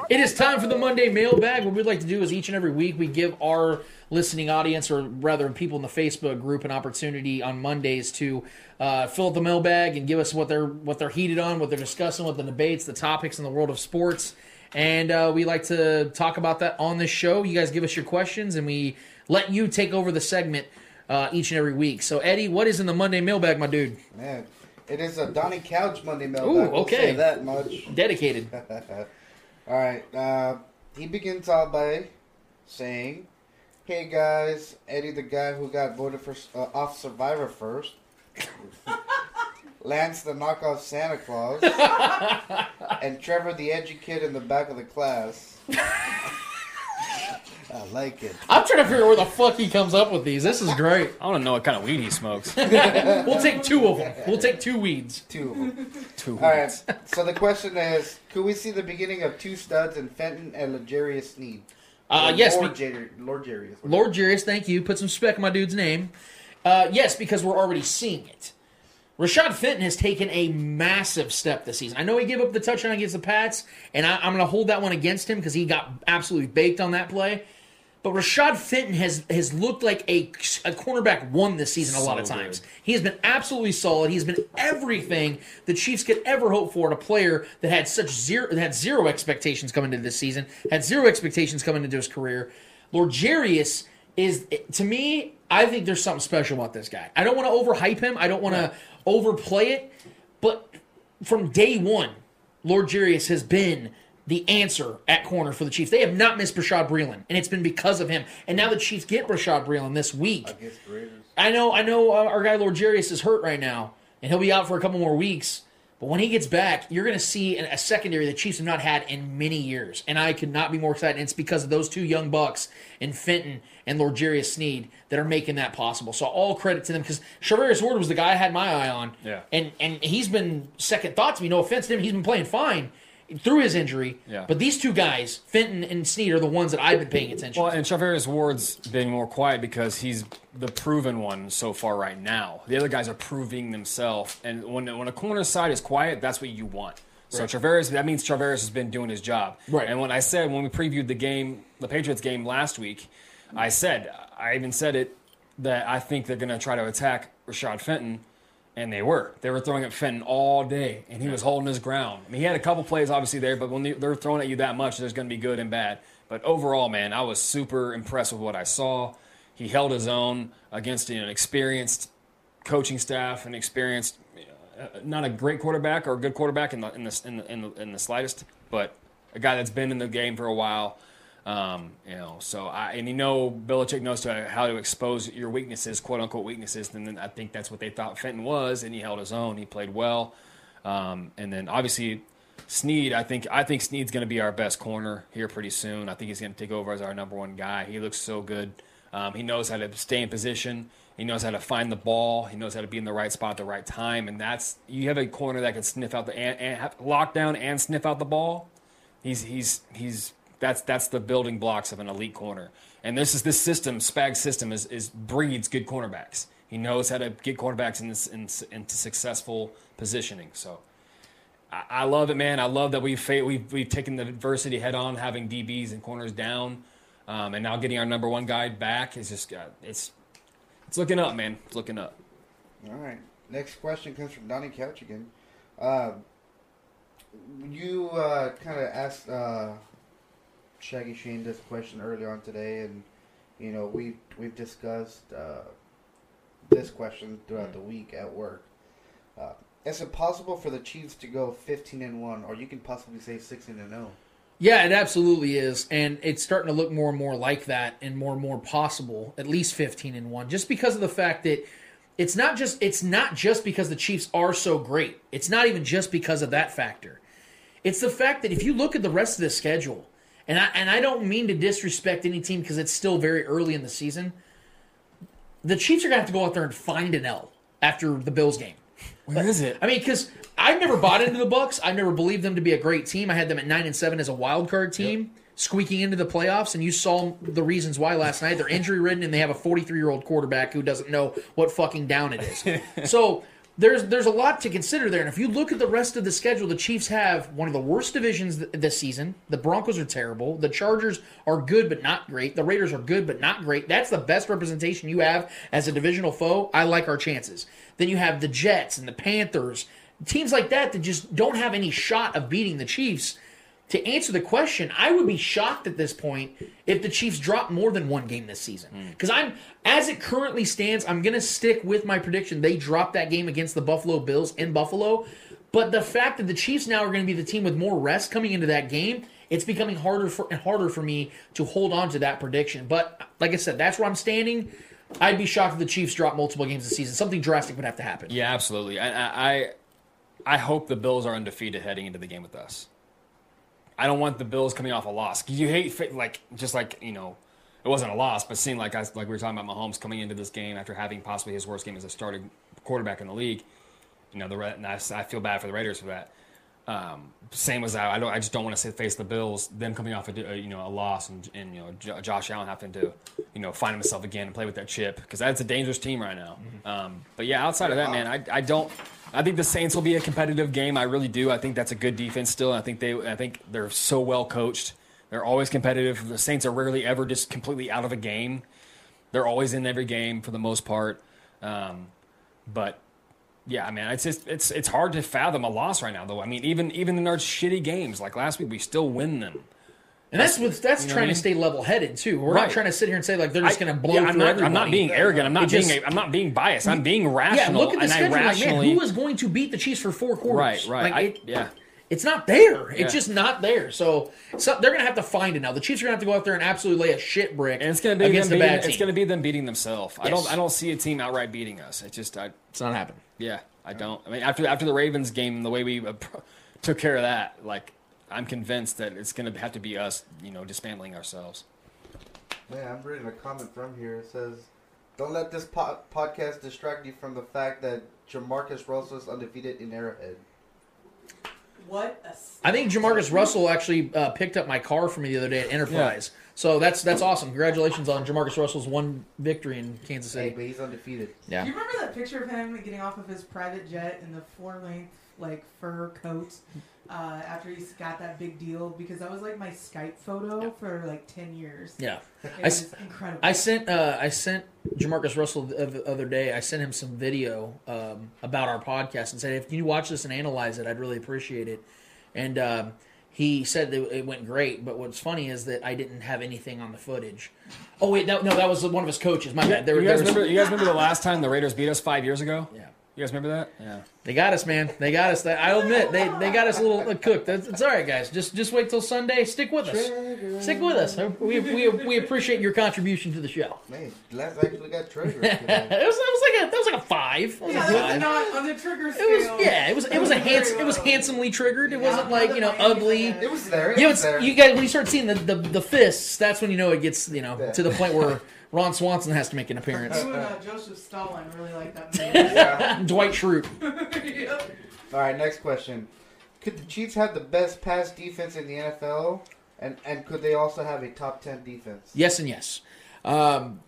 It is time for the Monday mailbag. What we'd like to do is each and every week we give our listening audience, or rather people in the Facebook group, an opportunity on Mondays to uh, fill up the mailbag and give us what they're what they're heated on, what they're discussing, what the debates, the topics in the world of sports. And uh, we like to talk about that on this show. You guys give us your questions, and we let you take over the segment uh, each and every week. So, Eddie, what is in the Monday mailbag, my dude? Man, it is a Donnie Couch Monday mailbag. Ooh, okay. say that much. Dedicated. All right. Uh, he begins out by saying, "Hey guys, Eddie, the guy who got voted for uh, off Survivor first, Lance, the knockoff Santa Claus, and Trevor, the edgy kid in the back of the class." I like it. I'm trying to figure out where the fuck he comes up with these. This is great. I want to know what kind of weed he smokes. we'll take two of them. We'll take two weeds. Two of them. Two All right. So the question is, could we see the beginning of two studs in Fenton and L'Jarius Sneed? Uh, Or yes, Lord, we- Jer- Lord Jarius. Lord Jarius, thank you. Put some spec in my dude's name. Uh, yes, because we're already seeing it. Rashad Fenton has taken a massive step this season. I know he gave up the touchdown against the Pats, and I, I'm going to hold that one against him because he got absolutely baked on that play. But Rashad Fenton has has looked like a, a cornerback one this season a lot of times. good. He has been absolutely solid. He's been everything the Chiefs could ever hope for in a player that had such zero that had zero expectations coming into this season, had zero expectations coming into his career. Lord Jarius is to me, I think there's something special about this guy. I don't want to overhype him. I don't want to overplay it, but from day one, Lord Jarius has been the answer at corner for the Chiefs. They have not missed Bashaud Breeland, and it's been because of him. And now the Chiefs get Bashaud Breeland this week. I know, I know. Uh, our guy Lord Jarius is hurt right now, and he'll be out for a couple more weeks. But when he gets back, you're going to see a secondary the Chiefs have not had in many years, and I could not be more excited. And it's because of those two young bucks in Fenton and Lord Jarius Sneed that are making that possible. So all credit to them because Charvarius Ward was the guy I had my eye on, Yeah. and and he's been second thought to me. No offense to him, he's been playing fine through his injury. Yeah. But these two guys, Fenton and Sneed, are the ones that I've been paying attention. To. Well, to. and Charvarius Ward's been more quiet because he's the proven one so far right now. The other guys are proving themselves, and when when a corner side is quiet, that's what you want. So Right. Charvarius, that means Charvarius has been doing his job. Right. And when I said when we previewed the game, the Patriots game last week, I said I even said it that I think they're going to try to attack Rashad Fenton. And they were. They were throwing at Fenton all day, and he was holding his ground. I mean, he had a couple plays obviously there, but when they- they're throwing at you that much, there's going to be good and bad. But overall, man, I was super impressed with what I saw. He held his own against an experienced coaching staff, an experienced, uh, not a great quarterback or a good quarterback in the in the in the, in the, in the slightest, but a guy that's been in the game for a while. Um, you know, so I and you know Belichick knows how to expose your weaknesses, quote unquote weaknesses. And then I think that's what they thought Fenton was, and he held his own. He played well, um, and then obviously Sneed. I think I think Sneed's going to be our best corner here pretty soon. I think he's going to take over as our number one guy. He looks so good. Um, he knows how to stay in position. He knows how to find the ball. He knows how to be in the right spot at the right time. And that's you have a corner that can sniff out the and, and have- lock down and sniff out the ball. He's he's he's that's that's the building blocks of an elite corner. And this is this system, Spag's system is is breeds good cornerbacks. He knows how to get cornerbacks in this in, into successful positioning. So I, I love it, man. I love that we've we've we've taken the adversity head on, having DBs and corners down, um, and now getting our number one guy back is just uh, it's it's looking up, man. It's looking up. All right. Next question comes from Donnie Couch again. Uh, you uh, kind of asked uh, Shaggy Shane this question earlier on today, and you know we we've discussed uh, this question throughout the week at work. Uh, is it possible for the Chiefs to go fifteen and one, or you can possibly say sixteen and oh? zero? Yeah, it absolutely is, and it's starting to look more and more like that, and more and more possible. At least fifteen and one, just because of the fact that it's not just it's not just because the Chiefs are so great. It's not even just because of that factor. It's the fact that if you look at the rest of the schedule, and I and I don't mean to disrespect any team because it's still very early in the season. The Chiefs are gonna have to go out there and find an L after the Bills game. Where is it? I mean, because I've never bought into the Bucs. I've never believed them to be a great team. I had them at nine and seven as a wild card team, squeaking into the playoffs, and you saw the reasons why last night. They're injury ridden, and they have a 43 year old quarterback who doesn't know what fucking down it is. so there's there's a lot to consider there. And if you look at the rest of the schedule, the Chiefs have one of the worst divisions th- this season. The Broncos are terrible. The Chargers are good but not great. The Raiders are good but not great. That's the best representation you have as a divisional foe. I like our chances. Then you have the Jets and the Panthers, teams like that that just don't have any shot of beating the Chiefs. To answer the question, I would be shocked at this point if the Chiefs drop more than one game this season. Hmm. Because I'm, as it currently stands, I'm going to stick with my prediction. They drop that game against the Buffalo Bills in Buffalo. But the fact that the Chiefs now are going to be the team with more rest coming into that game, it's becoming harder for and harder for me to hold on to that prediction. But like I said, that's where I'm standing. I'd be shocked if the Chiefs drop multiple games this season. Something drastic would have to happen. Yeah, absolutely. I, I I hope the Bills are undefeated heading into the game with us. I don't want the Bills coming off a loss. you hate like just like you know, it wasn't a loss, but seeing like I, like we were talking about Mahomes coming into this game after having possibly his worst game as a starting quarterback in the league. You know, the and I, I feel bad for the Raiders for that. Um, same as I, I don't. I just don't want to face the Bills. Them coming off a, a you know a loss and, and you know J- Josh Allen having to you know find himself again and play with that chip because that's a dangerous team right now. Um, but yeah, outside of that, man, I, I don't. I think the Saints will be a competitive game. I really do. I think that's a good defense still. I think they. I think they're so well coached. They're always competitive. The Saints are rarely ever just completely out of a game. They're always in every game for the most part. Um, but yeah, I mean, it's just it's it's hard to fathom a loss right now, though. I mean, even even in our shitty games like last week, we still win them. And that's with that's you know trying what I to stay level headed too. We're Right. not trying to sit here and say like they're just going to blow yeah, through I'm not, everybody. I'm not being arrogant. I'm not It being. just- a, I'm not being biased. I'm being rational. Yeah, look at the and I schedule. Like, man, who is going to beat the Chiefs for four quarters? Right, right. Like, I- it- yeah. It's not there. Yeah. It's just not there. So, so they're going to have to find it now. The Chiefs are going to have to go out there and absolutely lay a shit brick and it's going to be against them a beating, bad team. It's going to be them beating themselves. I don't. I don't see a team outright beating us. It's just. I, it's not happening. Yeah, I don't. I mean, after after the Ravens game, the way we uh, took care of that, like, I'm convinced that it's going to have to be us. You know, dismantling ourselves. Yeah, I'm reading a comment from here. It says, "Don't let this po- podcast distract you from the fact that Jamarcus Russell is undefeated in Arrowhead." What a I think Jamarcus Russell actually uh, picked up my car for me the other day at Enterprise. So that's that's awesome. Congratulations on Jamarcus Russell's one victory in Kansas Hey, City. but he's undefeated. Yeah. Do you remember that picture of him getting off of his private jet in the floor length like fur coat uh, after he got that big deal? Because that was like my Skype photo for like ten years. Yeah, it I, was incredible. I sent uh, I sent Jamarcus Russell the the other day. I sent him some video um, about our podcast and said, if you watch this and analyze it, I'd really appreciate it. And um, he said that it went great. But what's funny is that I didn't have anything on the footage. Oh wait, no, no, that was one of his coaches. My bad. There, you, there guys was- remember, you guys remember the last time the Raiders beat us five years ago? Yeah. You guys remember that? Yeah. They got us, man. They got us. I'll admit they, they got us a little uh, cooked. That's, it's all right, guys. Just just wait till Sunday. Stick with us. Stick with us. We, we, we appreciate your contribution to the show. Man, Lance actually got triggered. it, was, it was like a that was like a five. It was Yeah, a five. not on the trigger scale. It was yeah. It was it was a handsome. It was handsomely triggered. It wasn't like you know ugly. It was there. It Yeah, was it's, there. you guys when you start seeing the, the the fists, that's when you know it gets you know to the point where Ron Swanson has to make an appearance. You and uh, Joseph Stalin really like that movie. Dwight Schrute. Yep. All right, next question. Could the Chiefs have the best pass defense in the NFL? And and could they also have a top 10 defense? Yes and yes. Um,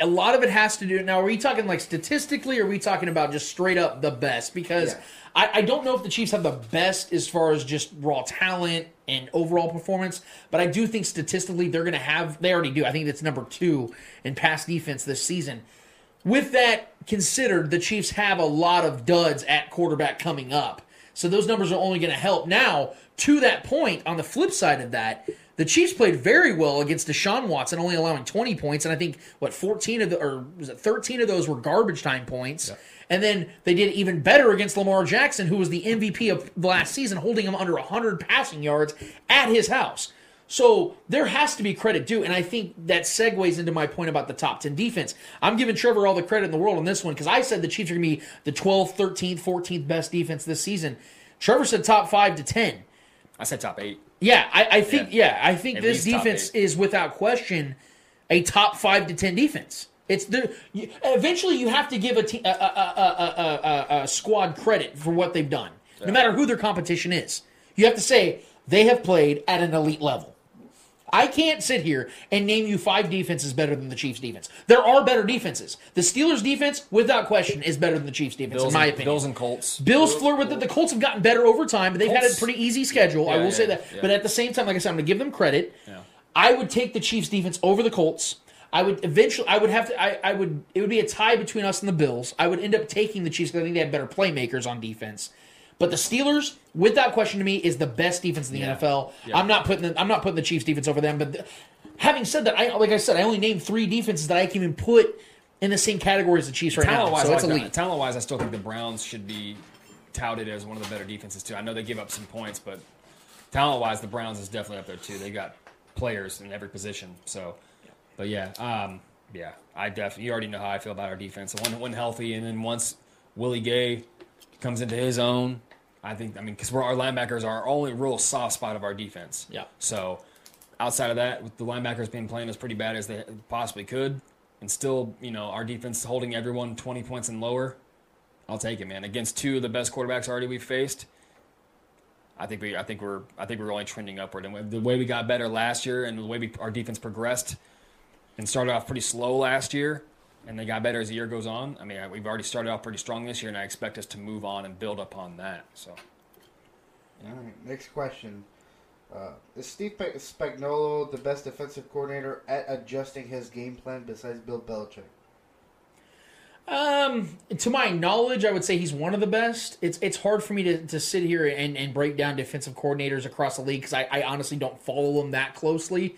a lot of it has to do. Now, are we talking like statistically, or are we talking about just straight up the best? Because Yeah. I, I don't know if the Chiefs have the best as far as just raw talent and overall performance, but I do think statistically they're going to have. They already do. I think that's number two in pass defense this season. With that considered, the Chiefs have a lot of duds at quarterback coming up. So those numbers are only going to help. Now, to that point, on the flip side of that, the Chiefs played very well against Deshaun Watson, only allowing 20 points, and I think what 14 of the or was it 13 of those were garbage time points. And then they did even better against Lamar Jackson, who was the MVP of last season, holding him under 100 passing yards at his house. So there has to be credit due, and I think that segues into my point about the top 10 defense. I'm giving Trevor all the credit in the world on this one because I said the Chiefs are going to be the 12th, 13th, 14th best defense this season. Trevor said top 5 to 10. I said top eight. Yeah, I, I think yeah. I think At this defense is without question a top five to ten defense. It's the you, eventually you have to give a, te- a, a, a, a, a, a squad credit for what they've done, no matter who their competition is. You have to say they have played at an elite level. I can't sit here and name you five defenses better than the Chiefs defense. There are better defenses. The Steelers defense, without question, is better than the Chiefs defense, Bills in my and, opinion. Bills and Colts. Bills flirt with it. The Colts have gotten better over time, but they've had a pretty easy schedule. I Yeah, will say that. yeah. But at the same time, like I said, I'm going to give them credit. Yeah. I would take the Chiefs defense over the Colts. I would eventually. I would have to. I, I would. It would be a tie between us and the Bills. I would end up taking the Chiefs because I think they have better playmakers on defense. But the Steelers, without question, to me, is the best defense in the Yeah. NFL. Yeah. I'm not putting. The, I'm not putting the Chiefs defense over them. But the- having said that, I like I said, I only named three defenses that I can even put in the same category as the Chiefs right now. Talent wise, So it's elite. talent wise, I still think the Browns should be touted as one of the better defenses too. I know they give up some points, but talent wise, the Browns is definitely up there too. They got players in every position. So, but yeah, um, yeah, I definitely. You already know how I feel about our defense. When when healthy, and then once Willie Gay comes into his own, I think. I mean, because our linebackers are our only real soft spot of our defense. Yeah. So outside of that, with the linebackers being playing as pretty bad as they possibly could, and still, you know, our defense holding everyone 20 points and lower, I'll take it, man. Against two of the best quarterbacks already we've faced, I think we, I think we're, I think we're only trending upward. And the way we got better last year, and the way we, our defense progressed, and started off pretty slow last year, and they got better as the year goes on. I mean, we've already started off pretty strong this year, and I expect us to move on and build upon that. So. All right, next question. Uh, is Steve Pe- Spagnuolo the best defensive coordinator at adjusting his game plan besides Bill Belichick? Um, to my knowledge, I would say he's one of the best. It's it's hard for me to, to sit here and, and break down defensive coordinators across the league because I, I honestly don't follow them that closely.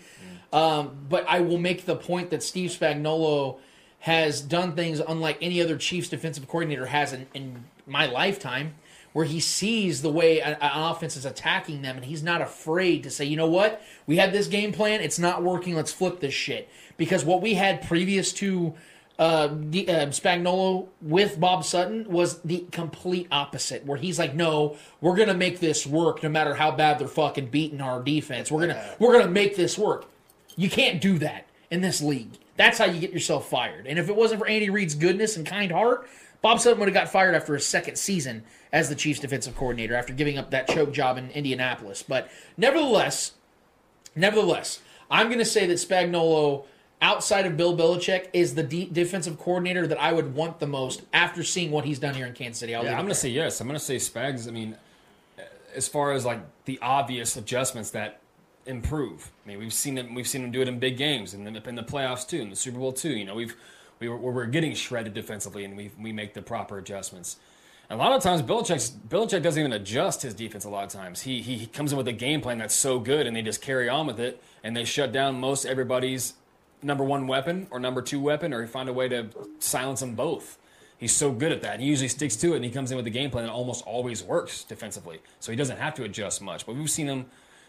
Um, but I will make the point that Steve Spagnuolo has done things unlike any other Chiefs defensive coordinator has in, in my lifetime, where he sees the way a- an offense is attacking them and he's not afraid to say, you know what, we had this game plan, it's not working, let's flip this shit. Because what we had previous to uh, the, uh, Spagnuolo with Bob Sutton was the complete opposite, where he's like, "No, we're gonna make this work, no matter how bad they're fucking beating our defense. We're gonna we're gonna make this work." You can't do that in this league. That's how you get yourself fired. And if it wasn't for Andy Reid's goodness and kind heart, Bob Sutton would have got fired after his second season as the Chiefs defensive coordinator after giving up that choke job in Indianapolis. But nevertheless, Nevertheless, I'm going to say that Spagnuolo, outside of Bill Belichick, is the de- defensive coordinator that I would want the most after seeing what he's done here in Kansas City. I'll yeah, I'm going to say yes. I'm going to say Spags. I mean, as far as like the obvious adjustments that improve. I mean, we've seen him. We've seen him do it in big games and in the, in the playoffs too, in the Super Bowl too. You know, we've we were, we're getting shredded defensively, and we we make the proper adjustments. And A lot of times, Belichick's, Belichick doesn't even adjust his defense. A lot of times, he he comes in with a game plan that's so good, and they just carry on with it, and they shut down most everybody's number one weapon or number two weapon, or he find a way to silence them both. He's so good at that. He usually sticks to it, and he comes in with a game plan that almost always works defensively. So he doesn't have to adjust much. But we've seen him,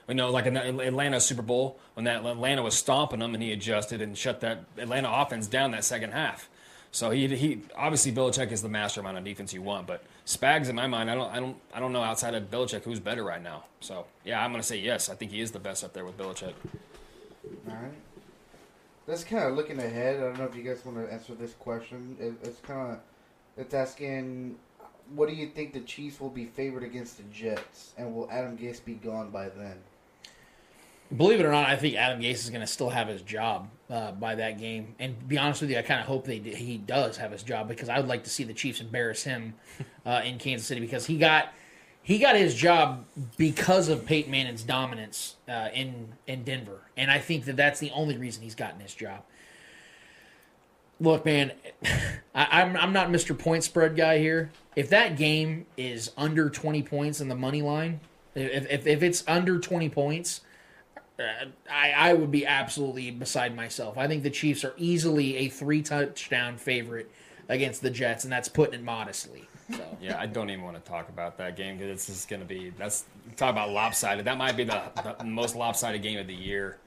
you know, like in the Atlanta Super Bowl when that Atlanta was stomping them, and he adjusted and shut that Atlanta offense down that second half. So he he obviously Belichick is the mastermind on defense you want, but Spags in my mind, I don't I don't I don't know outside of Belichick who's better right now. So yeah, I'm gonna say yes. I think he is the best up there with Belichick. All right. That's kind of looking ahead. I don't know if you guys want to answer this question. It, it's kind of it's asking, what do you think the Chiefs will be favored against the Jets, and will Adam Gase be gone by then? Believe it or not, I think Adam Gase is going to still have his job uh, by that game. And to be honest with you, I kind of hope he does have his job because I would like to see the Chiefs embarrass him uh, in Kansas City because he got he got his job because of Peyton Manning's dominance uh, in in Denver, and I think that that's the only reason he's gotten his job. Look, man, I, I'm I'm not Mr. Point Spread guy here. If that game is under 20 points in the money line, if if, if it's under 20 points, I I would be absolutely beside myself. I think the Chiefs are easily a three touchdown favorite against the Jets, and that's putting it modestly. So. Yeah, I don't even want to talk about that game because it's just going to be that's talk about lopsided. That might be the, the most lopsided game of the year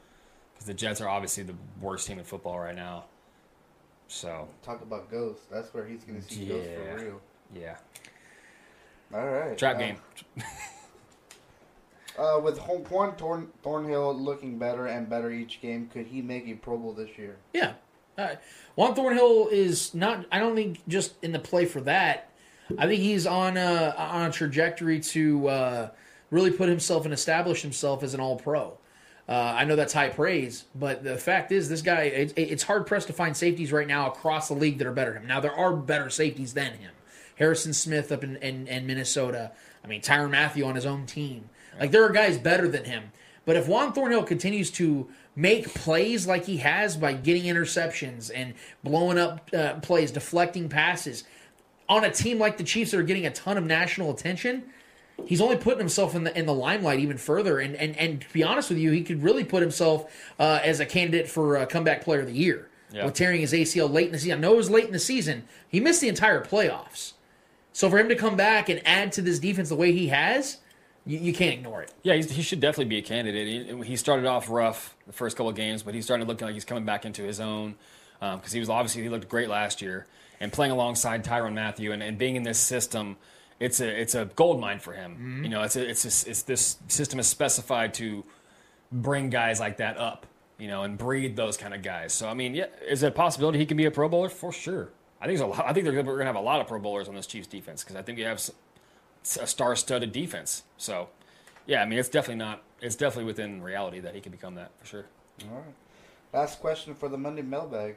because the Jets are obviously the worst team in football right now. So talk about ghosts. That's where he's going to see yeah. ghosts for real. Yeah. All right. Trap uh, game. uh, with Juan Thorn- Thornhill looking better and better each game, could he make a Pro Bowl this year? Yeah. Uh, Juan Thornhill is not. I don't think just in the play for that. I think he's on a on a trajectory to uh, really put himself and establish himself as an All Pro. Uh, I know that's high praise, but the fact is, this guy, it, it's hard pressed to find safeties right now across the league that are better than him. Now, there are better safeties than him. Harrison Smith up in, in, in Minnesota. I mean, Tyrann Mathieu on his own team. Like, there are guys better than him. But if Juan Thornhill continues to make plays like he has by getting interceptions and blowing up uh, plays, deflecting passes on a team like the Chiefs that are getting a ton of national attention, he's only putting himself in the in the limelight even further. And and and to be honest with you, he could really put himself uh, as a candidate for uh, comeback player of the year Yeah. with tearing his ACL late in the season. I know it was late in the season. He missed the entire playoffs. So for him to come back and add to this defense the way he has, you, you can't ignore it. Yeah, he's, he should definitely be a candidate. He, he started off rough the first couple of games, but he's starting to look like he's coming back into his own because he was obviously he looked great last year and playing alongside Tyrann Mathieu and, and being in this system. It's a it's a gold mine for him. Mhm. You know, it's a, it's a, it's this system is specified to bring guys like that up. You know, and breed those kind of guys. So I mean, yeah, is it a possibility he can be a Pro Bowler for sure? I think there's a lot, I think they're, we're gonna have a lot of Pro Bowlers on this Chiefs defense because I think we have a star-studded defense. So, yeah, I mean, it's definitely not. It's definitely within reality that he could become that for sure. All right. Last question for the Monday mailbag.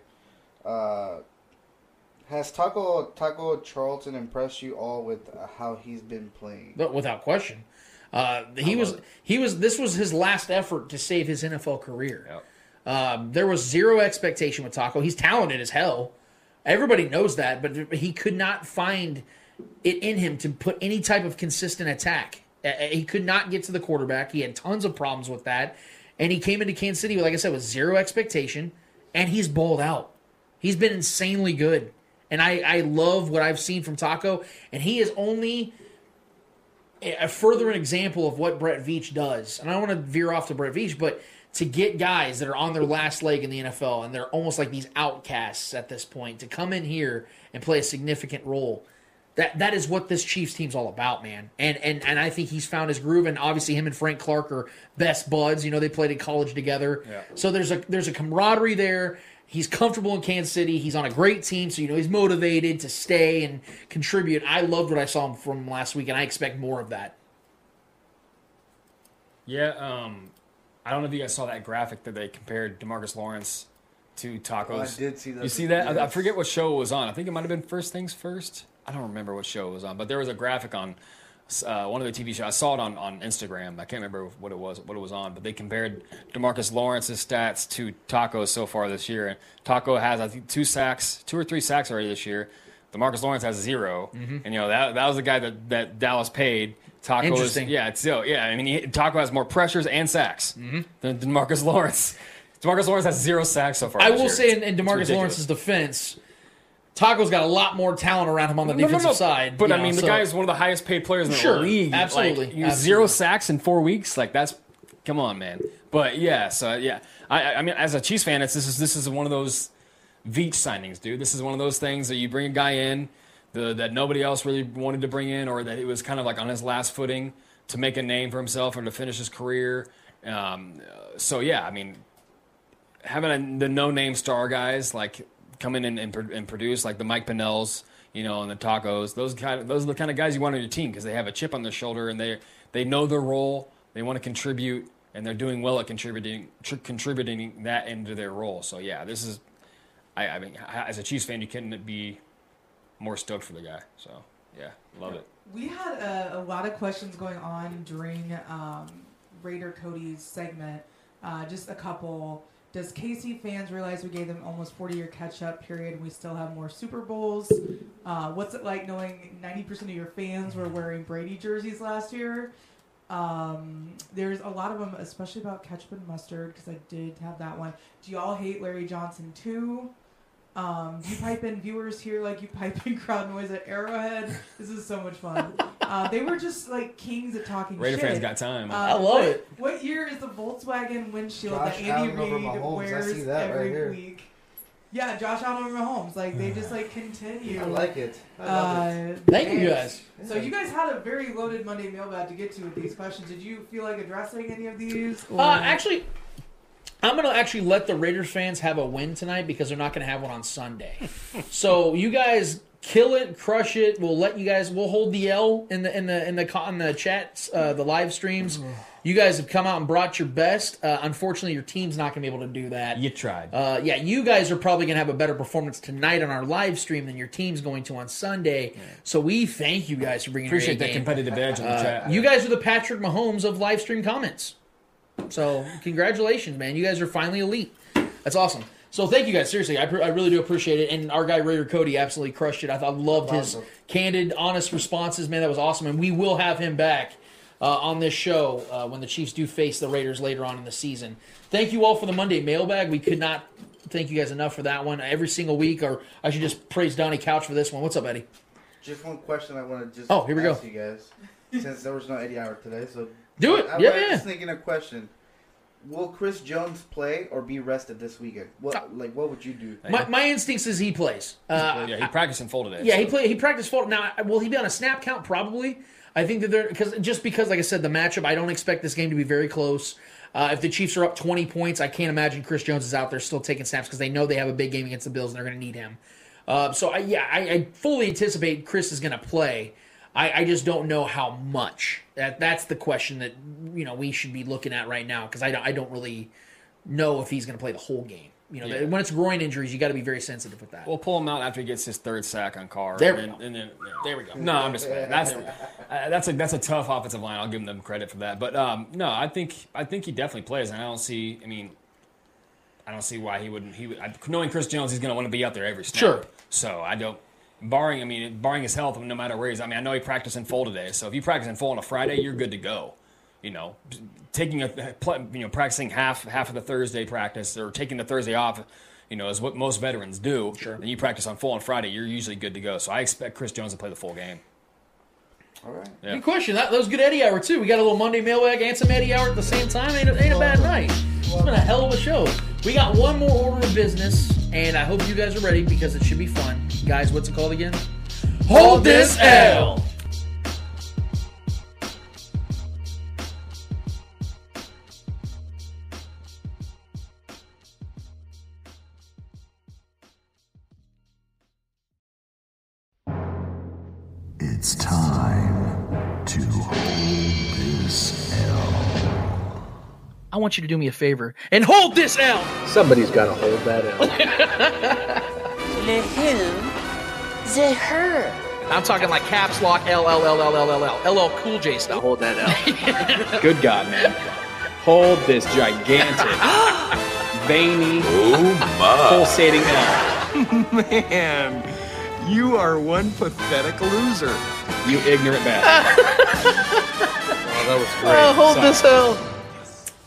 Uh, has Taco Taco Charlton impressed you all with uh, how he's been playing? But without question. Uh, he was he was this was his last effort to save his NFL career. Um, there was zero expectation with Taco. He's talented as hell. Everybody knows that, but he could not find it in him to put any type of consistent attack. He could not get to the quarterback. He had tons of problems with that, and he came into Kansas City, like I said, with zero expectation, and he's bowled out. He's been insanely good, and I I love what I've seen from Taco, and he is only a further example of what Brett Veach does. And I want to veer off to Brett Veach, but to get guys that are on their last leg in the NFL and they're almost like these outcasts at this point to come in here and play a significant role. That that is what this Chiefs team's all about, man. And and and I think he's found his groove. And obviously, him and Frank Clark are best buds. You know, they played in college together. Yeah. So there's a there's a camaraderie there. He's comfortable in Kansas City. He's on a great team, so you know he's motivated to stay and contribute. I loved what I saw him from last week, and I expect more of that. Yeah, um, I don't know if you guys saw that graphic that they compared Demarcus Lawrence to Tacos. Oh, I did see that. You see that? I, I forget what show it was on. I think it might have been First Things First. I don't remember what show it was on, but there was a graphic on uh, one of the TV shows. I saw it on, on Instagram. I can't remember what it was what it was on, but they compared Demarcus Lawrence's stats to Taco's so far this year. And Taco has I think two sacks, two or three sacks already this year. Demarcus Lawrence has 0 Mhm. and you know that that was the guy that, that Dallas paid. Taco is Interesting. yeah, it's so yeah. I mean, he, Taco has more pressures and sacks Mhm. than Demarcus Lawrence. Demarcus Lawrence has zero sacks so far. I will year. say, in, in Demarcus. Lawrence's defense, Taco's got a lot more talent around him on the No, no, defensive no. side. But I know, mean, the guy is one of the highest paid players in the Sure, league. absolutely, Like, you- zero sacks in four weeks. Like that's, come on, man. But yeah, so yeah, I, I- mean, as a Chiefs fan, it's this is this is one of those Veach signings, dude. This is one of those things that you bring a guy in the, that nobody else really wanted to bring in, or that he was kind of like on his last footing to make a name for himself or to finish his career. Um, so yeah, I mean, having a, the no-name star guys like come in and, and, and produce like the Mike Pennels, you know, and the Tacos. Those kind of those are the kind of guys you want on your team because they have a chip on their shoulder and they they know their role. They want to contribute and they're doing well at contributing tr- contributing that into their role. So yeah, this is. I, I mean, as a Chiefs fan, you couldn't be more stoked for the guy. So yeah, love it. We had a, a lot of questions going on during um, Raider Cody's segment. Uh, just a couple. Does KC fans realize we gave them almost 40 year catch up period and we still have more Super Bowls? Uh, what's it like knowing 90% of your fans were wearing Brady jerseys last year? Um, there's a lot of them, especially about ketchup and mustard, because I did have that one. Do y'all hate Larry Johnson too? Um, you pipe in viewers here like you pipe in crowd noise at Arrowhead? This is so much fun. Uh, they were just like kings at talking Raider shit. fans got time. Uh, I love what- it. What year is the Volkswagen windshield Josh that Andy Allen over Reid Mahomes. I wears see that right every here. week? Yeah, Josh Allen over Mahomes. Like they just like continue. I like it. I love uh, it. Thank you, guys. So you guys had a very loaded Monday mailbag to get to with these questions. Did you feel like addressing any of these? Uh, actually, I'm gonna actually let the Raiders fans have a win tonight because they're not gonna have one on Sunday. so you guys kill it, crush it. We'll let you guys. We'll hold the L in the in the in the in the chats, uh, the live streams. You guys have come out and brought your best. Uh, unfortunately, your team's not going to be able to do that. You tried. Uh, yeah, you guys are probably going to have a better performance tonight on our live stream than your team's going to on Sunday. So we thank you guys for bringing. Appreciate that A-game. competitive edge in the Uh, chat. You guys are the Patrick Mahomes of live stream comments. So congratulations, man! You guys are finally elite. That's awesome. So thank you guys. Seriously, I, pre- I really do appreciate it. And our guy Raider Cody absolutely crushed it. I thought loved his Awesome. candid, honest responses. Man, that was awesome. And we will have him back uh, on this show uh, when the Chiefs do face the Raiders later on in the season. Thank you all for the Monday mailbag. We could not thank you guys enough for that one every single week. Or I should just praise Donnie Couch for this one. What's up, Eddie? Just one question I want to just Oh, here we go. you guys. Since there was no Eddie Hour today, so Do it. I, Yeah, was yeah. just thinking a question. Will Chris Jones play or be rested this weekend? What like what would you do? My, my instincts is he plays. Uh, yeah, he practiced in full today. Yeah, he played. He practiced full. Now, will he be on a snap count? Probably. I think that they're because just because, like I said, the matchup. I don't expect this game to be very close. Uh, if the Chiefs are up twenty points, I can't imagine Chris Jones is out there still taking snaps because they know they have a big game against the Bills and they're going to need him. Uh, so I, yeah, I, I fully anticipate Chris is going to play. I, I just don't know how much. That that's the question that you know we should be looking at right now because I don't, I don't really know if he's going to play the whole game. You know, Yeah. when it's groin injuries, you got to be very sensitive with that. We'll pull him out after he gets his third sack on Carr. There we and, go. then- and then, yeah. There we go. No, I'm just playing. That's uh, that's a that's a tough offensive line. I'll give them credit for that. But um, no, I think I think he definitely plays, and I don't see. I mean, I don't see why he wouldn't. He would, I- knowing Chris Jones, he's going to want to be out there every snap. Sure. So I don't. Barring, I mean, barring his health, no matter where he's. I mean, I know he practiced in full today. So if you practice in full on a Friday, you're good to go. You know, taking a you know practicing half half of the Thursday practice or taking the Thursday off, you know, is what most veterans do. Sure. And you practice on full on Friday, you're usually good to go. So I expect Chris Jones to play the full game. All right. Yeah. Good question. That, that was good Eddie Hour too. We got a little Monday mailbag and some Eddie Hour at the same time. Ain't, ain't a bad night. It's been a hell of a show. We got one more order of business, and I hope you guys are ready because it should be fun. Guys, what's it called again? Hold this L. I want you to do me a favor and hold this L. Somebody's got to hold that L. The who? The her. I'm talking like caps lock L L L L L L L LL Cool J stuff. Hold that L. Good God, man. Hold this gigantic, veiny, oh, pulsating L. Man, you are one pathetic loser. You ignorant bastard. Oh, that was oh, great. Oh, hold this L.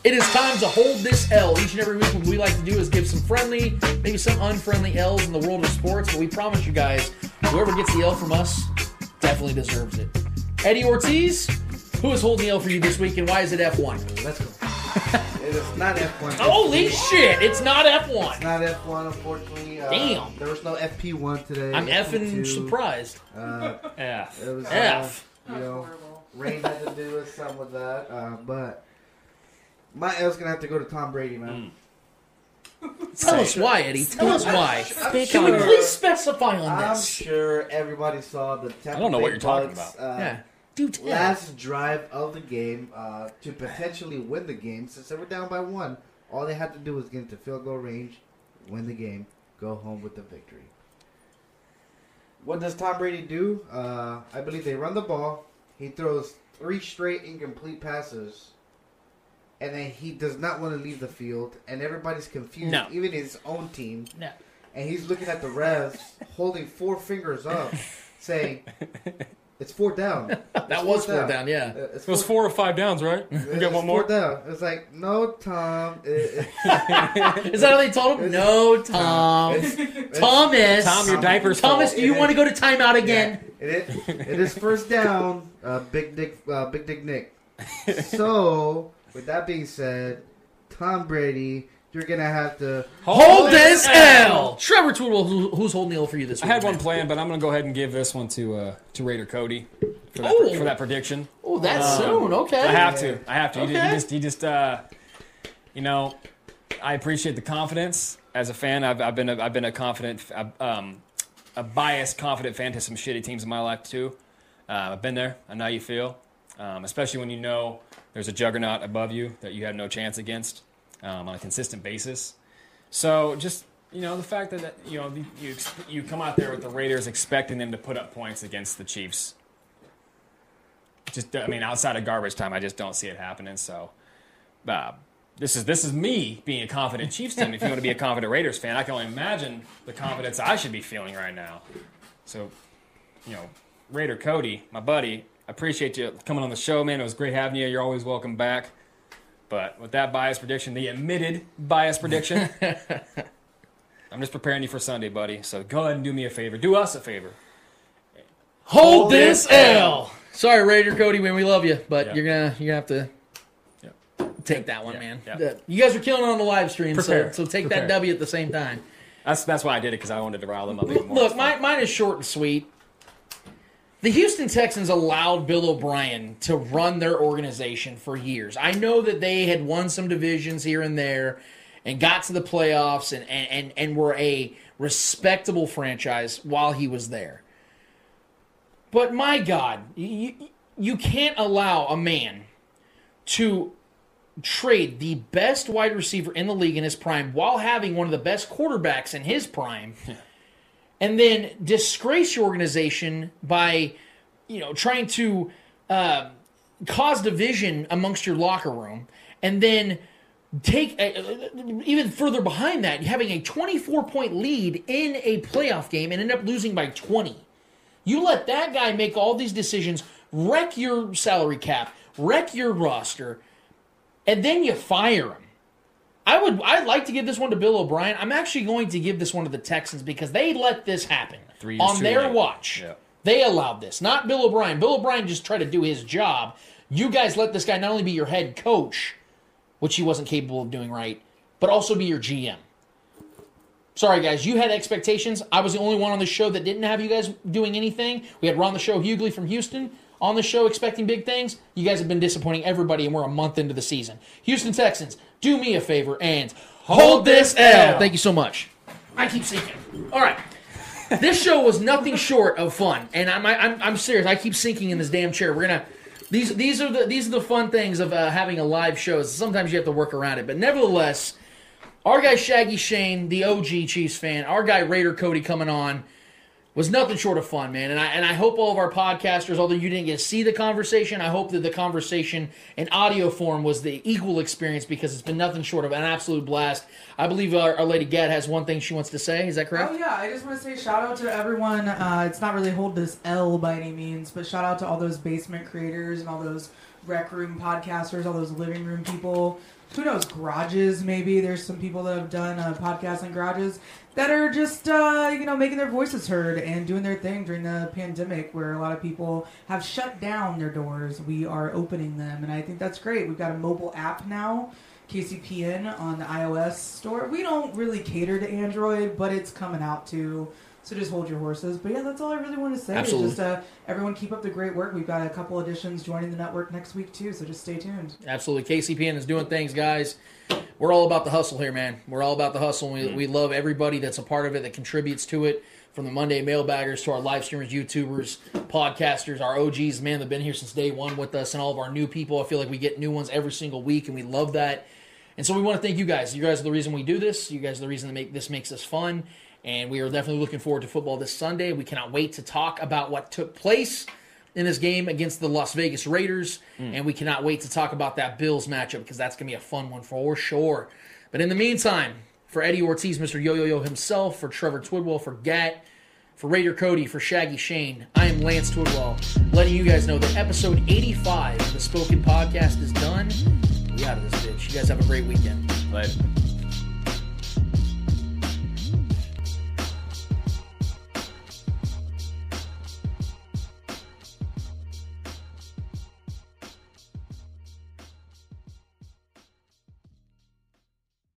It is time to hold this L. Each and every week, what we like to do is give some friendly, maybe some unfriendly L's in the world of sports. But we promise you guys, whoever gets the L from us definitely deserves it. Eddie Ortiz, who is holding the L for you this week, and why is it F1? Let's go. it is not F1. Holy shit! It's not F1. It's not F1, unfortunately. Uh, Damn. There was no FP1 today. I'm effing FP2. surprised. Uh, F. It was F. Uh, you know, rain had to do with some of that, uh, but my L's gonna have to go to Tom Brady, man. Tell us why, Eddie. Tell us why. I'm Can we sure- please specify on this? I'm this? sure everybody saw the Tampa I don't know what you're talking Bucs, about. Uh, Yeah. Do tell. last drive of the game uh, to potentially win the game. Since they were down by one, all they had to do was get into field goal range, win the game, go home with the victory. What does Tom Brady do? Uh, I believe they run the ball. He throws three straight incomplete passes, and then he does not want to leave the field, and everybody's confused, No. even his own team. No. And he's looking at the refs, holding four fingers up, saying, "It's four down." It's That was four down, yeah. Uh, It's It was four or five downs, right? We got one four more. down. It's like, no, Tom. It- Is that how they told him? No, Tom. It's- it's- Thomas. Tom, your diaper's Thomas, do you It want to go to timeout again? It is, it is first down, uh, Big Dick, uh, Big Dick Nick. So, with that being said, Tom Brady, you're gonna have to Hold this L. Trevor Twidwell, who, who's holding the L for you this week? I had one man? planned, but I'm going to go ahead and give this one to uh, to Raider Cody for that, Oh. for that prediction. Oh, that's Um, soon. Okay. I have to. I have to. You, Okay. you just, you just, uh, you know, I appreciate the confidence as a fan. I've, I've been, a, I've been a confident, um, a biased, confident fan to some shitty teams in my life too. Uh, I've been there. I know how you feel, um, especially when you know there's a juggernaut above you that you have no chance against um, on a consistent basis. So just you know the fact that you know you you come out there with the Raiders expecting them to put up points against the Chiefs. Just I mean outside of garbage time, I just don't see it happening. So uh, this is this is me being a confident Chiefs team. If you want to be a confident Raiders fan, I can only imagine the confidence I should be feeling right now. So you know, Raider Cody, my buddy, appreciate you coming on the show, man. It was great having you. You're always welcome back. But with that bias prediction, the admitted bias prediction, I'm just preparing you for Sunday, buddy. So go ahead and do me a favor. Do us a favor. Hold this L. Sorry, Raider Cody, man, we love you, but Yeah. you're gonna you're gonna have to Yeah. take that one, Yeah, man. yeah. You guys are killing it on the live stream, so, Prepare. so take Prepare. that W at the same time. That's that's why I did it because I wanted to rile them up even more. Look, my, mine is short and sweet. The Houston Texans allowed Bill O'Brien to run their organization for years. I know that they had won some divisions here and there and got to the playoffs and, and, and, and were a respectable franchise while he was there. But my God, you, you can't allow a man to trade the best wide receiver in the league in his prime while having one of the best quarterbacks in his prime and then disgrace your organization by you know trying to uh, cause division amongst your locker room and then take a, even further behind that having a 24 point lead in a playoff game and end up losing by 20 you let that guy make all these decisions wreck your salary cap wreck your roster and then you fire him I would I'd like to give this one to Bill O'Brien. I'm actually going to give this one to the Texans because they let this happen Three on their late. watch. Yeah. They allowed this, not Bill O'Brien. Bill O'Brien just tried to do his job. You guys let this guy not only be your head coach, which he wasn't capable of doing right, but also be your GM. Sorry, guys, you had expectations. I was the only one on the show that didn't have you guys doing anything. We had Ron the Show Hughley from Houston on the show expecting big things. You guys have been disappointing everybody, and we're a month into the season. Houston Texans, do me a favor and hold this L. Thank you so much. I keep sinking. All right. this show was nothing short of fun, and I'm, I'm I'm serious. I keep sinking in this damn chair. We're gonna these these are the these are the fun things of uh, having a live show. Sometimes you have to work around it, but nevertheless, our guy Shaggy Shane, the OG Chiefs fan, our guy Raider Cody coming on was nothing short of fun, man. And I and I hope all of our podcasters, although you didn't get to see the conversation, I hope that the conversation in audio form was the equal experience because it's been nothing short of an absolute blast. I believe our, our lady Gad has one thing she wants to say. Is that correct? Oh yeah, I just want to say shout out to everyone. Uh, it's not really hold this L by any means, but shout out to all those basement creators and all those rec room podcasters, all those living room people. Who knows, garages maybe. There's some people that have done uh, podcasts in garages that are just, uh, you know, making their voices heard and doing their thing during the pandemic where a lot of people have shut down their doors. We are opening them, and I think that's great. We've got a mobile app now. KCPN on the iOS store. We don't really cater to Android, but it's coming out too. So just hold your horses. But yeah, that's all I really want to say. Absolutely. Is just uh, everyone keep up the great work. We've got a couple additions joining the network next week too. So just stay tuned. Absolutely. KCPN is doing things, guys. We're all about the hustle here, man. We're all about the hustle. We, we love everybody that's a part of it, that contributes to it, from the Monday mailbaggers to our live streamers, YouTubers, podcasters, our OGs, man, they've been here since day one with us, and all of our new people. I feel like we get new ones every single week, and we love that. And so we want to thank you guys. You guys are the reason we do this. You guys are the reason that make this makes us fun. And we are definitely looking forward to football this Sunday. We cannot wait to talk about what took place in this game against the Las Vegas Raiders. Hmm. And we cannot wait to talk about that Bills matchup because that's going to be a fun one for sure. But in the meantime, for Eddie Ortiz, Mr. Yo Yo Yo himself, for Trevor Twidwell, for Gat, for Raider Cody, for Shaggy Shane, I am Lance Twidwell, letting you guys know that episode 85 of the Spoken Podcast is done. We out of this bitch. You guys have a great weekend. Later.